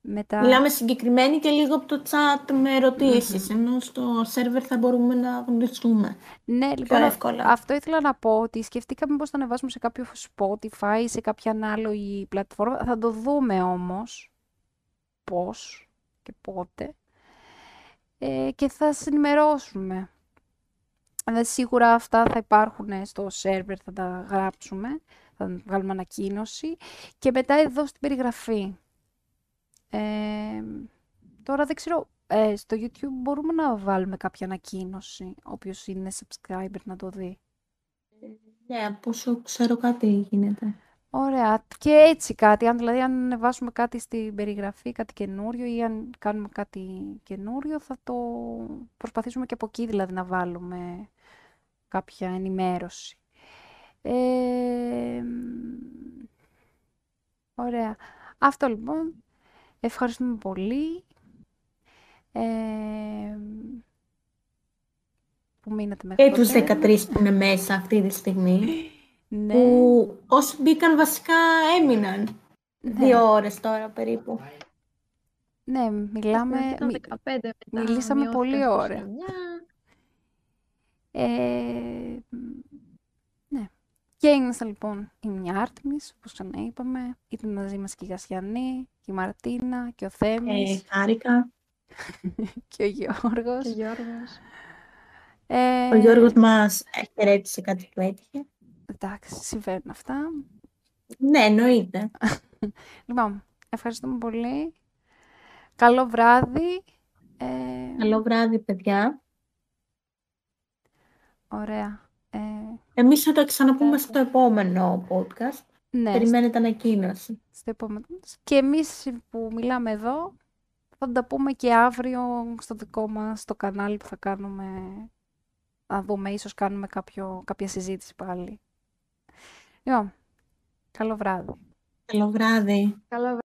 Με τα... Μιλάμε συγκεκριμένοι και λίγο από το chat με ερωτήσεις, ενώ στο σερβερ θα μπορούμε να γνωριστούμε. Ναι, λοιπόν, α- εύκολα. αυτό ήθελα να πω ότι σκεφτήκαμε πώς θα ανεβάσουμε σε κάποιο Spotify ή σε κάποια άλλη πλατφόρμα. Θα το δούμε όμως πώς και πότε ε, και θα σας ενημερώσουμε. Αλλά σίγουρα αυτά θα υπάρχουν στο σερβερ, θα τα γράψουμε, θα βγάλουμε ανακοίνωση και μετά εδώ στην περιγραφή. Ε, τώρα δεν ξέρω, ε, στο YouTube μπορούμε να βάλουμε κάποια ανακοίνωση, όποιος είναι subscriber να το δει. Ναι, από όσο ξέρω κάτι γίνεται. Ωραία. Και έτσι κάτι, αν, δηλαδή αν ανεβάσουμε κάτι στην περιγραφή, κάτι καινούριο ή αν κάνουμε κάτι καινούριο, θα το προσπαθήσουμε και από εκεί δηλαδή να βάλουμε κάποια ενημέρωση. Ε, μ, ωραία. Αυτό λοιπόν. Ευχαριστούμε πολύ. Ε, που μείνατε μέχρι Και το τους τέλος. 13 που είναι μέσα αυτή τη στιγμή, Ναι, που όσοι μπήκαν βασικά έμειναν. ναι, Δύο ώρες τώρα περίπου. ναι, μιλάμε, Ήταν μι- 15 μετά, μιλήσαμε μειώθηκε πολύ στους ώρα. 9. Ε, μ, ναι. Και είμαστε λοιπόν η μια Άρτεμις, όπως ξανά είπαμε. Ήταν μαζί μας και η Γασιανή, και η Μαρτίνα, και ο Θέμης, Ε, χάρηκα. και ο Γιώργος. Και Γιώργος. Ε, Ο Γιώργος μας χαιρέτησε κάτι που έτυχε. Εντάξει, συμβαίνουν αυτά. Ναι, εννοείται. Λοιπόν, ευχαριστούμε πολύ. Καλό βράδυ. Ε, Καλό βράδυ, παιδιά. Ωραία. Ε, Εμείς θα το ξαναπούμε στο επόμενο podcast. ναι, Περιμένετε ανακοίνωση. στο επόμενο. Και εμείς που μιλάμε εδώ, θα τα πούμε και αύριο στο δικό μας το κανάλι που θα κάνουμε, να δούμε, ίσως κάνουμε κάποιο, κάποια συζήτηση πάλι. Λοιπόν, καλό βράδυ. Καλό βράδυ. Καλό